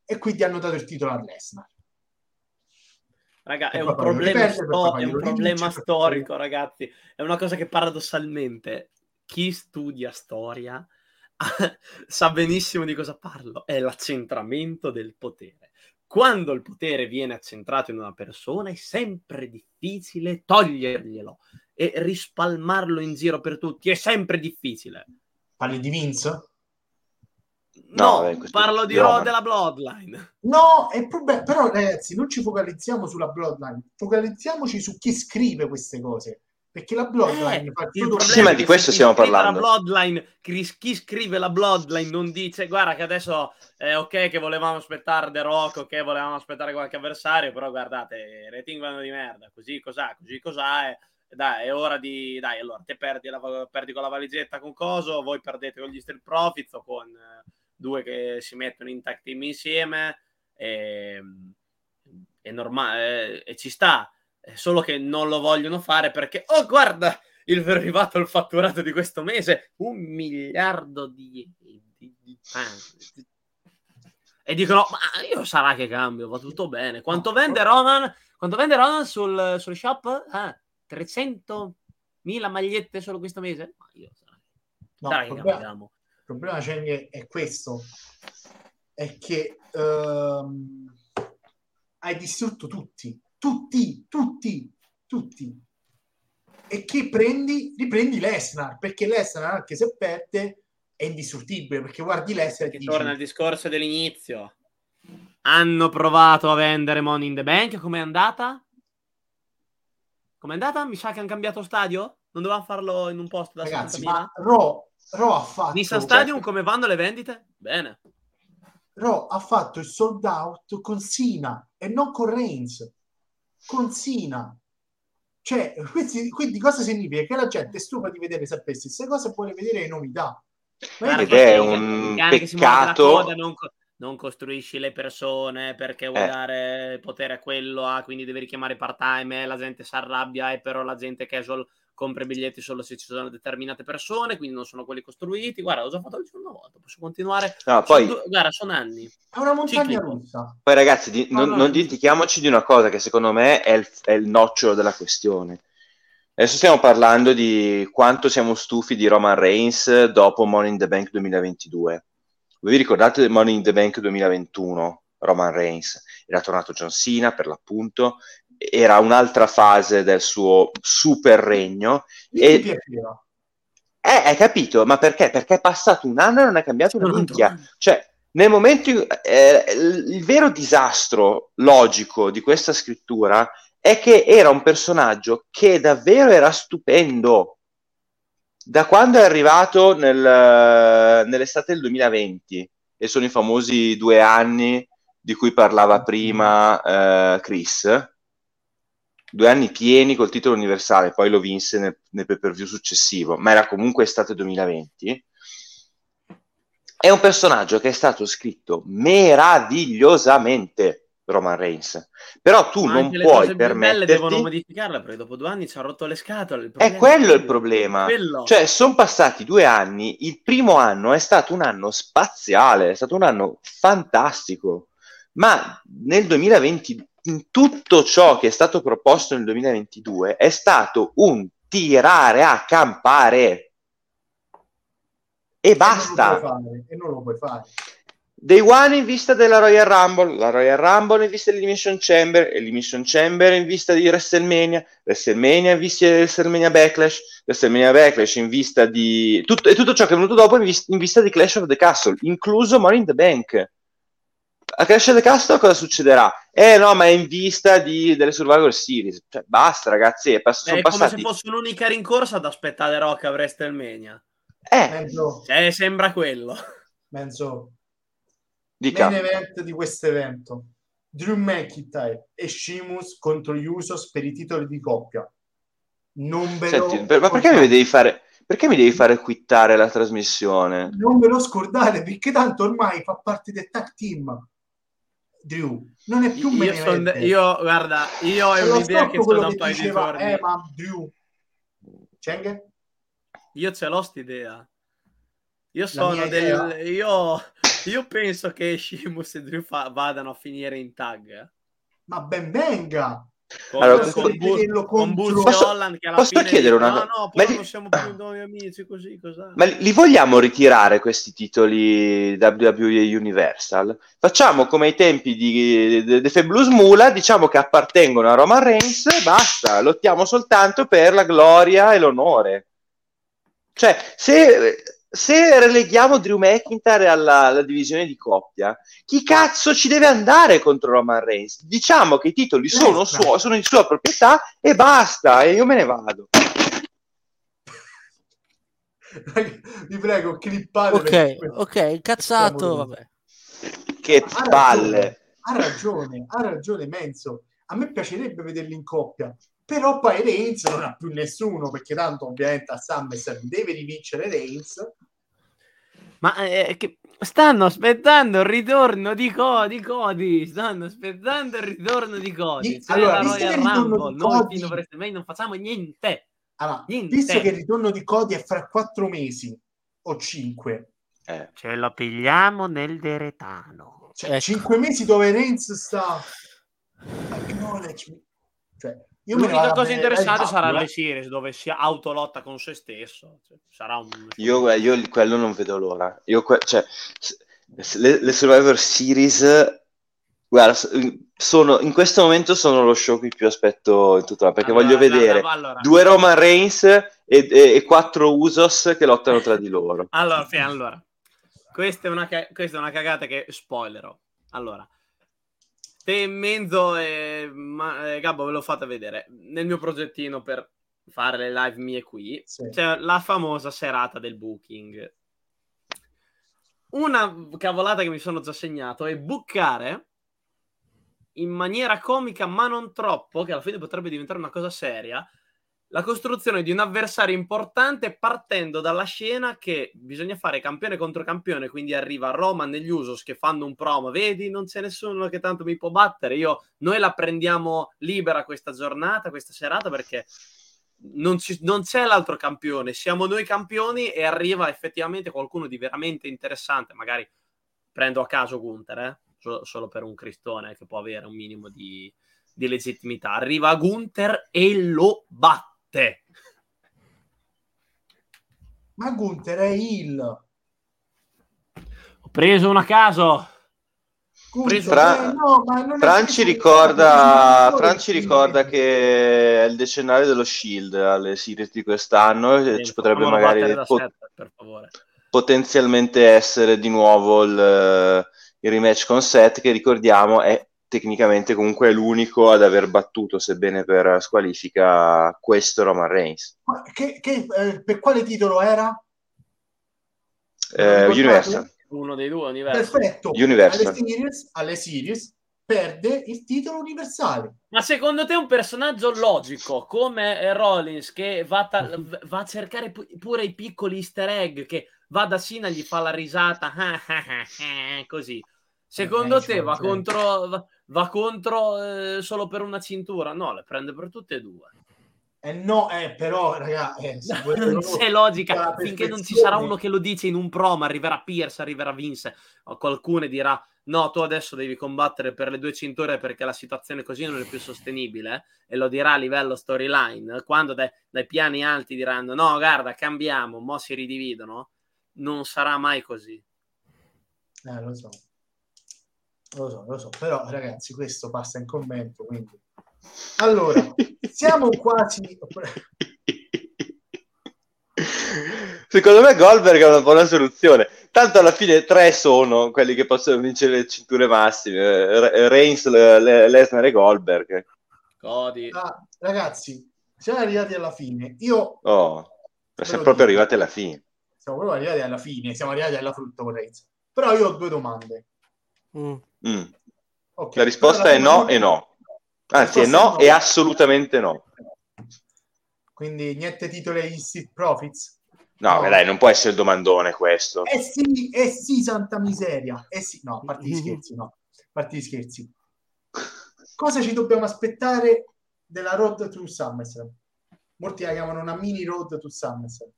e quindi hanno dato il titolo a Lesnar. Raga, E è un problema, ripete, sto- è un problema storico, ragazzi. È una cosa che paradossalmente chi studia storia sa benissimo di cosa parlo. È l'accentramento del potere. Quando il potere viene accentrato in una persona è sempre difficile toglierglielo e rispalmarlo in giro per tutti. È sempre difficile. Parli di Vince? No, No, eh, questo- parlo di. Raw della Bloodline. No, è prob- però ragazzi, non ci focalizziamo sulla bloodline, focalizziamoci su chi scrive queste cose. Perché la Bloodline Eh, fa problema Sì, ma di questo stiamo parlando. La Bloodline, chi, scrive la Bloodline non dice guarda che adesso è ok che volevamo aspettare The Rock, ok volevamo aspettare qualche avversario, però guardate, rating vanno di merda, così cos'ha, così cos'ha, e, dai, è ora di, dai, allora te perdi, la, perdi con la valigetta con Coso, voi perdete con gli Street Profits o con eh, due che si mettono in tag team insieme, e, è normale, e ci sta, solo che non lo vogliono fare perché, oh guarda, il vero arrivato al fatturato di questo mese, un miliardo di, di, di pound. E dicono, ma io sarà che cambio, va tutto bene. Quanto vende Ronan? Quanto vende Ronan sul, sul shop? Ah, 300.000 magliette solo questo mese? Ma io sarà, No, sarà che problema, cambiamo. il problema Cenghe, è questo, è che ehm, hai distrutto tutti, tutti, tutti, tutti. E che prendi? Riprendi Lesnar, perché Lesnar anche se perde è indistruttibile, perché guardi Lesnar e Che dici, torna al discorso dell'inizio. Hanno provato a vendere Money in the Bank, com'è andata? Com'è andata? Mi sa che hanno cambiato stadio? Non dovevamo farlo in un posto da ragazzi, 70.000? ma Raw, Raw ha fatto... Nissan Stadium come vanno le vendite? Bene. Raw ha fatto il sold out con Sina e non con Reigns con Sina cioè questi, quindi cosa significa? che la gente è stufa di vedere sempre le stesse cose e vuole vedere le novità Ma Ed è il- un peccato. coda non, co- non costruisci le persone perché vuoi Eh. dare potere a quello, ah, quindi devi richiamare part-time, eh, la gente si arrabbia e però la gente casual compra i biglietti solo se ci sono determinate persone, quindi non sono quelli costruiti. Guarda, ho già fatto una volta, posso continuare. No, poi, Sono due- guarda, sono anni. è una montagna Ciclico. russa poi ragazzi, di- No, non, no, non no. dimentichiamoci di una cosa che secondo me è il, è il nocciolo della questione. Adesso stiamo parlando di quanto siamo stufi di Roman Reigns dopo Money in the Bank 2022. Voi vi ricordate del Money in the Bank 2021? Roman Reigns era tornato John Cena per l'appunto, era un'altra fase del suo super regno. E- Eh, hai capito? Ma perché? Perché è passato un anno e non è cambiato una minchia. Cioè, nel momento in- eh, il il vero disastro logico di questa scrittura è che era un personaggio che davvero era stupendo. Da quando è arrivato nel- nell'estate del 2020, e sono i famosi due anni di cui parlava prima eh, Chris, due anni pieni col titolo universale, poi lo vinse nel, nel pay per view successivo, ma era comunque estate 2020. È un personaggio che è stato scritto meravigliosamente Roman Reigns, però tu Ma non puoi cose più belle devono permetterti. modificarla perché dopo due anni ci ha rotto le scatole. È quello il problema. Quello. Cioè, sono passati due anni. Il primo anno è stato un anno spaziale, è stato un anno fantastico. Ma nel 2020, in tutto ciò che è stato proposto nel 2022 è stato un tirare a campare. E E basta. non lo puoi fare, e non lo puoi fare. Day One in vista della Royal Rumble, la Royal Rumble in vista dell'Elimination Chamber, Elimination Chamber in vista di WrestleMania, WrestleMania in vista di WrestleMania Backlash, WrestleMania Backlash in vista di... Tutto, e tutto ciò che è venuto dopo in, vis- in vista di Clash of the Castle, incluso Money in the Bank. A Clash of the Castle cosa succederà? Eh no, ma è in vista di, delle Survivor Series. Cioè, basta ragazzi, è pass- È come passati... se fosse un'unica rincorsa ad aspettare Rock a WrestleMania. Eh, Mezzo, Cioè, sembra quello. mezzo dica. main event di questo evento Drew McIntyre e Sheamus contro gli Usos per i titoli di coppia non ve lo Senti, per- ma perché mi devi fare... Perché mi devi fare quittare la trasmissione? non ve lo scordate perché tanto ormai fa parte del tag team Drew non è più un Io, son- io, guarda, io lo un'idea che da un paio di diceva, giorni. eh ma Drew Cheng? Io ce l'ho st'idea. Io sono del... Io, io penso che Shimus e Drew fa- vadano a finire in tag. ma ben venga Con, Allora, con, Bu- con Buzz Posso- Holland che alla posso fine chiedere una "Ah, cosa? no, Ma però li- siamo più noi amici, così, cos'è? Ma li, li vogliamo ritirare questi titoli WWE Universal? Facciamo come ai tempi di The Blues Mula, diciamo che appartengono a Roman Reigns e basta, lottiamo soltanto per la gloria e l'onore. Cioè, se, se releghiamo Drew McIntyre alla, alla divisione di coppia, chi cazzo ci deve andare contro Roman Reigns? Diciamo che i titoli sono, Lesnar. suo- sono di sua proprietà e basta, e io me ne vado. Vi prego, clippate. Ok, ok, incazzato, vabbè. Che Ha palle. ragione, ha ragione, ha ragione Menzo. A me piacerebbe vederli in coppia, però poi Reigns non ha più nessuno, perché tanto ovviamente a SummerSlam deve rivincere Reigns. Ma eh, che- stanno aspettando il ritorno di Cody, Cody. Stanno aspettando il ritorno di Cody. C'è allora, visto che il ritorno Rumble. di Noi Cody- fino a WrestleMania non facciamo niente. Allora, Niente. visto che il ritorno di Cody è fra quattro mesi o cinque, Eh, Ce lo pigliamo nel deretano. cioè Ecco. cinque mesi dove Reigns sta acknowledge me. Cioè, io L'unica cosa vedere interessante sarà fatto, le series dove si autolotta con se stesso. Cioè, sarà un... io, io quello non vedo l'ora. Io que- cioè, le, le Survivor Series, guarda, sono, in questo momento sono lo show che più aspetto in tutta la perché Allora, voglio vedere allora, allora. due Roman Reigns e, e- e quattro Usos che lottano tra di loro. Allora, sì, allora. Questa è, una ca- questa è una cagata che spoilerò. Allora, te Menzo e ma- eh, Gabbo ve l'ho fatta vedere. Nel mio progettino per fare le live mie qui Sì. c'è la famosa serata del booking. Una cavolata che mi sono già segnato è buccare in maniera comica, ma non troppo, che alla fine potrebbe diventare una cosa seria, la costruzione di un avversario importante partendo dalla scena che bisogna fare campione contro campione, quindi arriva Roman negli Usos che fanno un promo, vedi non c'è nessuno che tanto mi può battere, io, noi la prendiamo libera questa giornata, questa serata perché non, ci- non c'è l'altro campione, siamo noi campioni e arriva effettivamente qualcuno di veramente interessante, magari prendo a caso Gunther, eh, so- solo per un cristone che può avere un minimo di, di legittimità, arriva Gunther e lo batte. Ma Gunther è il Ho preso una a caso. Gunther, Fra- eh, no, ma non è Fran preso- ci ricorda, non è Fran ci il- ricorda che è il decennale dello Shield alle series di quest'anno e ci potrebbe magari po- favore. potenzialmente essere di nuovo il, il rematch con Seth che ricordiamo è tecnicamente comunque l'unico ad aver battuto sebbene per squalifica questo Roman Reigns Ma che- che, eh, per quale titolo era? Eh? Universal Uno dei due universi. Perfetto. Universal. Alle series, alle series perde il titolo universale. Ma secondo te un personaggio logico come eh, Rollins che va, ta- va a cercare pu- pure i piccoli easter egg che va da Sina gli fa la risata così secondo Eh, te cioè, va cioè. contro, va, contro eh, solo per una cintura? No, le prende per tutte e due. Eh no, eh, però, raga, eh, non c'è logica finché non ci sarà uno che lo dice in un promo arriverà Pierce arriverà Vince o qualcuno dirà no tu adesso devi combattere per le due cinture perché la situazione così non è più sostenibile e lo dirà a livello storyline quando dai, dai piani alti diranno no guarda cambiamo mo si ridividono non sarà mai così Eh, lo so. Lo so, lo so, però ragazzi, questo passa in commento, quindi... Allora, siamo quasi... Secondo me Goldberg è una buona soluzione. Tanto alla fine tre sono quelli che possono vincere le cinture massime: Re- Reigns, Le- Le- Lesnar e Goldberg. Cody Ah, ragazzi, siamo arrivati alla fine. Io... Oh, siamo proprio arrivati alla fine. Siamo proprio arrivati alla fine, siamo arrivati alla frutta con Reigns. Però io ho due domande. Mm. Mm. Ok, La risposta però è no e no. Anzi, è no e assolutamente no. Quindi niente titoli Street Profits? No, No. dai, non può essere il domandone questo. Eh sì, eh sì, santa miseria. Eh sì, no, a parte gli scherzi, no. A parte gli scherzi. Cosa ci dobbiamo aspettare della Road to SummerSlam? Molti la chiamano una mini Road to SummerSlam.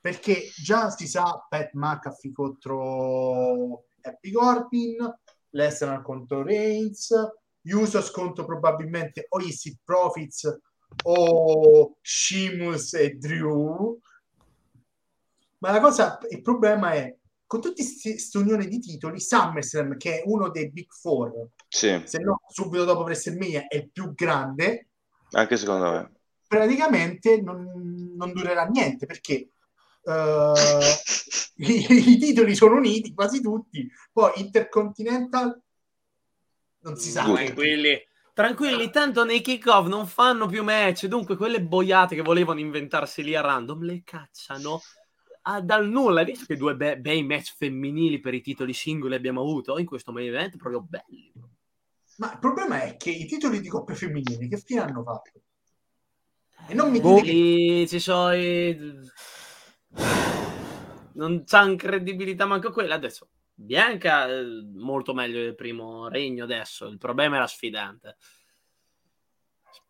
Perché già si sa Pat McAfee contro Happy Corbin, Lesnar contro Reigns, Usos contro probabilmente o gli Street Profits o Sheamus e Drew. Ma la cosa, il problema è con tutti questi unione di titoli, SummerSlam, che è uno dei Big Four, Sì, se no subito dopo WrestleMania è il più grande, anche secondo me. praticamente non, non durerà niente perché eh, i, i titoli sono uniti quasi tutti, poi Intercontinental non si sa. Tranquilli tranquilli tanto nei kick off non fanno più match dunque quelle boiate che volevano inventarsi lì a random le cacciano ah, dal nulla. Hai visto che due be- bei match femminili per i titoli singoli abbiamo avuto in questo main event? Proprio belli. Ma il problema è che i titoli di coppe femminili che fine hanno fatto? E non mi Boh, dite che... ci sono i... Non c'ha credibilità manco quella. Adesso Bianca eh, molto meglio del primo regno adesso. Il problema è la sfidante.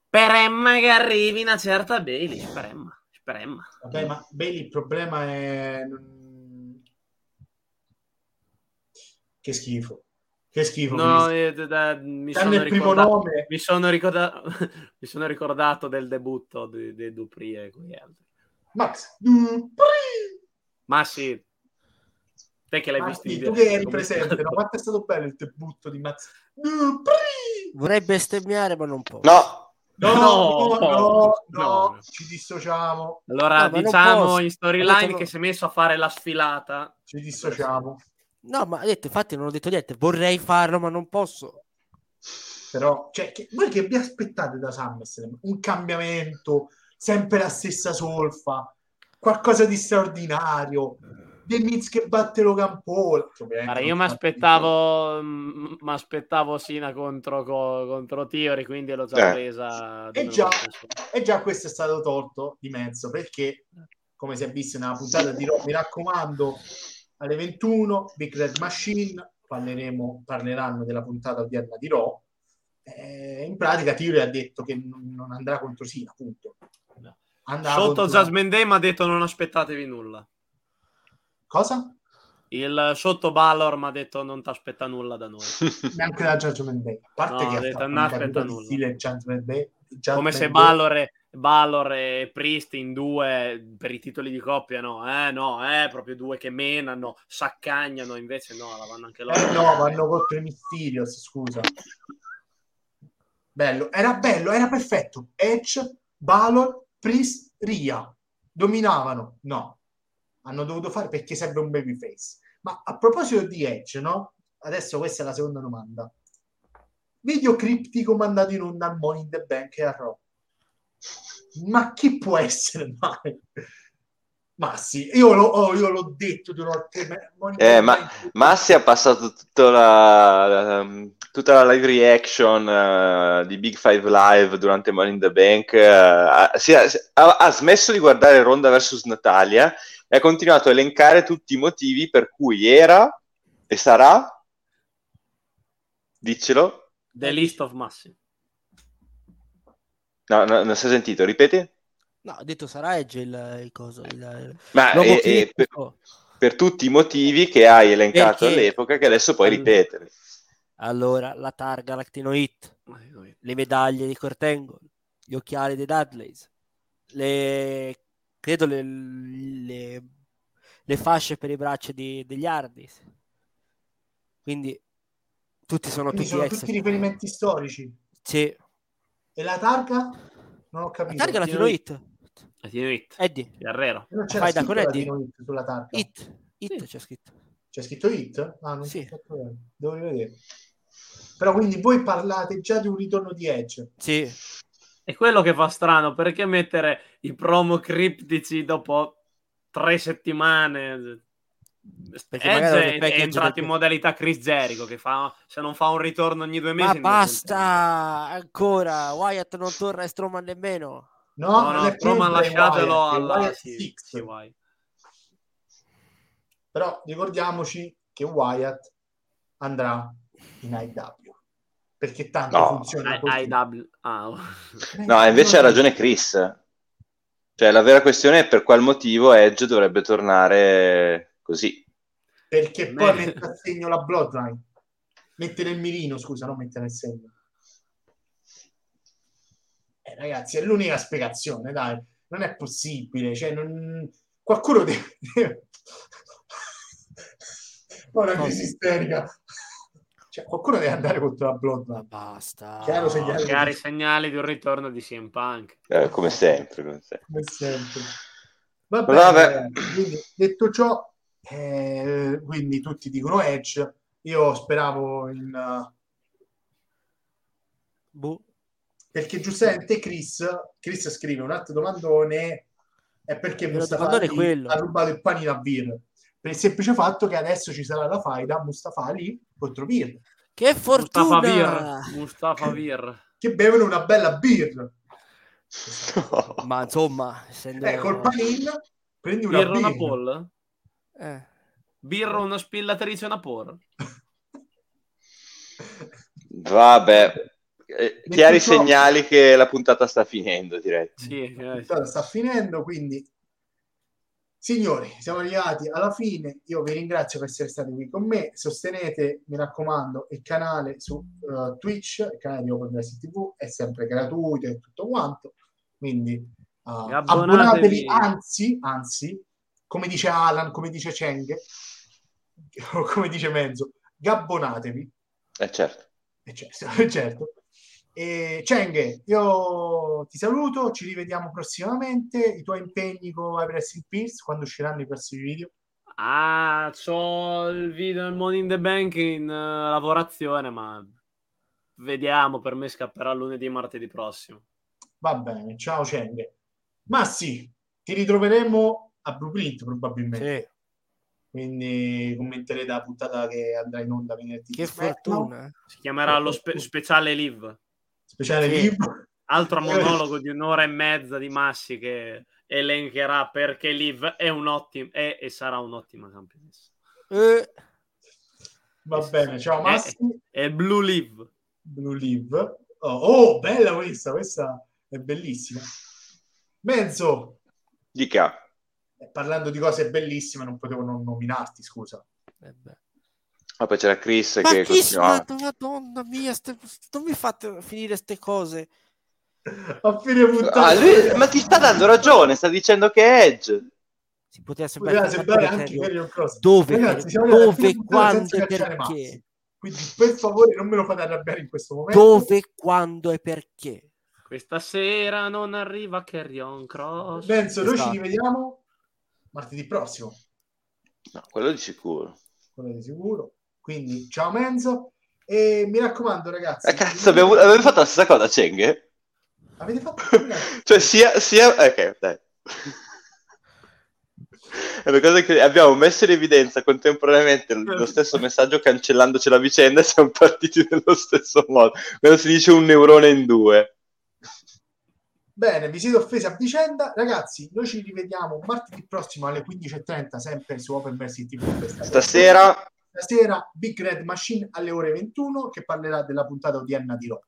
Speremma che arrivi una certa Bailey. Speremma. Speremma. Vabbè, ma Bailey il problema è... Che schifo. Che schifo. No, Chris. eh, da- mi, sono ricordato, mi, sono ricordato, mi sono ricordato del debutto di, di Dupri e quegli altri. Max. Dupri. Ma sì, te che l'hai Ma visto sì, tu che eri presente, no? quanto è stato bello il debutto di Max Dupri. Vorrei bestemmiare, ma non posso. No, No, no, No, no, ci dissociamo, Allora, diciamo in storyline che si è messo a fare la sfilata. ci dissociamo. No, ma ha detto, infatti non ho detto niente. Vorrei farlo, ma non posso. Però, cioè, che, voi che vi aspettate da SummerSlam? Un cambiamento, sempre la stessa solfa, qualcosa di straordinario, The Miz che batte Logan Paul. Guarda, io mi aspettavo, mi aspettavo Sina contro, co- contro Theory, quindi l'ho già Eh. presa. E già, e già questo è stato tolto di mezzo perché, come si è visto nella puntata di Raw, mi raccomando, alle 21, Big Red Machine, parleremo, parleranno della puntata odierna di Raw. Eh, in pratica, Theory ha detto che non non andrà contro Sina, appunto. Sotto contro- Jasmine ha detto non aspettatevi nulla. Cosa? Il sotto Balor mi ha detto non ti aspetta nulla da noi. Neanche da Judgment Day. A parte No, che ha detto, non aspetta nulla. stile Judgment Day. Judgment Come se. Balor e, Balor e Priest in due per i titoli di coppia, no, eh, no, eh, proprio due che menano, saccagnano, invece no, la vanno anche loro. Eh no, vanno contro i Mysterios, scusa. Bello, era bello, era perfetto. Edge, Balor, Priest, Ria. Dominavano? No. Hanno dovuto fare perché serve un babyface. Ma a proposito di Edge, no? Adesso questa è la seconda domanda. Video criptico mandato in onda al Money in the Bank e a Raw. Ma chi può essere mai? Ma sì, io, l'ho- oh, io l'ho detto durante Eh, ma-. Massi ha passato tutta la, la- tutta la live reaction eh, di Big Five Live durante Money in the Bank. ha, si è- ha- ha smesso di guardare Ronda vs Natalia e ha continuato a elencare tutti i motivi per cui era e sarà. Diccelo. The list of Massi. No, no, non si è sentito, ripeti? No, ha detto sarà Edge il, il coso. Il, Ma l'uomo e- e per, criptico. per tutti i motivi che hai elencato Perché? all'epoca, che adesso puoi Allora. ripetere. Allora, la targa Lactino Hit, le medaglie di Cortengo, gli occhiali dei Dudleys, le, credo le, le, le fasce per i braccia di- degli Hardys. Quindi tutti sono Quindi tutti sono ex. tutti riferimenti storici. Sì. E la targa? Non ho capito. La targa Latino Hit. Latino Hit. Eddie. Guerrero. Non c'era Fai da scritto con Eddie? Hit sulla targa. Hit. Hit Sì. c'è scritto. C'è scritto Hit? Ah, non Sì. Devo rivedere. Però quindi voi parlate già di un ritorno di Edge. Sì. È quello che fa strano, perché mettere i promo criptici dopo tre settimane? Perché Edge è, è entrato del- in modalità Chris Jericho, che fa, se non fa un ritorno ogni due mesi... Ma basta! Ancora! Wyatt non torna e Strowman nemmeno. No, No, no, Roman lasciatelo alla... Sì. Però ricordiamoci che Wyatt andrà in IW. Perché tanto No. funziona così. IW. Ah, oh. No, invece ha ragione Chris. Cioè, la vera questione è per qual motivo Edge dovrebbe tornare così. Perché poi mette a segno la bloodline. Mette nel mirino, scusa, non mette nel segno. Ragazzi, è l'unica spiegazione, dai. Non è possibile. Cioè, non... Qualcuno deve... Poi una crisi isterica. Cioè, qualcuno deve andare contro la Ma bloodline. basta. Chiaro segnale. Chiari segnali di un ritorno di CM Punk. Eh, come sempre. come sempre. come sempre. Va bene, Vabbè. ragazzi. Quindi, detto ciò, eh, quindi tutti dicono Edge. Io speravo in... uh, Boh. Perché giustamente Chris, Chris scrive un altro domandone è perché Mustafa Ali ha rubato il panino a Beer per il semplice fatto che adesso ci sarà la faida Mustafa Ali contro Beer Che Mustafa fortuna! Vir. Mustafa Vir. che bevono una bella beer Ma insomma, essendo... eh, col panino prendi una Birra beer una poll? Eh, Birra una spillatrice una por? Vabbè, eh, chiari segnali che la puntata sta finendo, direi. Sì, La puntata sta finendo, quindi signori, siamo arrivati alla fine. Io vi ringrazio per essere stati qui con me. Sostenete, mi raccomando, il canale su eh, Twitch, il canale di Open University TV è sempre gratuito e tutto quanto. Quindi eh, Abbonatevi. abbonatevi, anzi, anzi, come dice Alan, come dice Cheng, o come dice Mezzo, gabbonatevi. Eh certo. Eh, certo, certo. E Cheng, io ti saluto, ci rivediamo prossimamente. I tuoi impegni con Everest in Pierce quando usciranno i prossimi video? Ah, c'ho il video del Money in the Bank in eh, lavorazione, ma vediamo, per me scapperà lunedì e martedì prossimo. Va bene, ciao Cheng. Ma sì, ti ritroveremo a Blueprint probabilmente. sì. Quindi commenterete la puntata che andrà in onda venerdì. Che fortuna. Si chiamerà lo spe- speciale live. Speciale Sì. libro. Altro monologo di un'ora e mezza di Massi che elencherà perché Liv è un ottimo è e sarà un'ottima campionessa. Eh, Va bene, ciao Massi. È il Blue Liv. Blue Live. Oh, oh, bella questa, questa è bellissima. Mezzo, Dica. eh, parlando di cose bellissime, non potevo non nominarti, scusa. eh beh. Ma poi c'era Chris Ma che chi continuava. Madonna mia, ste- non mi fate finire ste cose. A fine puntata. Ah, lui- ma ti sta dando ragione, sta dicendo che è Edge. Si poteva sembrare, anche. Carrion Cross. Dove, Ragazzi, dove, quando e perché? Quindi per favore non me lo fate arrabbiare in questo momento. Dove, quando e perché? Questa sera non arriva Carrion Cross. Benzo, noi ci Esatto. rivediamo martedì prossimo, No, quello di sicuro. quello di sicuro. Quindi ciao Menzo e mi raccomando ragazzi. Eh, cazzo, abbiamo, abbiamo fatto la stessa cosa, Cheng? Avete fatto cioè, sia... sia... Ok, dai. È una cosa che abbiamo messo in evidenza contemporaneamente lo stesso messaggio cancellandoci la vicenda e siamo partiti nello stesso modo. Quando si dice un neurone in due. Bene, vi siete offesi a vicenda. Ragazzi, noi ci rivediamo martedì prossimo alle 15.30 sempre su Open Mercy TV. Stasera Stasera Big Red Machine alle ore 21 che parlerà della puntata odierna di Raw.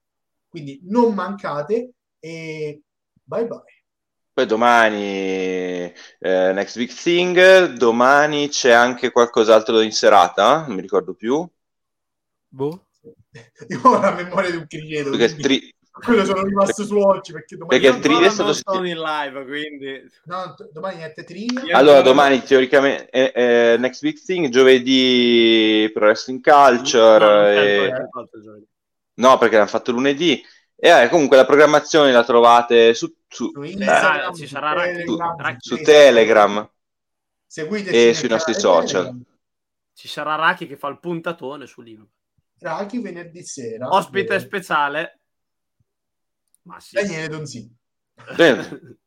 Quindi non mancate e bye bye. Poi domani eh, Next Big Thing, domani c'è anche qualcos'altro in serata, non mi ricordo più. Boh. Io ho la memoria di un criceto. Tri- Quello sono rimasto su oggi perché domani, Perché il no, tri- Ancora è stato sono in live, quindi... no, t- domani niente trivia. Io- Allora, domani teoricamente eh, eh, Next Big Thing, giovedì Pro Wrestling Culture. No, e-. No, perché l'hanno fatto lunedì. E eh, comunque la programmazione la trovate su, su- Su Eh, Instagram, ci su Telegram. Telegram. Seguiteci e sui nostri social. Telegram. Ci sarà Raki che fa il puntatone su Liv. Raki venerdì sera. Ospite Eh, speciale. Ma sì. Daniele Donzini. Bene.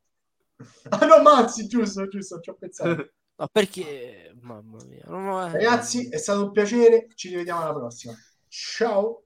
Ah no, Mazzi, giusto, giusto, ci ho pensato. Ma perché? Mamma mia. non- Ragazzi, è stato un piacere, ci rivediamo alla prossima. Ciao.